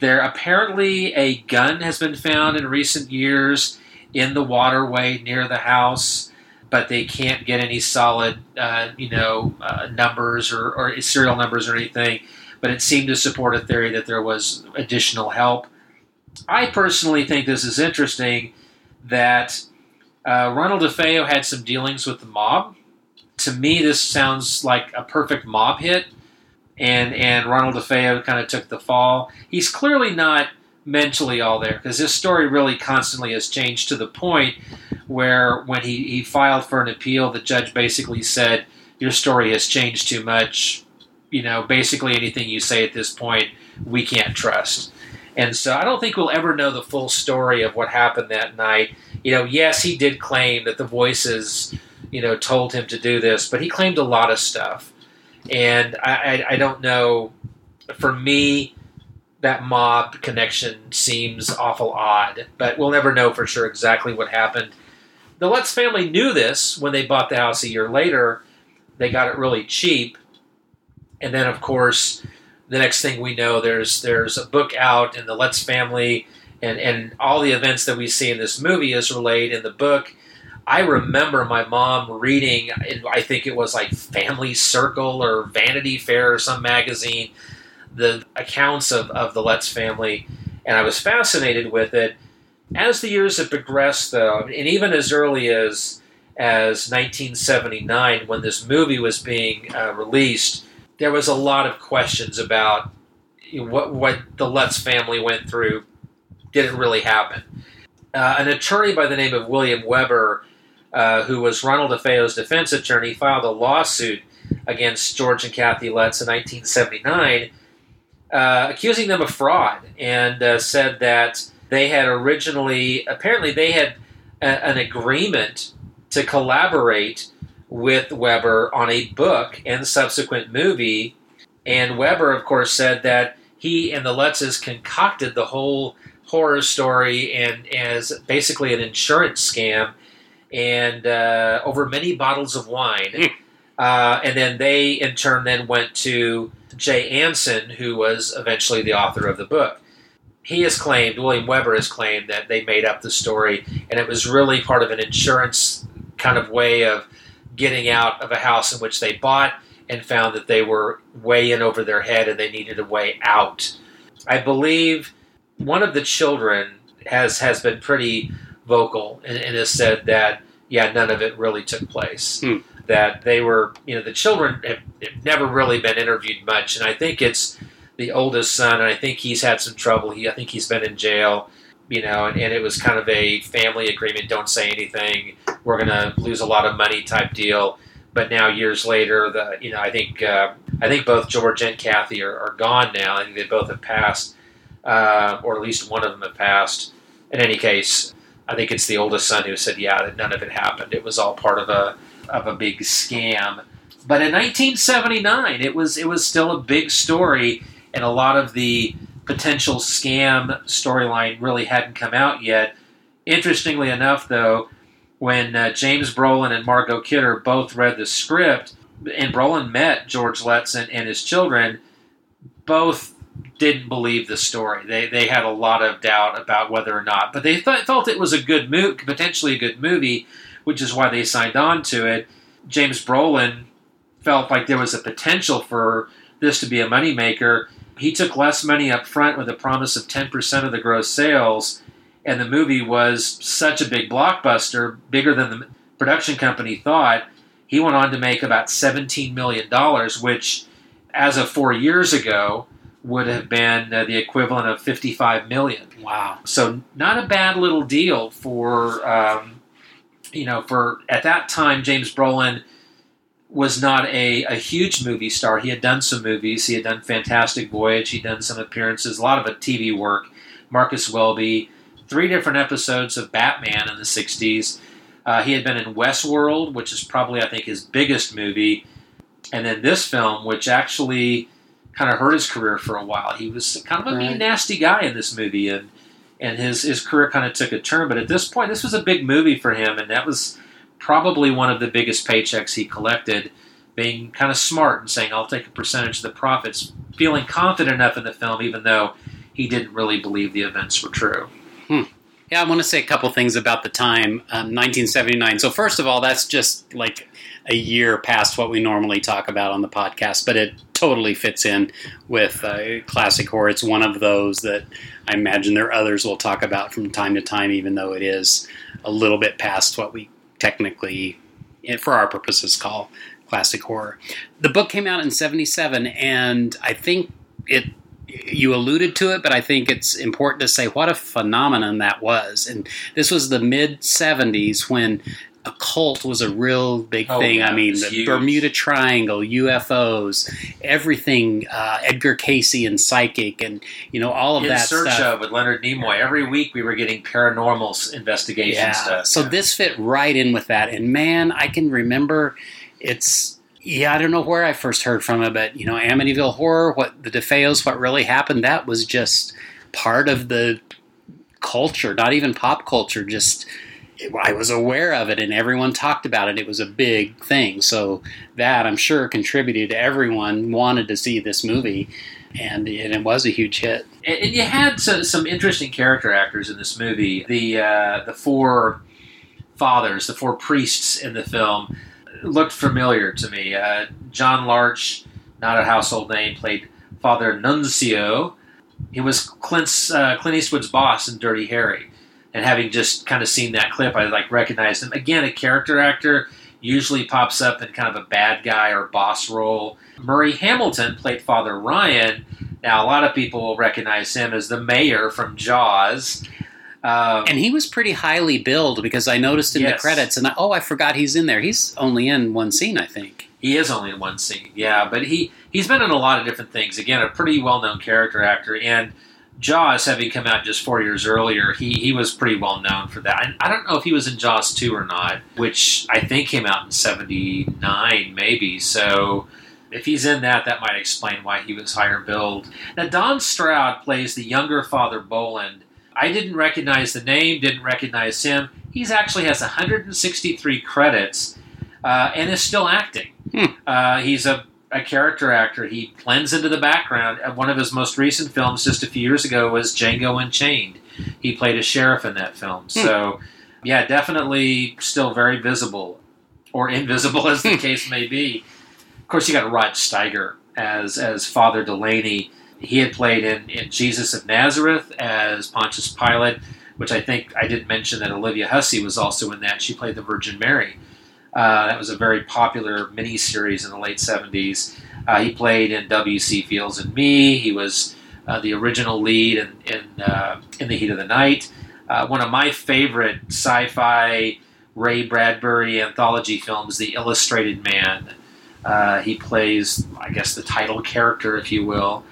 There apparently a gun has been found in recent years in the waterway near the house, but they can't get any solid, uh, you know, uh, numbers or, or serial numbers or anything. But it seemed to support a theory that there was additional help. I personally think this is interesting that uh, Ronald DeFeo had some dealings with the mob to me, this sounds like a perfect mob hit, and and Ronald DeFeo kind of took the fall. He's clearly not mentally all there because his story really constantly has changed to the point where when he, he filed for an appeal, the judge basically said, Your story has changed too much. You know, basically anything you say at this point, we can't trust. And so I don't think we'll ever know the full story of what happened that night. You know, yes, he did claim that the voices you know, told him to do this, but he claimed a lot of stuff. And I, I, I don't know, for me, that mob connection seems awful odd, but we'll never know for sure exactly what happened. The Lutz family knew this when they bought the house a year later. They got it really cheap. And then, of course, the next thing we know, there's there's a book out in the Lutz family, and, and all the events that we see in this movie is relayed in the book. I remember my mom reading, I think it was like Family Circle or Vanity Fair or some magazine, the accounts of, of the Lutz family, and I was fascinated with it. As the years have progressed, though, and even as early as as 1979, when this movie was being uh, released, there was a lot of questions about what what the Lutz family went through. Did it really happen? Uh, an attorney by the name of William Weber uh, who was Ronald DeFeo's defense attorney, filed a lawsuit against George and Kathy Lutz in 1979, uh, accusing them of fraud, and uh, said that they had originally, apparently, they had a, an agreement to collaborate with Weber on a book and subsequent movie. And Weber, of course, said that he and the Lutzes concocted the whole horror story and as basically an insurance scam and uh, over many bottles of wine. Mm. Uh, and then they, in turn, then went to Jay Anson, who was eventually the author of the book. He has claimed, William Weber has claimed that they made up the story, and it was really part of an insurance kind of way of getting out of a house in which they bought and found that they were way in over their head and they needed a way out. I believe one of the children has has been pretty vocal and, and has said that yeah, none of it really took place. Hmm. That they were, you know, the children have, have never really been interviewed much, and I think it's the oldest son, and I think he's had some trouble. He, I think he's been in jail, you know, and, and it was kind of a family agreement: don't say anything. We're gonna lose a lot of money type deal. But now, years later, the you know, I think uh, I think both George and Kathy are, are gone now. I think they both have passed, uh, or at least one of them have passed. In any case, I think it's the oldest son who said, "Yeah, that none of it happened. It was all part of a of a big scam." But in 1979, it was it was still a big story, and a lot of the potential scam storyline really hadn't come out yet. Interestingly enough, though, when uh, James Brolin and Margot Kidder both read the script, and Brolin met George Lutz and, and his children, both didn't believe the story. They they had a lot of doubt about whether or not, but they th- felt it was a good movie, potentially a good movie, which is why they signed on to it. James Brolin felt like there was a potential for this to be a moneymaker. He took less money up front with a promise of 10% of the gross sales, and the movie was such a big blockbuster, bigger than the production company thought. He went on to make about $17 million, which, as of four years ago, would have been uh, the equivalent of 55 million. Wow. So not a bad little deal for um, you know for at that time James Brolin was not a, a huge movie star. He had done some movies. He had done Fantastic Voyage. He'd done some appearances, a lot of TV work. Marcus Welby, three different episodes of Batman in the 60s. Uh, he had been in Westworld, which is probably, I think, his biggest movie. And then this film, which actually kind of hurt his career for a while. He was kind of a mean, Right. nasty guy in this movie, and and his his career kind of took a turn. But at this point, this was a big movie for him, and that was probably one of the biggest paychecks he collected. Being kind of smart and saying, "I'll take a percentage of the profits," feeling confident enough in the film, even though he didn't really believe the events were true. Yeah, I want to say a couple things about the time, um, 1979. So, first of all, that's just like a year past what we normally talk about on the podcast, but it totally fits in with uh, classic horror. It's one of those that I imagine there are others we'll talk about from time to time, even though it is a little bit past what we technically, eh, for our purposes, call classic horror. The book came out in 77, and I think it you alluded to it, but I think it's important to say what a phenomenon that was. And this was the mid 70s when a cult was a real big Oh, thing. yeah, I mean, the huge. Bermuda Triangle, UFOs, everything, uh, Edgar Cayce and Psychic, and, you know, all of In that search stuff. of with Leonard Nimoy, every week we were getting paranormal investigation Yeah. stuff. So this fit right in with that. And man, I can remember it's yeah, I don't know where I first heard from it, but you know, Amityville Horror, what the DeFeos, what really happened, that was just part of the culture, not even pop culture, just I was aware of it and everyone talked about it. It was a big thing. So that I'm sure contributed to everyone wanted to see this movie and, and it was a huge hit. And, and you had some, some interesting character actors in this movie. The uh, the four fathers, the four priests in the film, looked familiar to me. Uh, John Larch, not a household name, played Father Nuncio. He was Clint's uh, Clint Eastwood's boss in Dirty Harry, and having just kind of seen that clip, I like recognized him again. A character actor usually pops up in kind of a bad guy or boss role. Murray Hamilton played Father Ryan. Now, a lot of people will recognize him as the mayor from Jaws. Um, And he was pretty highly billed because I noticed in Yes. the credits, and I, oh, I forgot he's in there. He's only in one scene, I think. He is only in one scene, yeah, but he he's been in a lot of different things. Again, a pretty well known character actor, and Jaws having come out just four years earlier, he he was pretty well known for that. I, I don't know if he was in Jaws two or not, which I think came out in seventy nine, maybe. So. If he's in that, that might explain why he was higher billed. Now, Don Stroud plays the younger Father Boland. I didn't recognize the name, didn't recognize him. He's actually has 163 credits uh, and is still acting. Uh, he's a, a character actor. He blends into the background. Uh, One of his most recent films, just a few years ago, was Django Unchained. He played a sheriff in that film. So yeah, definitely still very visible, or invisible as the case may be. Of course, you got Rod Steiger as as Father Delaney. He had played in, in Jesus of Nazareth as Pontius Pilate, which I think I did mention that Olivia Hussey was also in that. She played the Virgin Mary. Uh, that was a very popular miniseries in the late 70s. Uh, he played in W.C. Fields and Me. He was uh, the original lead in in, uh, in the Heat of the Night. Uh, one of my favorite sci-fi Ray Bradbury anthology films, The Illustrated Man. He plays, I guess, the title character, if you will.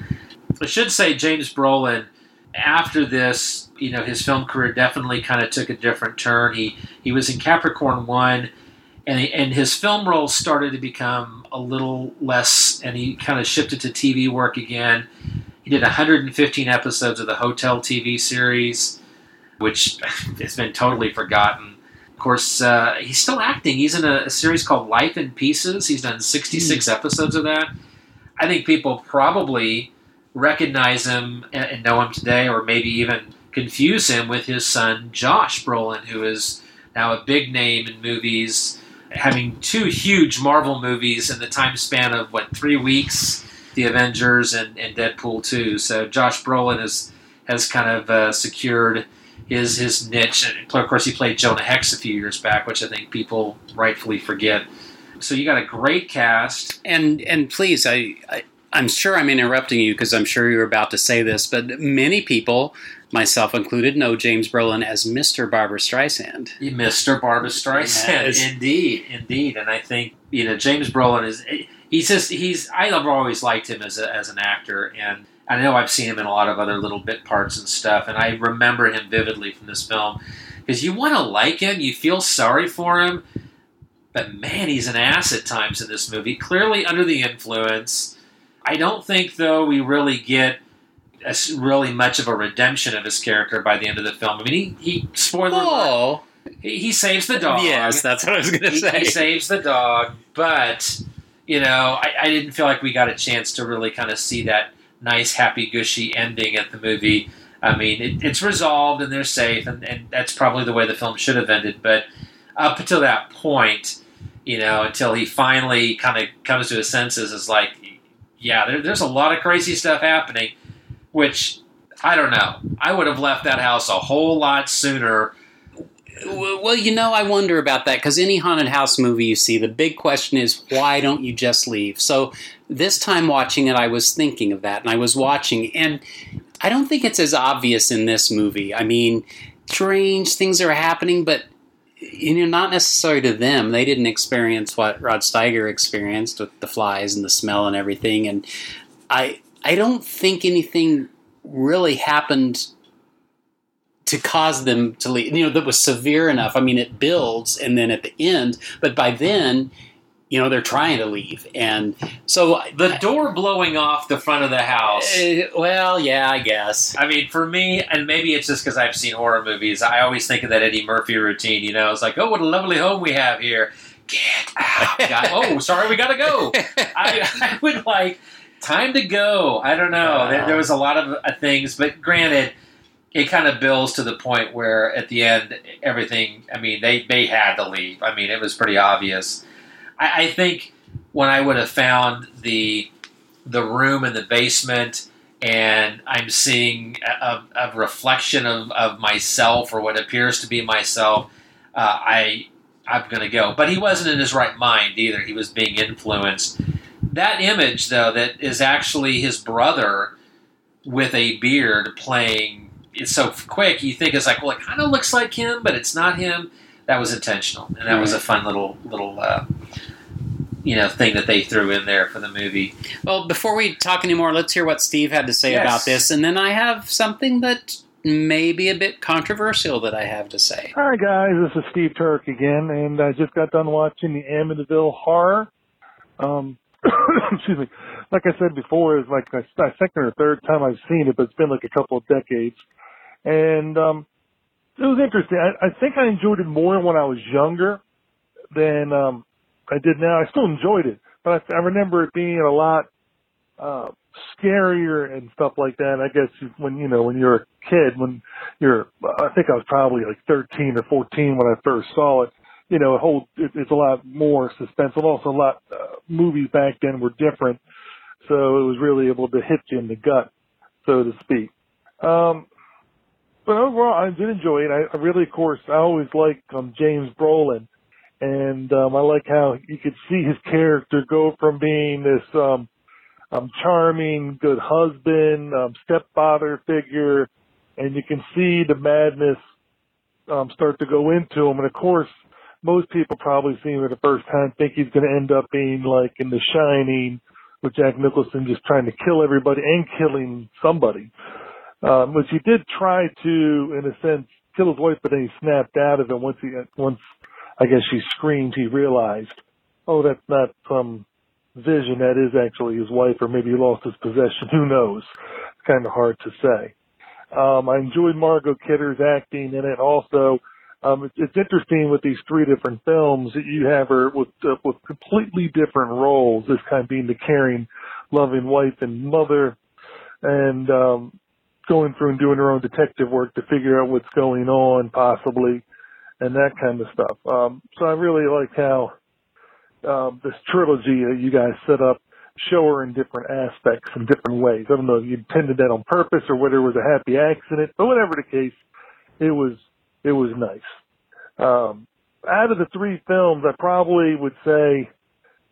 I should say James Brolin. After this, you know, his film career definitely kind of took a different turn. He he was in Capricorn One, and he, and his film roles started to become a little less, and he kind of shifted to TV work again. He did 115 episodes of the Hotel TV series, which has been totally forgotten. Of course, uh, he's still acting. He's in a, a, series called Life in Pieces. He's done 66 mm. episodes of that. I think people probably recognize him and know him today, or maybe even confuse him with his son Josh Brolin, who is now a big name in movies, having two huge Marvel movies in the time span of what three weeks, The Avengers and, and Deadpool two. So Josh Brolin has has kind of uh, secured his his niche. And of course, he played Jonah Hex a few years back, which I think people rightfully forget. So you got a great cast, and and please, I, I I'm sure I'm interrupting you because I'm sure you're about to say this, but many people, myself included, know James Brolin as Mr. Barbra Streisand. Mr. Barbra Streisand, yes. indeed, indeed. And I think you know James Brolin is he's just he's I've always liked him as a, as an actor, and I know I've seen him in a lot of other little bit parts and stuff, and I remember him vividly from this film because you want to like him, you feel sorry for him, but man, he's an ass at times in this movie. Clearly under the influence I don't think, though, we really get really much of a redemption of his character by the end of the film. I mean, he, he spoiler oh. he, he, saves the dog. Yes, that's what I was going to say. He saves the dog, but you know, I, I didn't feel like we got a chance to really kind of see that nice, happy, gushy ending at the movie. I mean, it, it's resolved and they're safe, and, and that's probably the way the film should have ended. But up until that point, you know, until he finally kind of comes to his senses, is like yeah, there, there's a lot of crazy stuff happening, which I don't know. I would have left that house a whole lot sooner. Well, you know, I wonder about that because any haunted house movie you see, the big question is why don't you just leave? So this time watching it, I was thinking of that, and I was watching, and I don't think it's as obvious in this movie. I mean, strange things are happening, but you know, not necessarily to them. They didn't experience what Rod Steiger experienced with the flies and the smell and everything. And I, I don't think anything really happened to cause them to leave. You know, that was severe enough. I mean, it builds, and then at the end, but by then, you know they're trying to leave. And so the door blowing off the front of the house. Uh, well yeah i guess. I mean for me and maybe it's just because i've seen horror movies i always think of that eddie murphy routine you know? It's like oh what a lovely home we have here. Get out. Oh sorry we gotta go. I, I, would like time to go i don't know uh, there, there, was a lot of uh, things but granted it kind of builds to the point where at the end everything i mean they, they had to leave i mean it was pretty obvious I, I think when I would have found the the room in the basement and I'm seeing a, a reflection of, of, myself or what appears to be myself, uh, I I'm going to go. But he wasn't in his right mind either. He was being influenced. That image, though, that is actually his brother with a beard playing. It's so quick. You think it's like, well, it kind of looks like him, but it's not him. That was intentional, and that was a fun little little uh, you know thing that they threw in there for the movie. Well, before we talk anymore, let's hear what Steve had to say yes. about this, and then I have something that may be a bit controversial that I have to say. Hi guys, this is Steve Turek again, and I just got done watching the Amityville Horror. Um, excuse me. Like I said before, it's like a second or third time I've seen it, but it's been like a couple of decades, and um, it was interesting. I, I think I enjoyed it more when I was younger than um, I did now. I still enjoyed it, but I, I remember it being a lot uh, scarier and stuff like that. I guess when you know when you're a kid, when you're, I think I was probably like 13 or 14 when I first saw it. You know, it holds it, it's a lot more suspenseful. also a lot uh, movies back then were different, so it was really able to hit you in the gut, so to speak. Um, but overall, I did enjoy it. I, I really, of course, I always like um, James Brolin, and um, I like how you could see his character go from being this um, um, charming, good husband, um, stepfather figure, and you can see the madness um, start to go into him. And of course, most people probably see him for the first time think he's going to end up being like in The Shining, with Jack Nicholson just trying to kill everybody and killing somebody. Um, which he did try to, in a sense, kill his wife, but then he snapped out of it once he, once I guess she screamed. He realized, oh, that's not some vision. That is actually his wife, or maybe he lost his possession. Who knows? It's kind of hard to say. Um, I enjoyed Margot Kidder's acting in it. Also, um, it's, it's interesting with these three different films that you have her with uh, with completely different roles. This kind of being the caring, loving wife and mother, and um, going through and doing her own detective work to figure out what's going on, possibly, and that kind of stuff. Um, so I really like how um, this trilogy that you guys set up show her in different aspects in different ways. I don't know if you intended that on purpose or whether it was a happy accident, but whatever the case, it was it was nice. Um, out of the three films, I probably would say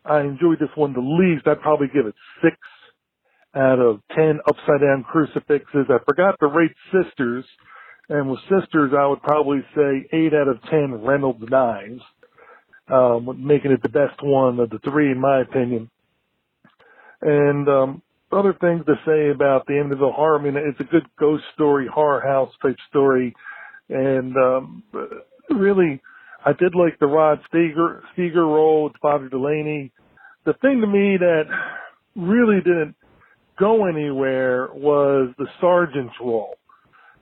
I enjoyed this one the least. I'd probably give it six out of ten upside down crucifixes. I forgot to rate Sisters, and with Sisters, I would probably say eight out of ten Reynolds knives um, making it the best one of the three, in my opinion. And um, other things to say about the Amityville Horror. I mean, it's a good ghost story, horror house type story, and um, really, I did like the Rod Steiger Steiger role with Father Delaney. The thing to me that really didn't go anywhere was the sergeant's role.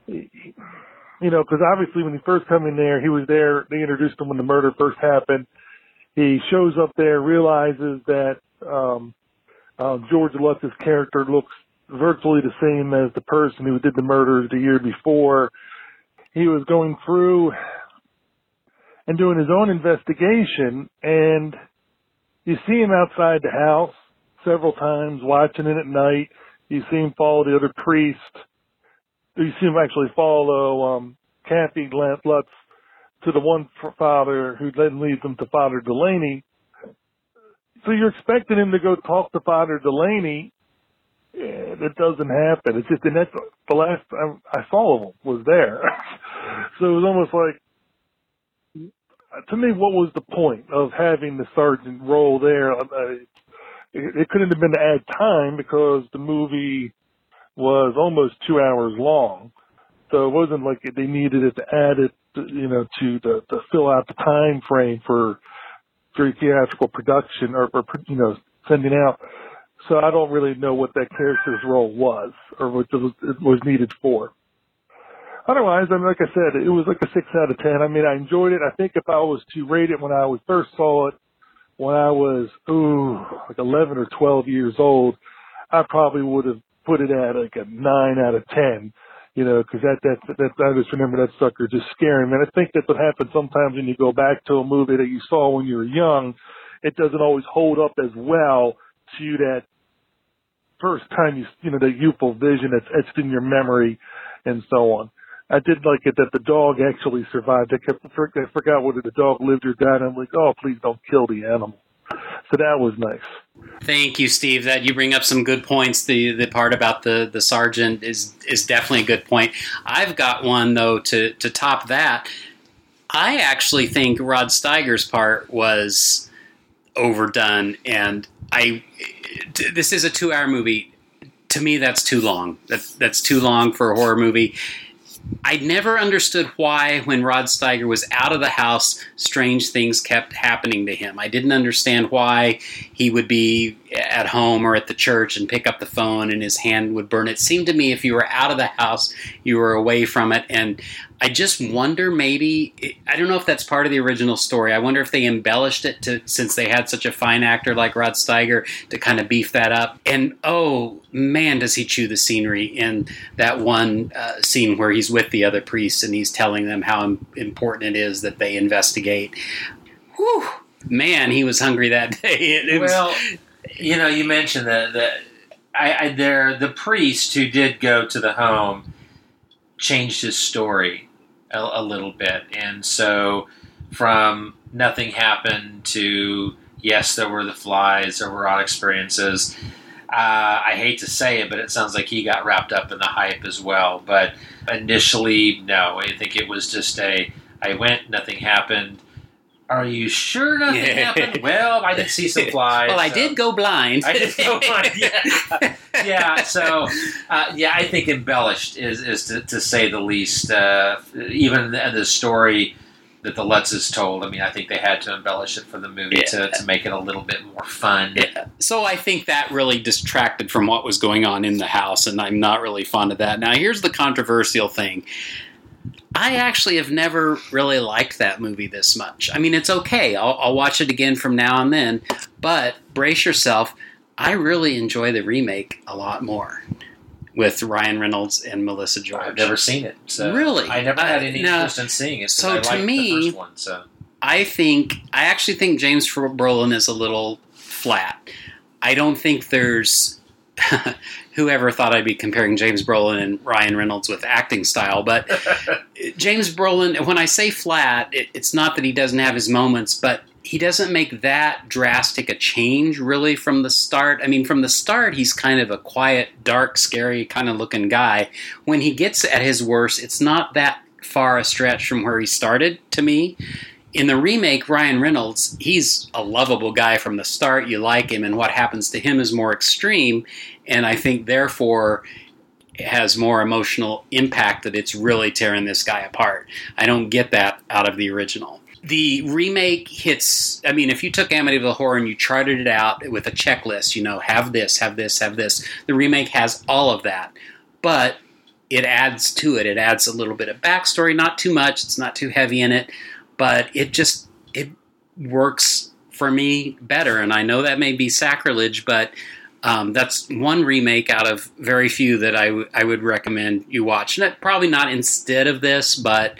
You know, because obviously when he first come in there, he was there. They introduced him when the murder first happened he shows up there, realizes that um, uh, George Lutz's character looks virtually the same as the person who did the murders the year before. He was going through and doing his own investigation, and you see him outside the house several times, watching it at night. You see him follow the other priest. You see him actually follow um, Kathy Lutz to the one father who then leads them to Father Delaney. So you're expecting him to go talk to Father Delaney, and it doesn't happen. It's just, and that's the last time I saw of him was there. so it was almost like, to me, what was the point of having the sergeant role there? It, couldn't have been to add time because the movie was almost two hours long. So it wasn't like they needed it to add it you know, to the, to fill out the time frame for, for theatrical production or, or, you know, sending out. So I don't really know what that character's role was or what it was needed for. Otherwise, I mean, like I said, it was like a six out of ten. I mean, I enjoyed it. I think if I was to rate it when I was first saw it, when I was ooh like eleven or twelve years old, I probably would have put it at like a nine out of ten you know, because that, that, that, I just remember that sucker just scaring me. And I think that's what happens sometimes when you go back to a movie that you saw when you were young. It doesn't always hold up as well to that first time you, you know, the youthful vision that's etched in your memory and so on. I did like it that the dog actually survived. I kept, I forgot whether the dog lived or died. I'm like, oh, please don't kill the animal. So that was nice. Thank you, Steve. That you bring up some good points. The the part about the the sergeant is is definitely a good point. I've got one though to to top that. I actually think Rod Steiger's part was overdone, and I this is a two hour movie. To me, that's too long. That, that's too long for a horror movie. I never understood why, when Rod Steiger was out of the house, strange things kept happening to him. I didn't understand why he would be at home or at the church and pick up the phone and his hand would burn. It seemed to me if you were out of the house, you were away from it. And I just wonder maybe I don't know if that's part of the original story. I wonder if they embellished it to since they had such a fine actor like Rod Steiger to kind of beef that up. And oh man, does he chew the scenery in that one uh, scene where he's with the other priests and he's telling them how important it is that they investigate. Whew, man, he was hungry that day. It, it was- well, you know, you mentioned that that I, I there the priest who did go to the home changed his story a, a little bit, and so from nothing happened to yes, there were the flies, there were odd experiences. Uh, I hate to say it, but it sounds like he got wrapped up in the hype as well. But initially, no, I think it was just a I went, nothing happened. Are you sure nothing Yeah. happened? Well, I did see some flies. well, I so- did go blind. I did go blind. Yeah, yeah. So, uh, yeah, I think embellished is is to, to say the least. Uh, even the, the story that the Lutzes told. I mean, I think they had to embellish it for the movie to, to make it a little bit more fun. So I think that really distracted from what was going on in the house, and I'm not really fond of that. Now, here's the controversial thing. I actually have never really liked that movie this much. I mean, it's okay. I'll, I'll watch it again from now and then, but brace yourself. I really enjoy the remake a lot more with Ryan Reynolds and Melissa George. I've never seen it. So Really? I never had Uh, any no. interest in seeing it. So I to me- the first one. So I think I actually think James Brolin is a little flat. I don't think there's whoever thought I'd be comparing James Brolin and Ryan Reynolds with acting style, but James Brolin. When I say flat, it, it's not that he doesn't have his moments, but he doesn't make that drastic a change really from the start. I mean, from the start, he's kind of a quiet, dark, scary kind of looking guy. When he gets at his worst, it's not that far a stretch from where he started to me. In the remake, Ryan Reynolds, he's a lovable guy from the start. You like him, and what happens to him is more extreme, and I think therefore it has more emotional impact that it's really tearing this guy apart. I don't get that out of the original. The remake hits. I mean, if you took Amityville Horror and you charted it out with a checklist, you know, have this, have this, have this. The remake has all of that, but it adds to it. It adds a little bit of backstory, not too much. It's not too heavy in it, but it just it works for me better. And I know that may be sacrilege, but um, that's one remake out of very few that I, w- I would recommend you watch. Not, probably not instead of this, but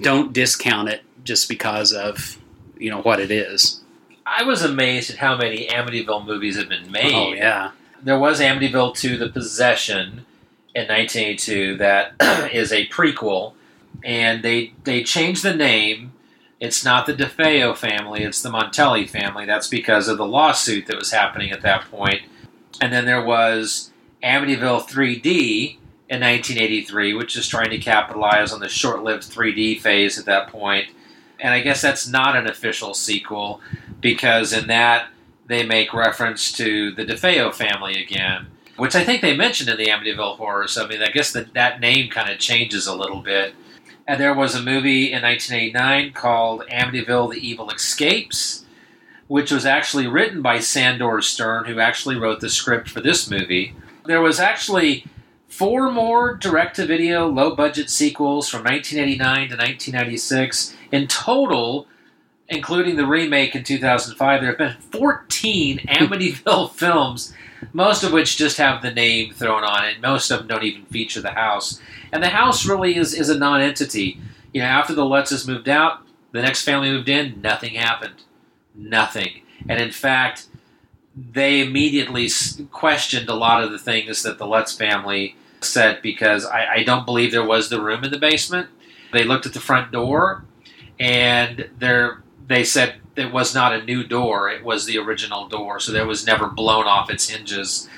don't discount it just because of you know what it is. I was amazed at how many Amityville movies have been made. Oh yeah, There was Amityville 2 The Possession in 1982 that is a prequel, and they they changed the name. It's not the DeFeo family, it's the Montelli family. That's because of the lawsuit that was happening at that point. And then there was Amityville 3D in 1983, which is trying to capitalize on the short lived 3D phase at that point. And I guess that's not an official sequel because in that they make reference to the DeFeo family again, which I think they mentioned in the Amityville Horror. So I mean, I guess that that name kind of changes a little bit. And there was a movie in 1989 called Amityville: The Evil Escapes, which was actually written by Sandor Stern, who actually wrote the script for this movie. There was actually four more direct-to-video low-budget sequels from 1989 to 1996 in total including the remake in 2005, there have been 14 Amityville films, most of which just have the name thrown on it. Most of them don't even feature the house. And the house really is, is a non entity. You know, after the Lutzes moved out, the next family moved in, nothing happened. Nothing. And in fact, they immediately questioned a lot of the things that the Lutz family said because I, I don't believe there was the room in the basement. They looked at the front door and there they said it was not a new door it was the original door so there was never blown off its hinges.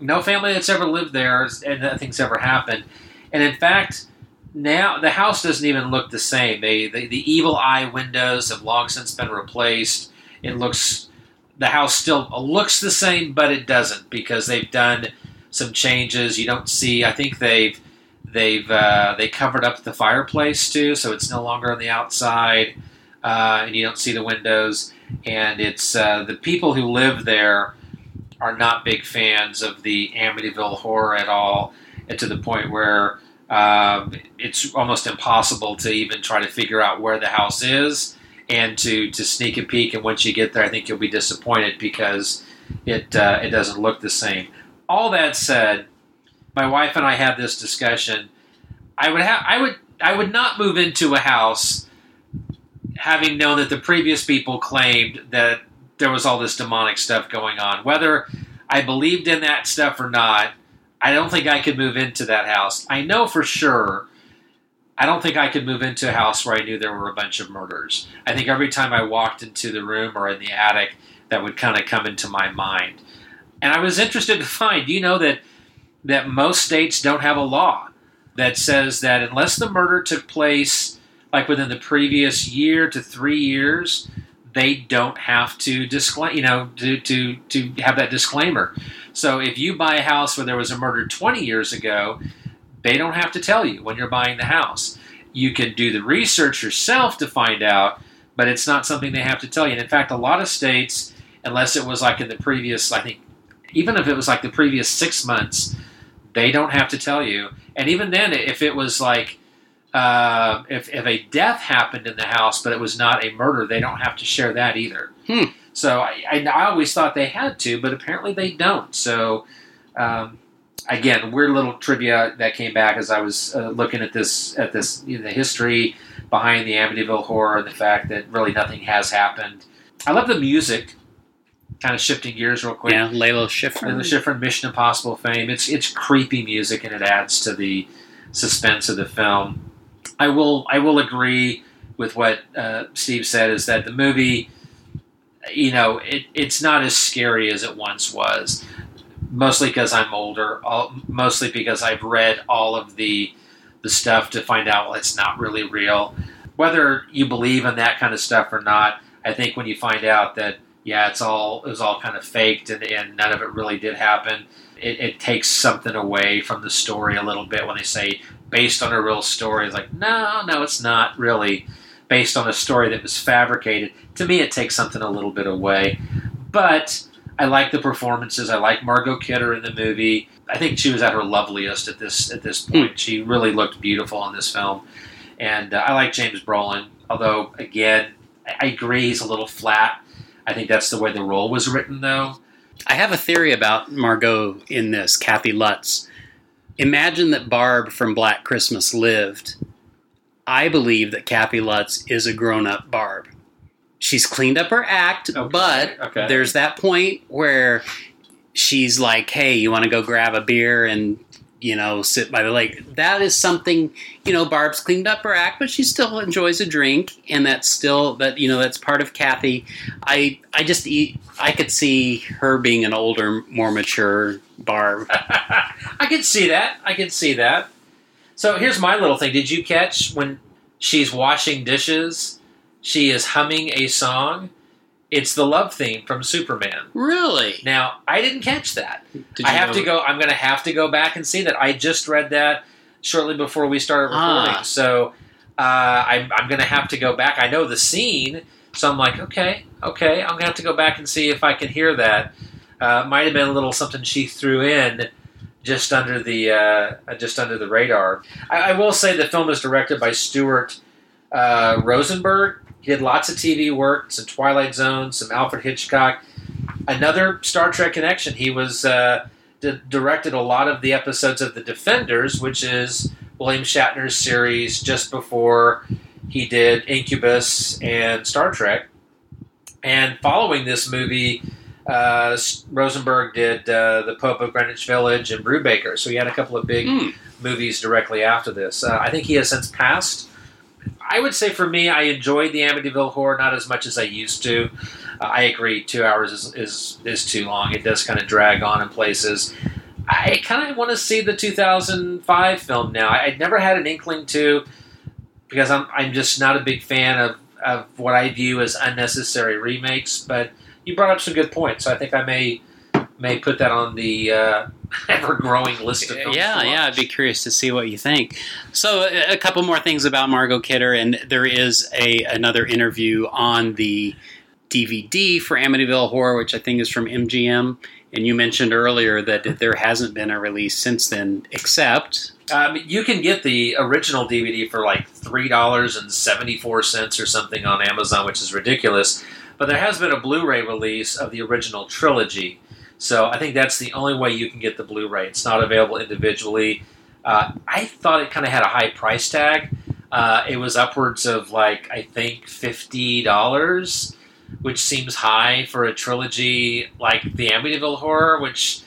No family that's ever lived there and nothing's ever happened. And in fact now the house doesn't even look the same. They, they the evil eye windows have long since been replaced. It looks the house still looks the same but it doesn't because they've done some changes. You don't see i think they've they've uh, they covered up the fireplace too so it's no longer on the outside uh, and you don't see the windows. And it's uh, the people who live there are not big fans of the Amityville horror at all, and to the point where Um, it's almost impossible to even try to figure out where the house is and to, to sneak a peek. And once you get there, I think you'll be disappointed because it uh, it doesn't look the same. All that said, my wife and I had this discussion. I would have I would I would not move into a house having known that the previous people claimed that there was all this demonic stuff going on. Whether I believed in that stuff or not, I don't think I could move into that house. I know for sure. I don't think I could move into a house where I knew there were a bunch of murders. I think every time I walked into the room or in the attic, that would kind of come into my mind. And I was interested to find, you know that that most states don't have a law that says that unless the murder took place like within the previous year to three years, they don't have to disclaim, you know, to, to, to have that disclaimer. So if you buy a house where there was a murder 20 years ago, they don't have to tell you when you're buying the house. You can do the research yourself to find out, but it's not something they have to tell you. And in fact, a lot of states, unless it was like in the previous, I think, even if it was like the previous six months, they don't have to tell you. And even then, if it was like, uh, if, if a death happened in the house, but it was not a murder, they don't have to share that either. Hmm. So I, I, I always thought they had to, but apparently they don't. So um, again, weird little trivia that came back as I was uh, looking at this at this you know, the history behind the Amityville horror and the fact that really nothing has happened. I love the music. Kind of shifting gears real quick. Yeah, Lalo Schifrin. Lalo Schifrin, Mission Impossible fame. It's it's creepy music and it adds to the suspense of the film. I will I will agree with what uh, Steve said is that the movie, you know, it, it's not as scary as it once was. Mostly because I'm older. All, mostly because I've read all of the the stuff to find out well it's not really real. Whether you believe in that kind of stuff or not, I think when you find out that yeah, it's all it was all kind of faked and, and none of it really did happen. It, it, takes something away from the story a little bit when they say based on a real story. It's like no, no, it's not really based on a story that was fabricated. To me, it takes something a little bit away. But I like the performances. I like Margot Kidder in the movie. I think she was at her loveliest at this at this point. She really looked beautiful in this film, and uh, I like James Brolin. Although again, I agree he's a little flat. I think that's the way the role was written, though. I have a theory about Margot in this, Kathy Lutz. Imagine that Barb from Black Christmas lived. I believe that Kathy Lutz is a grown up Barb. She's cleaned up her act, Okay, but okay. there's that point where she's like, hey, you want to go grab a beer and, you know, sit by the lake. That is something, you know, Barb's cleaned up her act, but she still enjoys a drink, and that's still that you know that's part of Kathy. I I just. I could see her being an older, more mature Barb. I could see that. I could see that. So here's my little thing. Did you catch when she's washing dishes? She is humming a song. It's the love theme from Superman. Really? Now I didn't catch that. Did I have know? to go. I'm going to have to go back and see that. I just read that shortly before we started recording. Ah. So uh, I'm, I'm going to have to go back. I know the scene, so I'm like, okay, okay. I'm going to have to go back and see if I can hear that. Uh, might have been a little something she threw in just under the uh, just under the radar. I, I will say the film is directed by Stuart uh, Rosenberg. He did lots of TV work, some Twilight Zone, some Alfred Hitchcock. Another Star Trek connection. He was uh, d- directed a lot of the episodes of The Defenders, which is William Shatner's series just before he did Incubus and Star Trek. And following this movie, uh, Rosenberg did uh, The Pope of Greenwich Village and Brubaker. So he had a couple of big Hmm. movies directly after this. Uh, I think he has since passed. I would say for me, I enjoyed the Amityville Horror not as much as I used to. Uh, I agree, two hours is, is, is too long. It does kind of drag on in places. I kind of want to see the 2005 film now. I, I'd never had an inkling to because I'm, I'm just not a big fan of, of what I view as unnecessary remakes. But you brought up some good points. So I think I may may put that on the uh, ever growing list of films. Yeah, yeah, I'd be curious to see what you think. So, a, a couple more things about Margot Kidder, and there is a another interview on the DVD for Amityville Horror, which I think is from MGM. And you mentioned earlier that there hasn't been a release since then, except Um, you can get the original DVD for like three dollars and seventy four cents or something on Amazon, which is ridiculous. But there has been a Blu-ray release of the original trilogy, so I think that's the only way you can get the Blu-ray. It's not available individually. Uh, I thought it kind of had a high price tag. Uh, it was upwards of like I think fifty dollars, which seems high for a trilogy like the Amityville Horror, which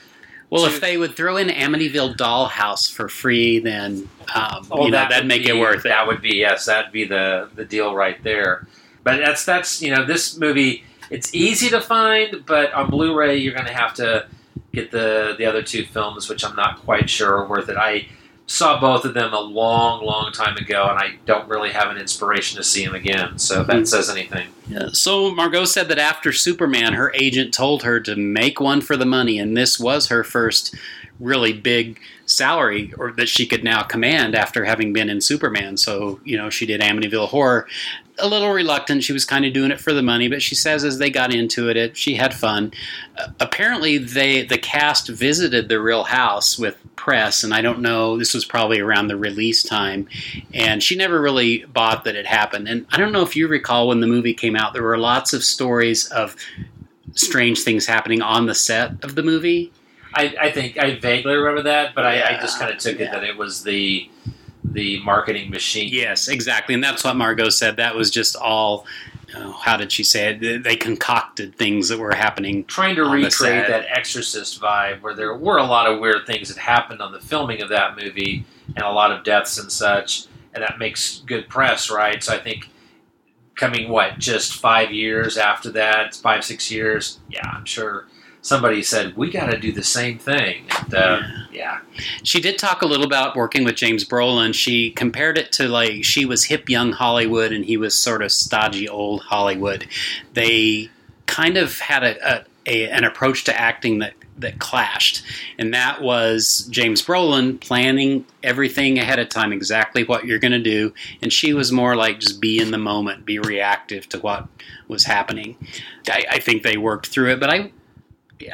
well, to- if they would throw in Amityville Dollhouse for free, then um, Oh, you know that that'd make be- it worth it. That would be yes, that'd be the the deal right there. But that's that's you know this movie. It's easy to find, but on Blu-ray you're going to have to get the the other two films, which I'm not quite sure are worth it. I saw both of them a long, long time ago, and I don't really have an inspiration to see them again. So if that Hmm. says anything. Yeah, So Margot said that after Superman, her agent told her to make one for the money, and this was her first really big salary or that she could now command after having been in Superman. So, you know, she did Amityville Horror. A little reluctant. She was kind of doing it for the money, but she says as they got into it, it she had fun. Uh, apparently, they the cast visited the real house with press, and I don't know. This was probably around the release time, and she never really bought that it happened. And I don't know if you recall when the movie came out, there were lots of stories of strange things happening on the set of the movie. I, I think I vaguely remember that, but I, I just kind of took it that it was the the marketing machine. Yes, exactly, and that's what Margot said. That was just all. oh, how did she say it? They- concocted things that were happening. trying to recreate that Exorcist vibe, where there were a lot of weird things that happened on the filming of that movie, and a lot of deaths and such, and that makes good press, right? So I think coming what just five years after that, five six years, yeah, I'm sure somebody said we got to do the same thing. And, uh, yeah. She did talk a little about working with James Brolin. She compared it to like she was hip young Hollywood and he was sort of stodgy old Hollywood. They kind of had a, a, a an approach to acting that that clashed, and that was James Brolin planning everything ahead of time, exactly what you're going to do, and she was more like just be in the moment, be reactive to what was happening. I, I think they worked through it, but I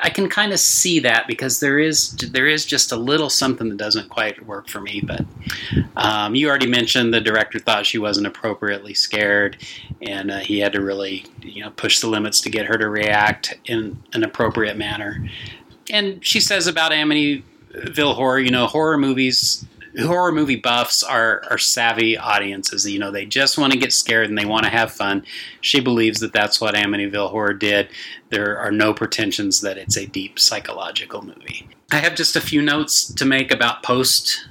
I can kind of see that because there is there is just a little something that doesn't quite work for me. But um, you already mentioned the director thought she wasn't appropriately scared, and uh, he had to really you know push the limits to get her to react in an appropriate manner. And she says about Amityville horror, you know, horror movies. Horror movie buffs are, are savvy audiences. You know, they just want to get scared and they want to have fun. She believes that that's what Amityville Horror did. There are no pretensions that it's a deep psychological movie. I have just a few notes to make about post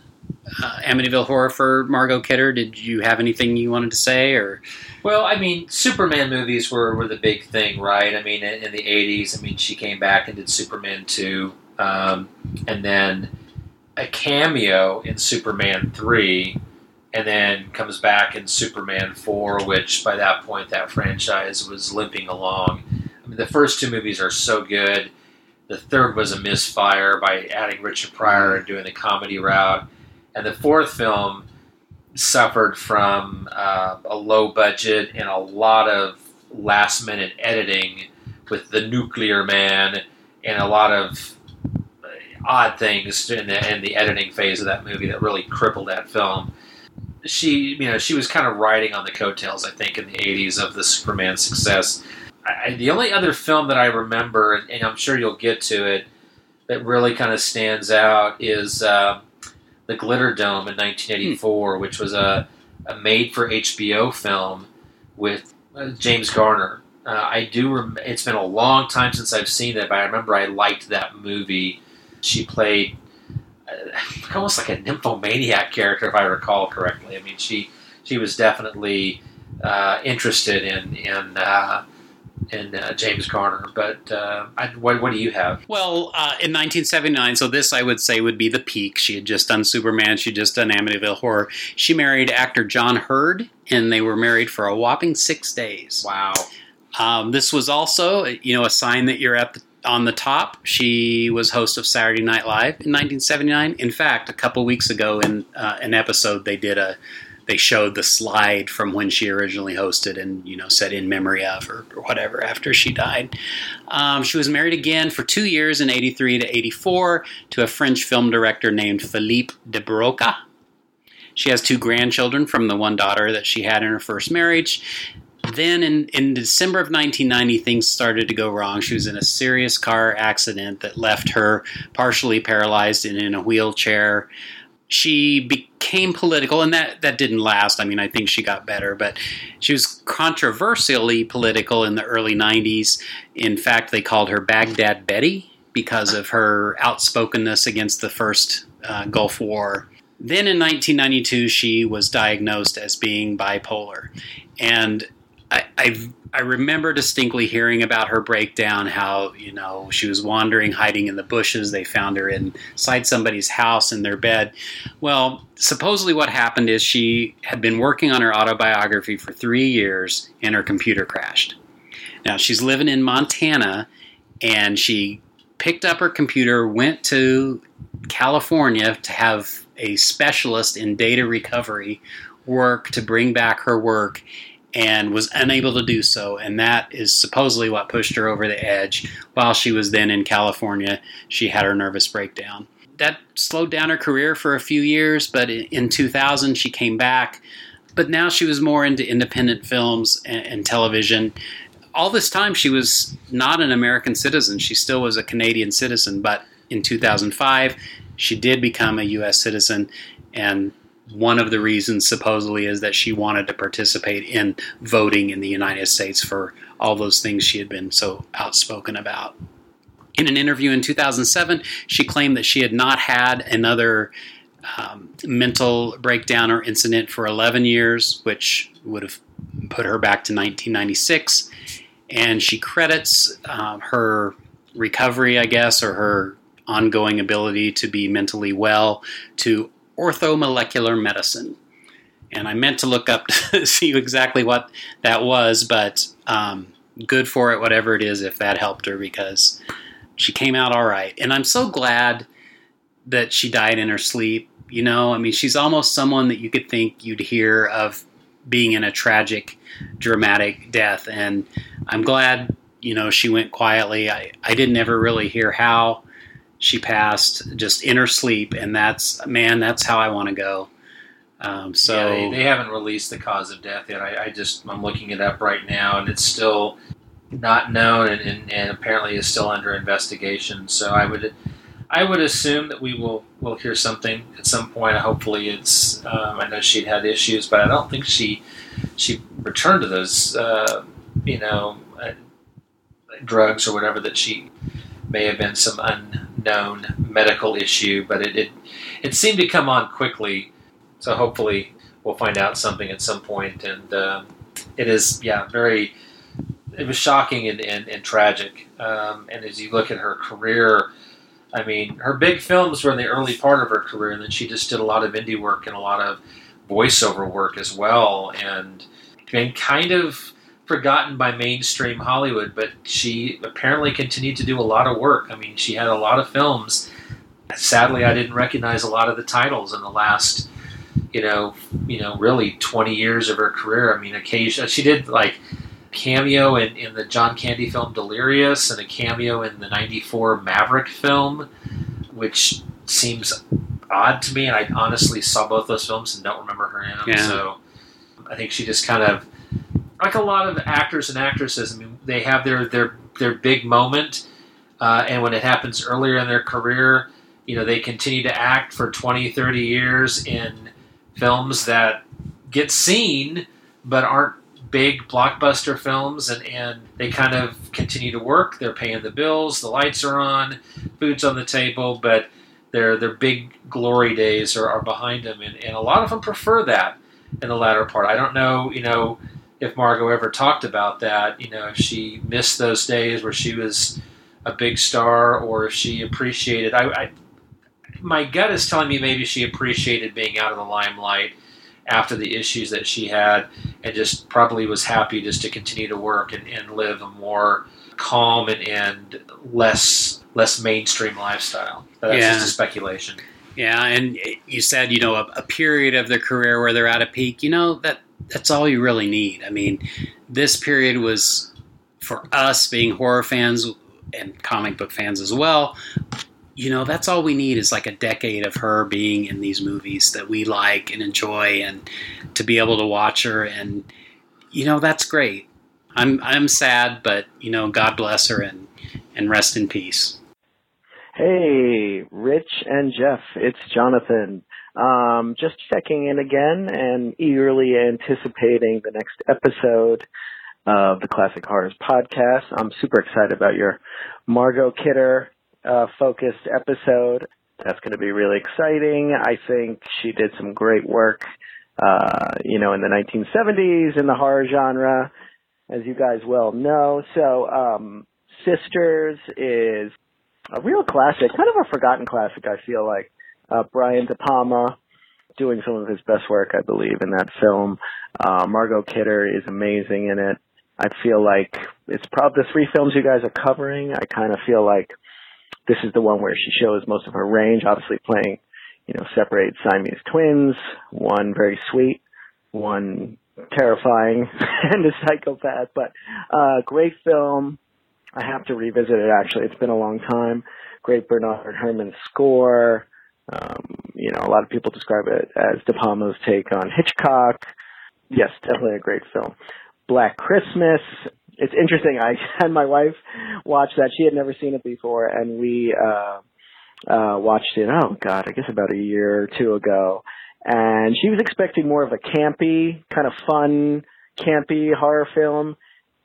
uh, Amityville Horror for Margot Kidder. Did you have anything you wanted to say, or Well, I mean, Superman movies were, were the big thing, right? I mean, in, in the 80s, I mean, she came back and did Superman 2, um, and then a cameo in Superman 3, and then comes back in Superman 4, which by that point, that franchise was limping along. I mean, the first two movies are so good. The third was a misfire by adding Richard Pryor and doing the comedy route. And the fourth film suffered from uh, a low budget and a lot of last minute editing with the nuclear man and a lot of odd things in the, in the editing phase of that movie that really crippled that film. She, you know, she was kind of riding on the coattails, I think, in the '80s of the Superman success. I, the only other film that I remember, and I'm sure you'll get to it, that really kind of stands out is uh, the Glitter Dome in 1984, which was a, a made-for HBO film with uh, James Garner. Uh, I do. Rem- it's been a long time since I've seen that, but I remember I liked that movie. She played uh, almost like a nymphomaniac character, if I recall correctly. I mean, she she was definitely uh, interested in in uh, in uh, James Garner. But uh, I, what, what do you have? Well, uh, in 1979, so this I would say would be the peak. She had just done Superman, she just done Amityville Horror. She married actor John Heard, and they were married for a whopping six days. Wow. Um, this was also, you know, a sign that you're at the, on the top. She was host of Saturday Night Live in 1979. In fact, a couple weeks ago in uh, an episode, they did a they showed the slide from when she originally hosted and, you know, said in memory of or, or whatever after she died. Um, she was married again for two years in 83 to 84 to a French film director named Philippe de Broca. She has two grandchildren from the one daughter that she had in her first marriage. Then in, in December of 1990, things started to go wrong. She was in a serious car accident that left her partially paralyzed and in a wheelchair. She became political, and that, that didn't last. I mean, I think she got better, but she was controversially political in the early 90s. In fact, they called her Baghdad Betty because of her outspokenness against the first uh, Gulf War. Then in 1992, she was diagnosed as being bipolar. And I, I, remember distinctly hearing about her breakdown, how, you know, she was wandering, hiding in the bushes. They found her inside somebody's house in their bed. Well, supposedly what happened is she had been working on her autobiography for three years and her computer crashed. Now, she's living in Montana and she picked up her computer, went to California to have a specialist in data recovery work to bring back her work and was unable to do so. And that is supposedly what pushed her over the edge. While she was then in California, she had her nervous breakdown. That slowed down her career for a few years, but in 2000 she came back. But now she was more into independent films and, and television. All this time she was not an American citizen. She still was a Canadian citizen, but in 2005 she did become a U.S. citizen, and one of the reasons supposedly is that she wanted to participate in voting in the United States for all those things she had been so outspoken about. In an interview in 2007, she claimed that she had not had another um, mental breakdown or incident for 11 years, which would have put her back to 1996. And she credits um, her recovery, I guess, or her ongoing ability to be mentally well to orthomolecular medicine. And I meant to look up to see exactly what that was, but um, good for it, whatever it is, if that helped her, because she came out all right. And I'm so glad that she died in her sleep. You know, I mean, she's almost someone that you could think you'd hear of being in a tragic, dramatic death. And I'm glad, you know, she went quietly. I, I didn't ever really hear how she passed just in her sleep, and that's man, that's how I want to go. Um, so yeah, they, they, haven't released the cause of death yet. I, I, just I'm looking it up right now, and it's still not known, and, and, and, apparently is still under investigation. So I would I would assume that we will will hear something at some point. Hopefully, it's um, I know she'd had issues, but I don't think she she returned to those uh, you know uh, drugs or whatever that she may have been some unknown medical issue, but it, it, it seemed to come on quickly. So hopefully we'll find out something at some point. And uh, it is, yeah, very. It was shocking and, and, and tragic. Um, and as you look at her career, I mean, her big films were in the early part of her career, and then she just did a lot of indie work and a lot of voiceover work as well. And mean, kind of forgotten by mainstream Hollywood, but she apparently continued to do a lot of work. I mean, she had a lot of films. Sadly, I didn't recognize a lot of the titles in the last, you know, you know, really 20 years of her career. I mean, occasion she did like cameo in, in the John Candy film Delirious and a cameo in the 94 Maverick film, which seems odd to me. And I honestly saw both those films and don't remember her in them. Yeah. So I think she just kind of like a lot of actors and actresses, I mean, they have their their their big moment, uh, and when it happens earlier in their career, you know, they continue to act for 20, 30 years in films that get seen but aren't big blockbuster films, and and they kind of continue to work. They're paying the bills, the lights are on, food's on the table, but their their big glory days are, are behind them, and, and a lot of them prefer that in the latter part. I don't know, you know if Margot ever talked about that, you know, if she missed those days where she was a big star, or if she appreciated. I, I my gut is telling me maybe she appreciated being out of the limelight after the issues that she had, and just probably was happy just to continue to work and, and live a more calm and, and less less mainstream lifestyle. But that's yeah. just a speculation. Yeah, and you said you know a, a, period of their career where they're at a peak. You know that that's all you really need. I mean, this period was for us being horror fans and comic book fans as well. You know, that's all we need is like a decade of her being in these movies that we like and enjoy, and to be able to watch her. And you know, that's great. I'm I'm sad, but you know, God bless her and and rest in peace. Hey, Rich and Jeff, it's Jonathan. Um, just checking in again and eagerly anticipating the next episode of the Classic Horrors podcast. I'm super excited about your Margot Kidder uh, focused episode. That's going to be really exciting. I think she did some great work, uh, you know, in the 1970s in the horror genre, as you guys well know. So, um, Sisters is a real classic, kind of a forgotten classic. I feel like uh, Brian De Palma doing some of his best work, I believe, in that film. Uh, Margot Kidder is amazing in it. I feel like it's probably the three films you guys are covering. I kind of feel like this is the one where she shows most of her range. Obviously, playing you know separated Siamese twins, one very sweet, one terrifying, and a psychopath. But uh, great film. I have to revisit it actually. It's been a long time. Great Bernard Herrmann score. Um, you know, a lot of people describe it as De Palma's take on Hitchcock. Yes, definitely a great film. Black Christmas. It's interesting. I had my wife watch that. She had never seen it before, and we uh, uh, watched it. Oh God, I guess about a year or two ago. And she was expecting more of a campy, kind of fun, campy horror film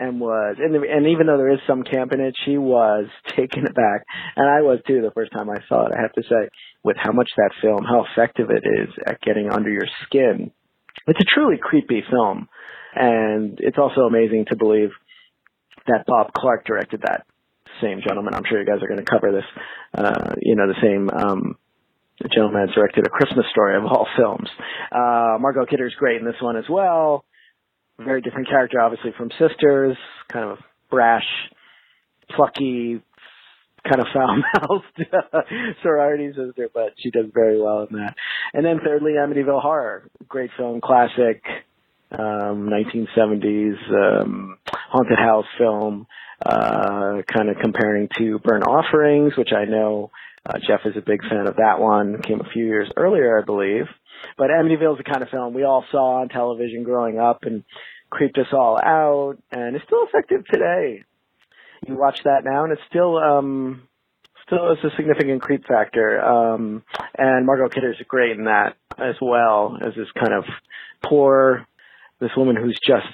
and was and and even though there is some camp in it, she was taken aback, and I was too the first time I saw it. I have to say, with how much that film, how effective it is at getting under your skin. It's a truly creepy film, and it's also amazing to believe that Bob Clark directed that same gentleman. I'm sure you guys are going to cover this. Uh, you know, the same um, gentleman that directed A Christmas Story of all films. Uh, Margot Kidder's great in this one as well very different character, obviously from Sisters, kind of brash, plucky, kind of foul-mouthed sorority sister, but she does very well in that. And then thirdly, Amityville Horror, great film, classic, um, 1970s um, haunted house film, uh, kind of comparing to Burnt Offerings, which I know uh, Jeff is a big fan of that one. Came a few years earlier, I believe. But Amityville is the kind of film we all saw on television growing up and creeped us all out, and it's still effective today. You watch that now, and it's still um, still is a significant creep factor. Um, and Margot Kidder's great in that as well as this kind of poor this woman who's just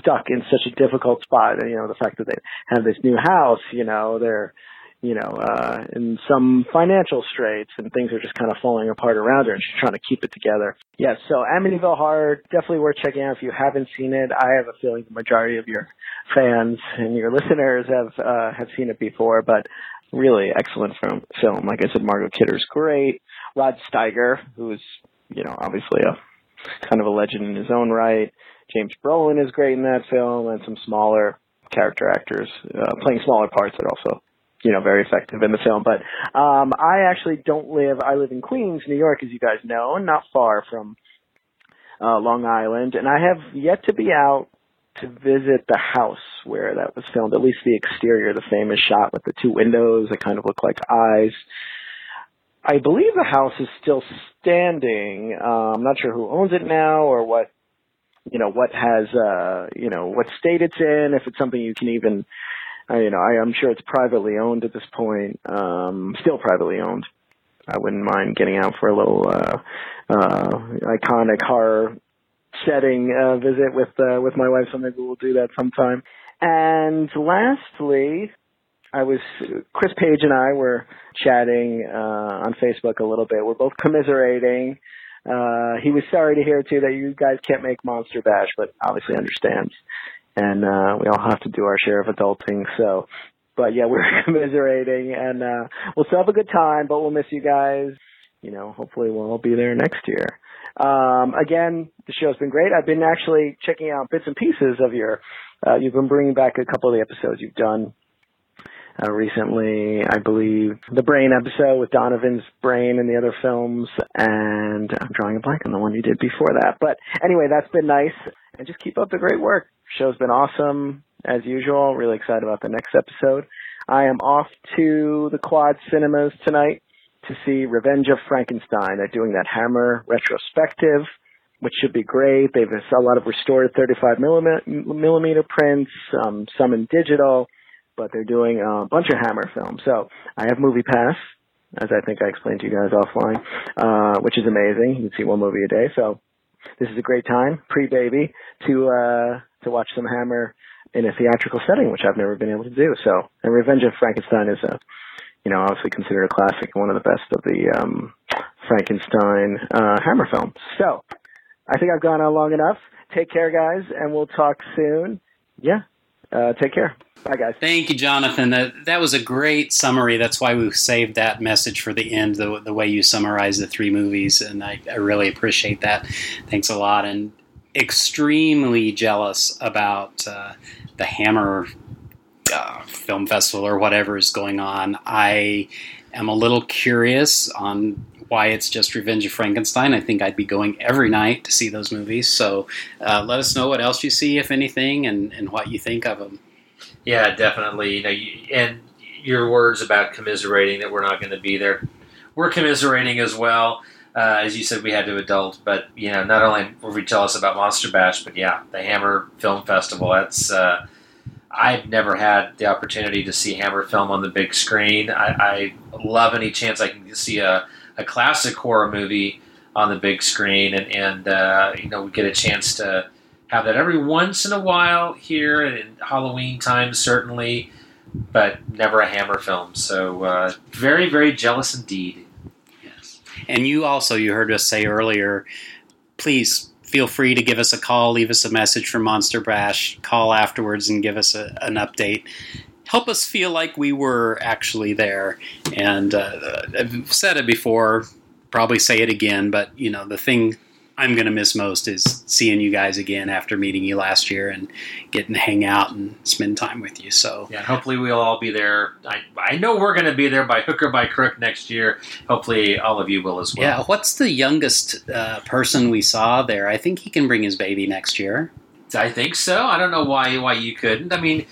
stuck in such a difficult spot. And, You know, the fact that they have this new house, you know, they're you know, uh, in some financial straits and things are just kind of falling apart around her and she's trying to keep it together. Yeah, so Amityville Horror, definitely worth checking out if you haven't seen it. I have a feeling the majority of your fans and your listeners have, uh, have seen it before, but really excellent film. film. Like I said, Margot Kidder's great. Rod Steiger, who's, you know, obviously a kind of a legend in his own right. James Brolin is great in that film and some smaller character actors, uh, playing smaller parts that also you know, very effective in the film. But um, I actually don't live. I live in Queens, New York, as you guys know, not far from uh, Long Island, and I have yet to be out to visit the house where that was filmed. At least the exterior, the famous shot with the two windows that kind of look like eyes. I believe the house is still standing. Uh, I'm not sure who owns it now or what you know what has uh you know what state it's in if it's something you can even I, you know, I, I'm sure it's privately owned at this point, um, still privately owned. I wouldn't mind getting out for a little uh, uh, iconic horror setting uh, visit with uh, with my wife. So maybe we'll do that sometime. And lastly, I was Chris Page and I were chatting uh, on Facebook a little bit. We're both commiserating. Uh, he was sorry to hear too that you guys can't make Monster Bash, but obviously understands and uh, we all have to do our share of adulting. So, but yeah, we're commiserating, and uh, we'll still have a good time. But we'll miss you guys. You know, hopefully we'll all be there next year. Um, again, the show's been great. I've been actually checking out bits and pieces of your. Uh, you've been bringing back a couple of the episodes you've done uh, recently, I believe, the Brain episode with Donovan's brain and the other films, and I'm drawing a blank on the one you did before that. But anyway, that's been nice, and just keep up the great work. Show's been awesome as usual. Really excited about the next episode. I am off to the Quad Cinemas tonight to see Revenge of Frankenstein. They're doing that Hammer retrospective, which should be great. They've a lot of restored 35 millimeter, prints, um, some in digital but they're doing a bunch of Hammer films. So I have Movie Pass, as I think I explained to you guys offline, uh, which is amazing. You can see one movie a day. So this is a great time, pre-baby, to uh, to watch some Hammer in a theatrical setting, which I've never been able to do. So, and Revenge of Frankenstein is a, you know, obviously considered a classic, one of the best of the um, Frankenstein uh, Hammer films. So, I think I've gone on long enough. Take care, guys, and we'll talk soon. Yeah, uh, take care. Bye, guys. Thank you, Jonathan. That, that was a great summary. That's why we saved that message for the end, the, the way you summarize the three movies. And I, I really appreciate that. Thanks a lot. And extremely jealous about uh, the Hammer uh, Film Festival or whatever is going on. I am a little curious on why it's just Revenge of Frankenstein. I think I'd be going every night to see those movies. So uh, let us know what else you see, if anything, and, and what you think of them. Yeah, definitely. You know, you, and your words about commiserating that we're not going to be there. We're commiserating as well. Uh, as you said, we had to adult, but you know, not only were we jealous about Monster Bash, but yeah, the Hammer Film Festival. That's uh, I've never had the opportunity to see Hammer film on the big screen. I, I love any chance I can see a, a classic horror movie on the big screen, and, and uh, you know, we get a chance to have that every once in a while here in Halloween time, certainly, but never a Hammer film. So uh, very, very jealous indeed. Yes. And you also, you heard us say earlier, please feel free to give us a call, leave us a message from Monster Bash, call afterwards and give us a, an update. Help us feel like we were actually there. And uh, I've said it before, probably say it again, but you know, the thing I'm going to miss most is seeing you guys again after meeting you last year and getting to hang out and spend time with you. So yeah, hopefully we'll all be there. I, I know we're going to be there by hook or by crook next year. Hopefully all of you will as well. Yeah, what's the youngest uh, person we saw there? I think he can bring his baby next year. I think so. I don't know why why you couldn't. I mean,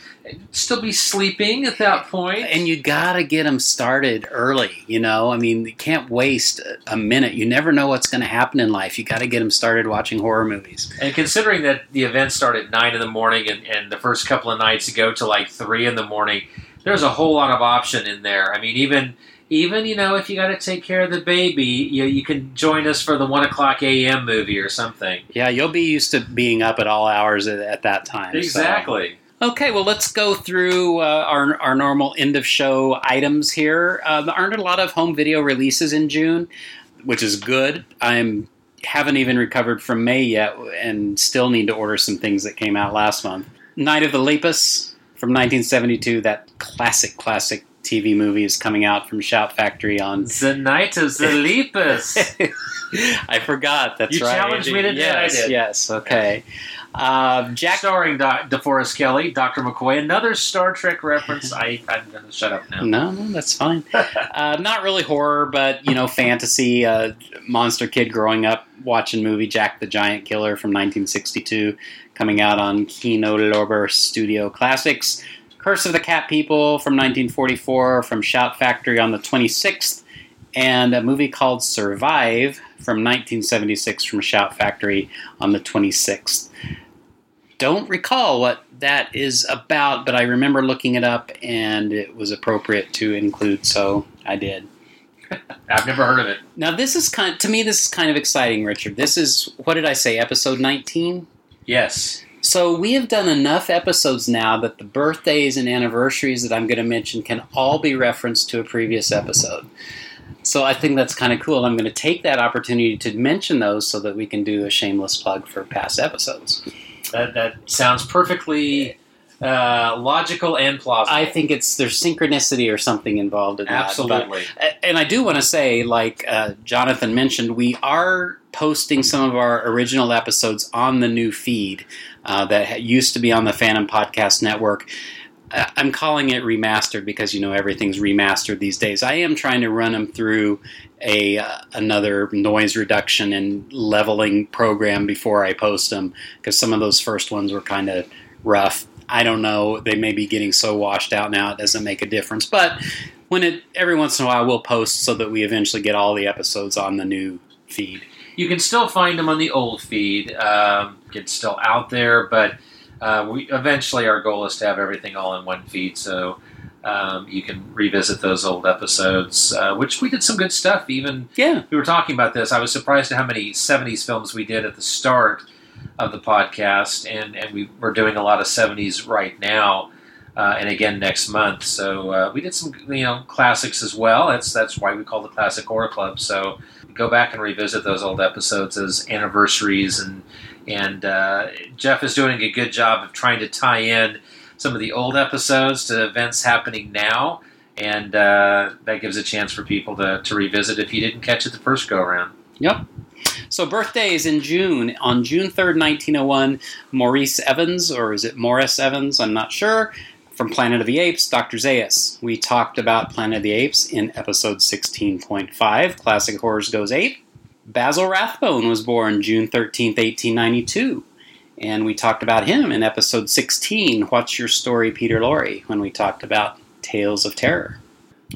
still be sleeping at that point. And you gotta get them started early. You know, I mean, you can't waste a minute. You never know what's going to happen in life. You got to get them started watching horror movies. And considering that the event started at nine in the morning, and, and the first couple of nights go to like three in the morning, there's a whole lot of option in there. I mean, even even you know if you got to take care of the baby you you can join us for the one o'clock a.m movie or something yeah you'll be used to being up at all hours at, at that time exactly so. Okay, well, let's go through uh, our, our normal end of show items here. Uh, there aren't a lot of home video releases in June, which is good. I'm haven't even recovered from May yet, and still need to order some things that came out last month. Night of the Lepus from 1972, that classic, classic TV movies coming out from Shout Factory on The Night of the Lepus. I forgot. That's you right. You challenged me to yes, do it. Yes. Okay. Uh, Jack, starring Do- DeForest Kelley, Doctor McCoy. Another Star Trek reference. I, I'm going to shut up now. No, no, that's fine. uh, not really horror, but you know, fantasy. Uh, monster kid growing up watching movie Jack the Giant Killer from 1962, coming out on Kino Lorber Studio Classics. Curse of the Cat People from 1944 from Shout Factory on the 26th, and a movie called Survive from 1976 from Shout Factory on the 26th. Don't recall what that is about, but I remember looking it up and it was appropriate to include, so I did. I've never heard of it. Now this is kind to me this is kind of exciting, Richard. This is what did I say, episode 19? Yes. So we have done enough episodes now that the birthdays and anniversaries that I'm going to mention can all be referenced to a previous episode. So I think that's kind of cool. I'm going to take that opportunity to mention those so that we can do a shameless plug for past episodes. That that sounds perfectly uh, logical and plausible. I think it's there's synchronicity or something involved in that. Absolutely. But, and I do want to say, like uh, Jonathan mentioned, we are posting some of our original episodes on the new feed uh, that used to be on the Phantom Podcast Network. I- I'm calling it remastered because you know everything's remastered these days. I am trying to run them through a uh, another noise reduction and leveling program before I post them because some of those first ones were kind of rough. I don't know. They may be getting so washed out now it doesn't make a difference. But when it every once in a while we'll post so that we eventually get all the episodes on the new feed. You can still find them on the old feed. Um, it's still out there, but uh, we eventually our goal is to have everything all in one feed, so um, you can revisit those old episodes. Uh, which we did some good stuff. Even yeah, we were talking about this. I was surprised at how many '70s films we did at the start of the podcast, and and we we're doing a lot of '70s right now. Uh, and again next month. So uh, we did some, you know, classics as well. That's that's why we call the Classic Horror Club. So go back and revisit those old episodes as anniversaries, and and uh, Jeff is doing a good job of trying to tie in some of the old episodes to events happening now, and uh, that gives a chance for people to, to revisit if you didn't catch it the first go around. Yep. So birthdays in June. On June 3rd, 1901, Maurice Evans, or is it Morris Evans? I'm not sure. From Planet of the Apes, Dr. Zaius. We talked about Planet of the Apes in episode 16.5, Classic Horrors Goes Ape. Basil Rathbone was born June 13th, 1892. And we talked about him in episode 16, What's Your Story, Peter Lorre, when we talked about Tales of Terror.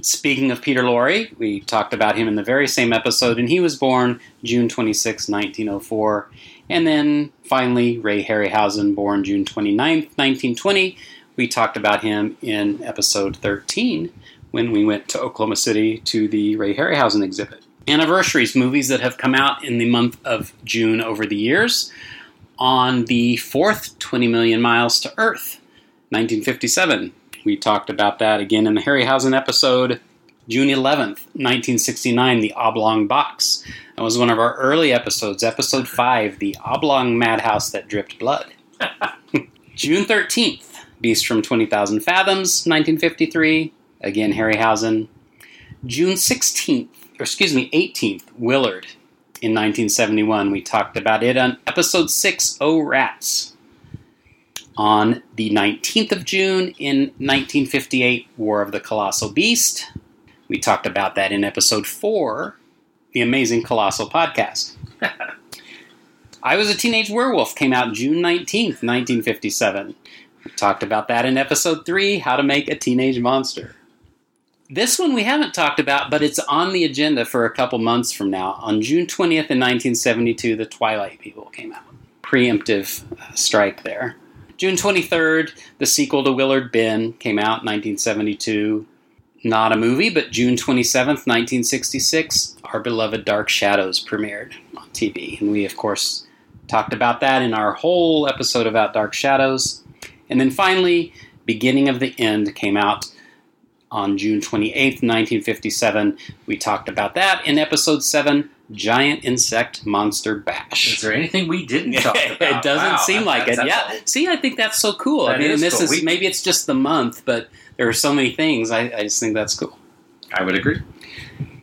Speaking of Peter Lorre, we talked about him in the very same episode, and he was born June 26, 1904. And then finally, Ray Harryhausen, born June 29, 1920. We talked about him in episode 13 when we went to Oklahoma City to the Ray Harryhausen exhibit. Anniversaries, movies that have come out in the month of June over the years. On the fourth 20 Million Miles to Earth, 1957. We talked about that again in the Harryhausen episode. June 11th, 1969, The Oblong Box. That was one of our early episodes, episode 5, The Oblong Madhouse That Dripped Blood. June 13th, Beast from 20,000 Fathoms, 1953. Again, Harryhausen. June 16th, or excuse me, 18th, Willard. In 1971, we talked about it on episode 6, Oh Rats. On the 19th of June in 1958, War of the Colossal Beast. We talked about that in episode 4, The Amazing Colossal Podcast. I Was a Teenage Werewolf came out June 19th, 1957. We talked about that in episode 3, How to Make a Teenage Monster. This one we haven't talked about, but it's on the agenda for a couple months from now. On June 20th in 1972, The Twilight People came out. Preemptive uh, strike there. June 23rd, the sequel to Willard Ben came out in 1972. Not a movie, but June 27th, 1966, Our Beloved Dark Shadows premiered on TV. And we, of course, talked about that in our whole episode about Dark Shadows. And then finally, Beginning of the End came out on June 28th, 1957. We talked about that in episode 7, Giant Insect Monster Bash. Is there anything we didn't talk about? it doesn't Wow, seem like it. Yeah. that's- See, I think that's so cool. I mean, is this cool. is We- maybe it's just the month, but there are so many things. I, I just think that's cool. I would agree.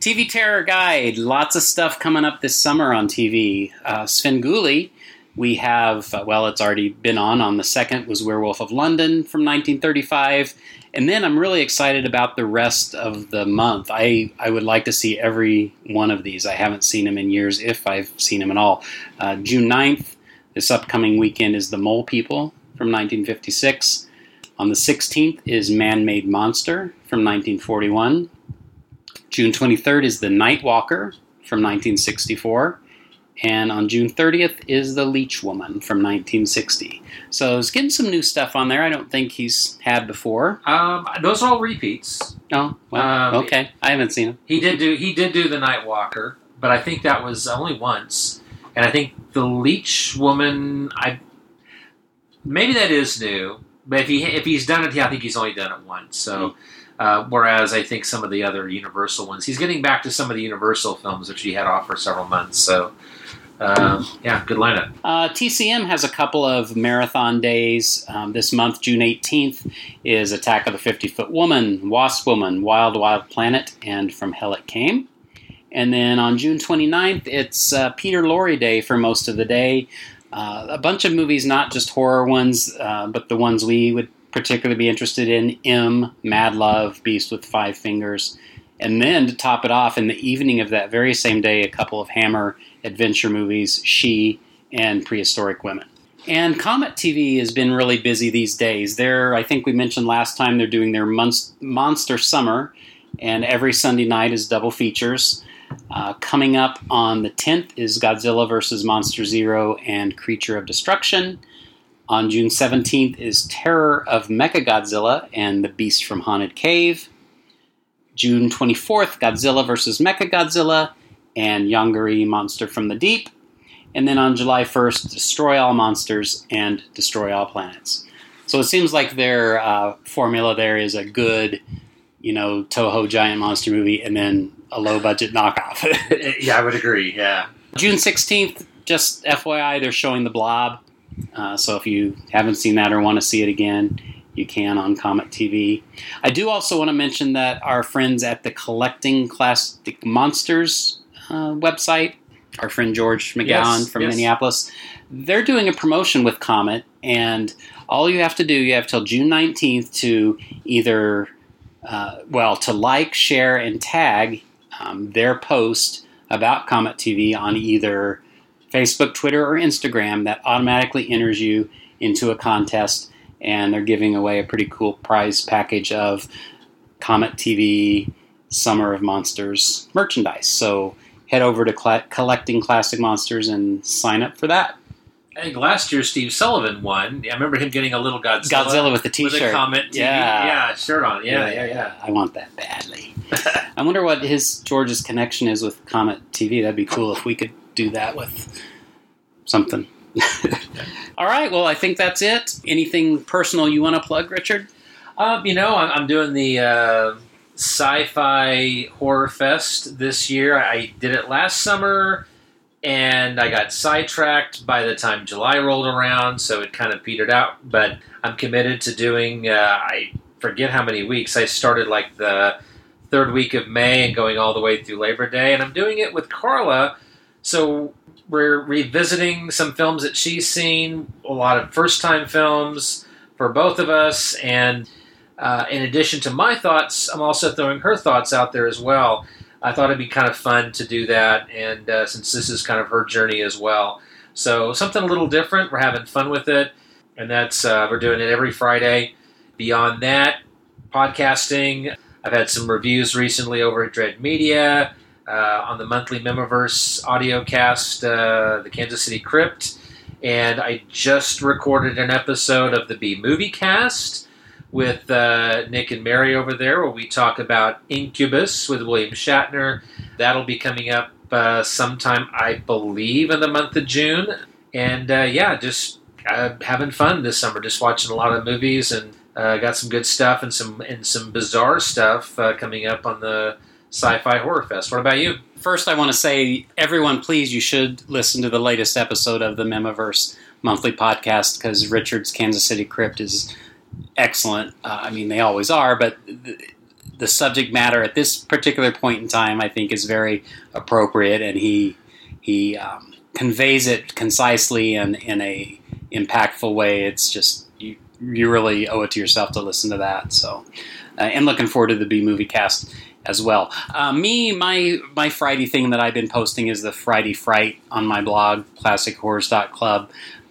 TV Terror Guide. Lots of stuff coming up this summer on TV. Uh, Svengoolie. We have, uh, well, it's already been on. On the second was Werewolf of London from 1935. And then I'm really excited about the rest of the month. I, I would like to see every one of these. I haven't seen them in years, if I've seen them at all. Uh, June 9th, this upcoming weekend, is The Mole People from 1956. On the 16th is Man Made Monster from 1941. June 23rd is The Night Walker from 1964. And on June 30th is The Leech Woman from 1960. So it's getting some new stuff on there I don't think he's had before. Um, those are all repeats. Oh, well, Um, okay. I haven't seen him. He did do he did do the Night Walker, but I think that was only once. And I think the Leech Woman, I maybe that is new. But if he if he's done it, I think he's only done it once. So, uh, whereas I think some of the other Universal ones, he's getting back to some of the Universal films which he had off for several months. So, um, yeah, good lineup. Uh, TCM has a couple of marathon days. Um, this month, June 18th, is Attack of the 50 Foot Woman, Wasp Woman, Wild Wild Planet, and From Hell It Came. And then on June 29th, it's uh, Peter Lorre Day for most of the day. Uh, a bunch of movies, not just horror ones, uh, but the ones we would particularly be interested in M, Mad Love, Beast with Five Fingers. And then to top it off, in the evening of that very same day, a couple of Hammer adventure movies, She and Prehistoric Women. And Comet TV has been really busy these days. They're, I think we mentioned last time, they're doing their Monster Summer, and every Sunday night is double features. Uh, coming up on the 10th is Godzilla vs. Monster Zero and Creature of Destruction. On June 17th is Terror of Mechagodzilla and The Beast from Haunted Cave. June 24th, Godzilla vs. Mechagodzilla and Yongary Monster from the Deep. And then on July 1st, Destroy All Monsters and Destroy All Planets. So it seems like their uh, formula there is a good, you know, Toho giant monster movie and then a low budget knockoff. yeah, I would agree. Yeah. June 16th, just FYI, they're showing The Blob. Uh, so if you haven't seen that or want to see it again, you can on Comet TV. I do also want to mention that our friends at the Collecting Classic Monsters uh, website, our friend George McGowan yes, from yes. Minneapolis, they're doing a promotion with Comet, and all you have to do, you have till June 19th to either, uh, well, to like, share, and tag um, their post about Comet TV on either Facebook, Twitter, or Instagram that automatically enters you into a contest, and they're giving away a pretty cool prize package of Comet TV Summer of Monsters merchandise. So head over to Cl- Collecting Classic Monsters and sign up for that. I think last year Steve Sullivan won. I remember him getting a little Godzilla, Godzilla with the T-shirt, with a Comet TV, yeah, yeah, shirt on. Yeah, yeah, yeah. yeah. I want that badly. I wonder what his George's connection is with Comet TV. That'd be cool if we could do that with something. All right. Well, I think that's it. Anything personal you want to plug, Richard? Um, you know, I'm, I'm doing the uh, Sci-Fi Horror Fest this year. I did it last summer, and I got sidetracked by the time July rolled around, so it kind of petered out. But I'm committed to doing. Uh, I forget how many weeks. I started like the third week of May and going all the way through Labor Day, and I'm doing it with Carla. So we're revisiting some films that she's seen, a lot of first time films for both of us. And uh, in addition to my thoughts, I'm also throwing her thoughts out there as well. I thought it'd be kind of fun to do that, and uh, since this is kind of her journey as well. So something a little different. We're having fun with it, and that's uh, we're doing it every Friday. Beyond that, podcasting. I've had some reviews recently over at Dread Media uh, on the monthly Memiverse audio cast, uh, the Kansas City Crypt, and I just recorded an episode of the B Movie Cast with uh, Nick and Mary over there, where we talk about Incubus with William Shatner. That'll be coming up uh, sometime, I believe, in the month of June. And uh, yeah, just uh, having fun this summer, just watching a lot of movies and. Uh, got some good stuff and some and some bizarre stuff uh, coming up on the Sci-Fi Horror Fest. What about you? First, I want to say, everyone, please, you should listen to the latest episode of the Memiverse monthly podcast because Richard's Kansas City Crypt is excellent. Uh, I mean, they always are, but the, the, subject matter at this particular point in time, I think, is very appropriate, and he he um, conveys it concisely and in a impactful way. It's just you you really owe it to yourself to listen to that. So, uh, and looking forward to the B movie cast as well. Uh, me, my my Friday thing that I've been posting is the Friday Fright on my blog, classichorrors.club.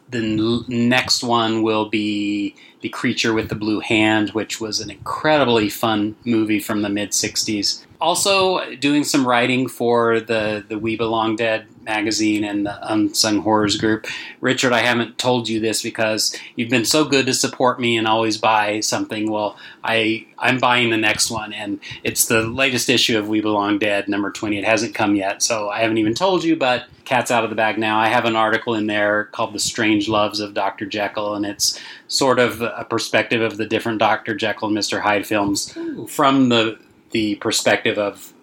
The next one will be The Creature with the Blue Hand, which was an incredibly fun movie from the mid 60s. Also, doing some writing for the, the We Belong Dead magazine and the Unsung Horrors group. Richard, I haven't told you this because you've been so good to support me and always buy something. Well, I I'm buying the next one, and it's the latest issue of We Belong Dead, number twenty. It hasn't come yet, so I haven't even told you. But cat's out of the bag now. I have an article in there called "The Strange Loves of Dr. Jekyll," and it's sort of a perspective of the different Dr. Jekyll and Mr. Hyde films Ooh. from the the perspective of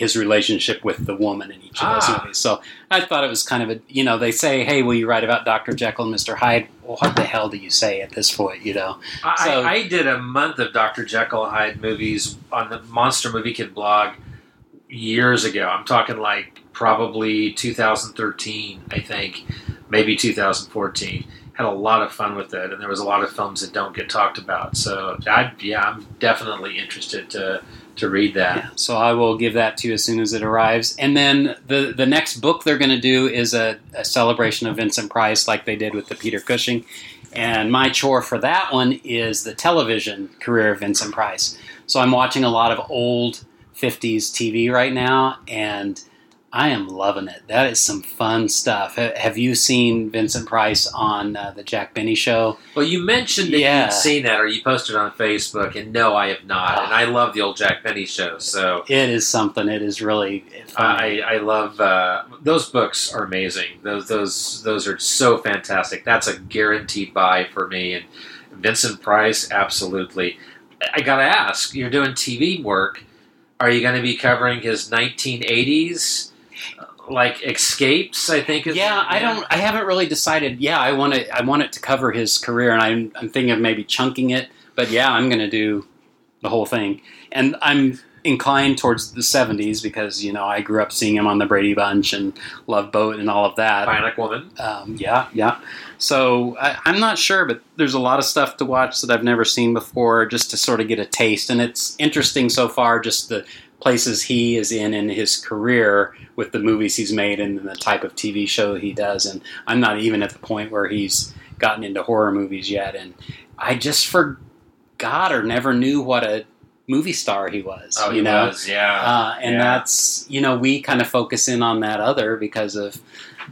his relationship with the woman in each of those ah. movies. So I thought it was kind of a, you know, they say, hey, will you write about Dr. Jekyll and Mr. Hyde? Well, what the hell do you say at this point, you know? I, so, I did a month of Dr. Jekyll and Hyde movies on the Monster Movie Kid blog years ago. I'm talking like probably 2013, I think, maybe 2014 had a lot of fun with it, and there was a lot of films that don't get talked about. So, I, yeah, I'm definitely interested to to read that. So I will give that to you as soon as it arrives. And then the the next book they're going to do is a, a celebration of Vincent Price, like they did with the Peter Cushing. And my chore for that one is the television career of Vincent Price. So I'm watching a lot of old 50s TV right now, and I am loving it. That is some fun stuff. Have you seen Vincent Price on uh, the Jack Benny show? Well, you mentioned that Yeah. you'd seen that, or you posted on Facebook, and no, I have not. And I love the old Jack Benny show, so It is something. It is really fun. I, I love uh, those books. Are amazing. Those those those are so fantastic. That's a guaranteed buy for me. And Vincent Price, absolutely. I gotta ask, you're doing TV work. Are you going to be covering his 1980s, like Escapes? I think. Is, yeah, I don't. I haven't really decided. Yeah, I want to. I want it to cover his career, and I'm. I'm thinking of maybe chunking it. But yeah, I'm going to do the whole thing, and I'm inclined towards the '70s because you know I grew up seeing him on the Brady Bunch and Love Boat and all of that. Bionic Woman. Um, yeah, yeah. So I, I'm not sure, but there's a lot of stuff to watch that I've never seen before, just to sort of get a taste. And it's interesting so far, just the places he is in in his career with the movies he's made and the type of TV show he does. And I'm not even at the point where he's gotten into horror movies yet. And I just forgot or never knew what a movie star he was. Oh, he you know? was, yeah. Uh, and Yeah. that's you know we kind of focus in on that other because of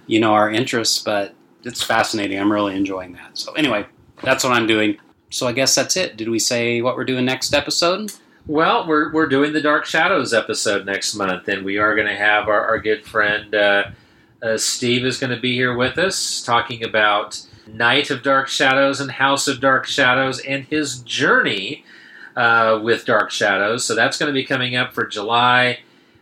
you know our interests, but it's fascinating. I'm really enjoying that. So anyway, that's what I'm doing. So I guess that's it. Did we say what we're doing next episode? Well, we're, we're doing the Dark Shadows episode next month, and we are going to have our, our good friend uh, uh, Steve is going to be here with us talking about Night of Dark Shadows and House of Dark Shadows and his journey uh, with Dark Shadows. So that's going to be coming up for July,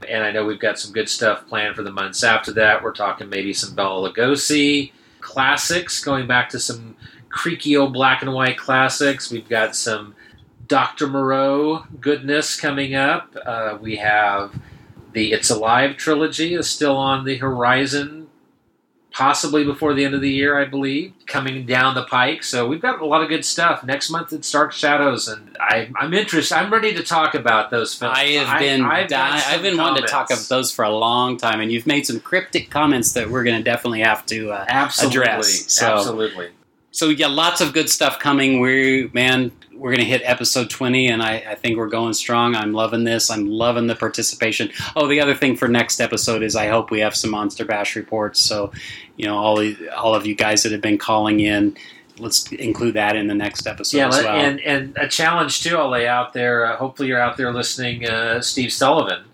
and I know we've got some good stuff planned for the months after that. We're talking maybe some Bela Lugosi classics, going back to some creaky old black and white classics. We've got some Dr. Moreau goodness coming up. Uh, we have the It's Alive trilogy is still on the horizon, possibly before the end of the year, I believe, coming down the pike. So we've got a lot of good stuff. Next month it's Dark Shadows, and I, I'm interested. I'm ready to talk about those films. I have been I've, di- I've been wanting to talk about those for a long time, and you've made some cryptic comments that we're going to definitely have to uh, Absolutely, address. So, absolutely. So yeah, lots of good stuff coming. We man, we're gonna hit episode twenty, and I, I think we're going strong. I'm loving this. I'm loving the participation. Oh, the other thing for next episode is I hope we have some Monster Bash reports. So, you know, all all of you guys that have been calling in, let's include that in the next episode Yeah, as well. and and a challenge too. I'll lay out there. Uh, hopefully, you're out there listening. Uh, Steve Sullivan,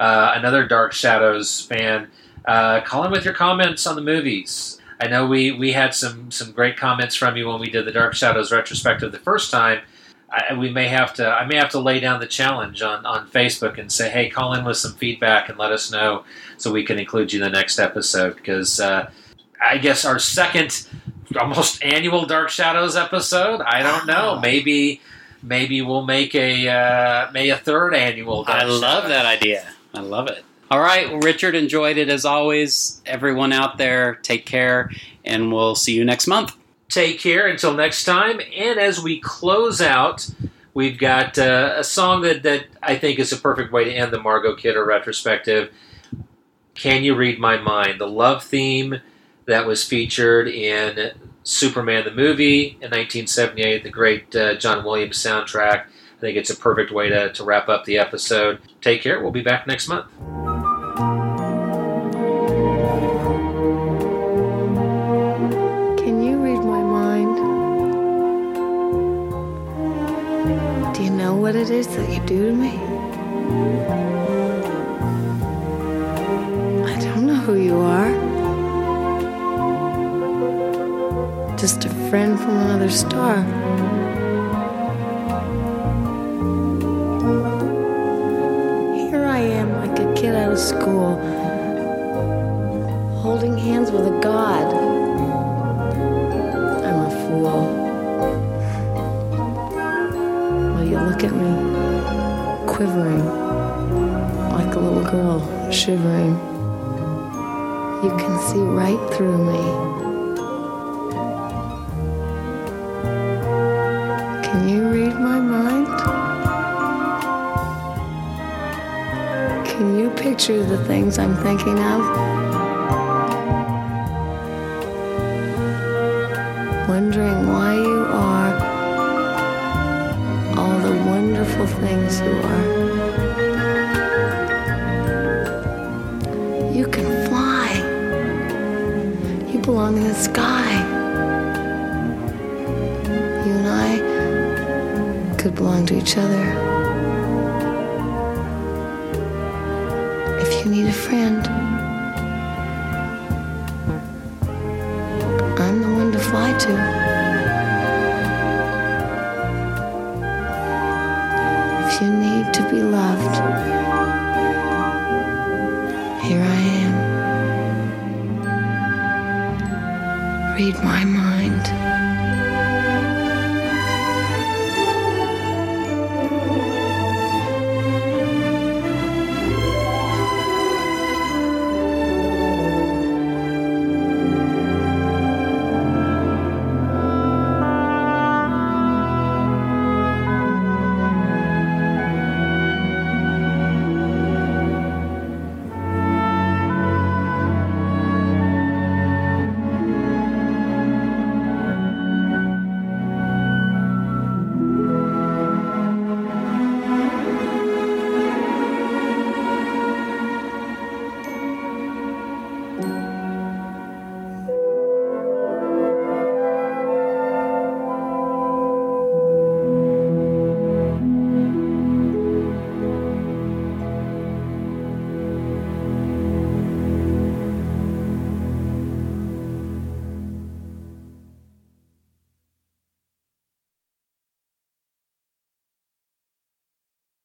uh, another Dark Shadows fan. Uh, call in with your comments on the movies. I know we we had some some great comments from you when we did the Dark Shadows retrospective the first time. I, we may have to I may have to lay down the challenge on on Facebook and say, hey, call in with some feedback and let us know so we can include you in the next episode because. Uh, I guess our second almost annual Dark Shadows episode. I don't know. Maybe maybe we'll make a uh, may a third annual. Dark I love Shadows. that idea. I love it. All right, well, Richard, enjoyed it as always. Everyone out there, take care, and we'll see you next month. Take care until next time. And as we close out, we've got uh, a song that, that I think is a perfect way to end the Margot Kidder retrospective. Can You Read My Mind? The love theme that was featured in Superman the movie in 1978, the great uh, John Williams soundtrack. I think it's a perfect way to, to wrap up the episode. Take care. We'll be back next month. What it is that you do to me? I don't know who you are. Just a friend from another star. Here I am, like a kid out of school, holding hands with a god. quivering, like a little girl shivering. You can see right through me. Can you read my mind? Can you picture the things I'm thinking of? wondering why wonderful things you are. You can fly. You belong in the sky. You and I could belong to each other. If you need a friend, I'm the one to fly to.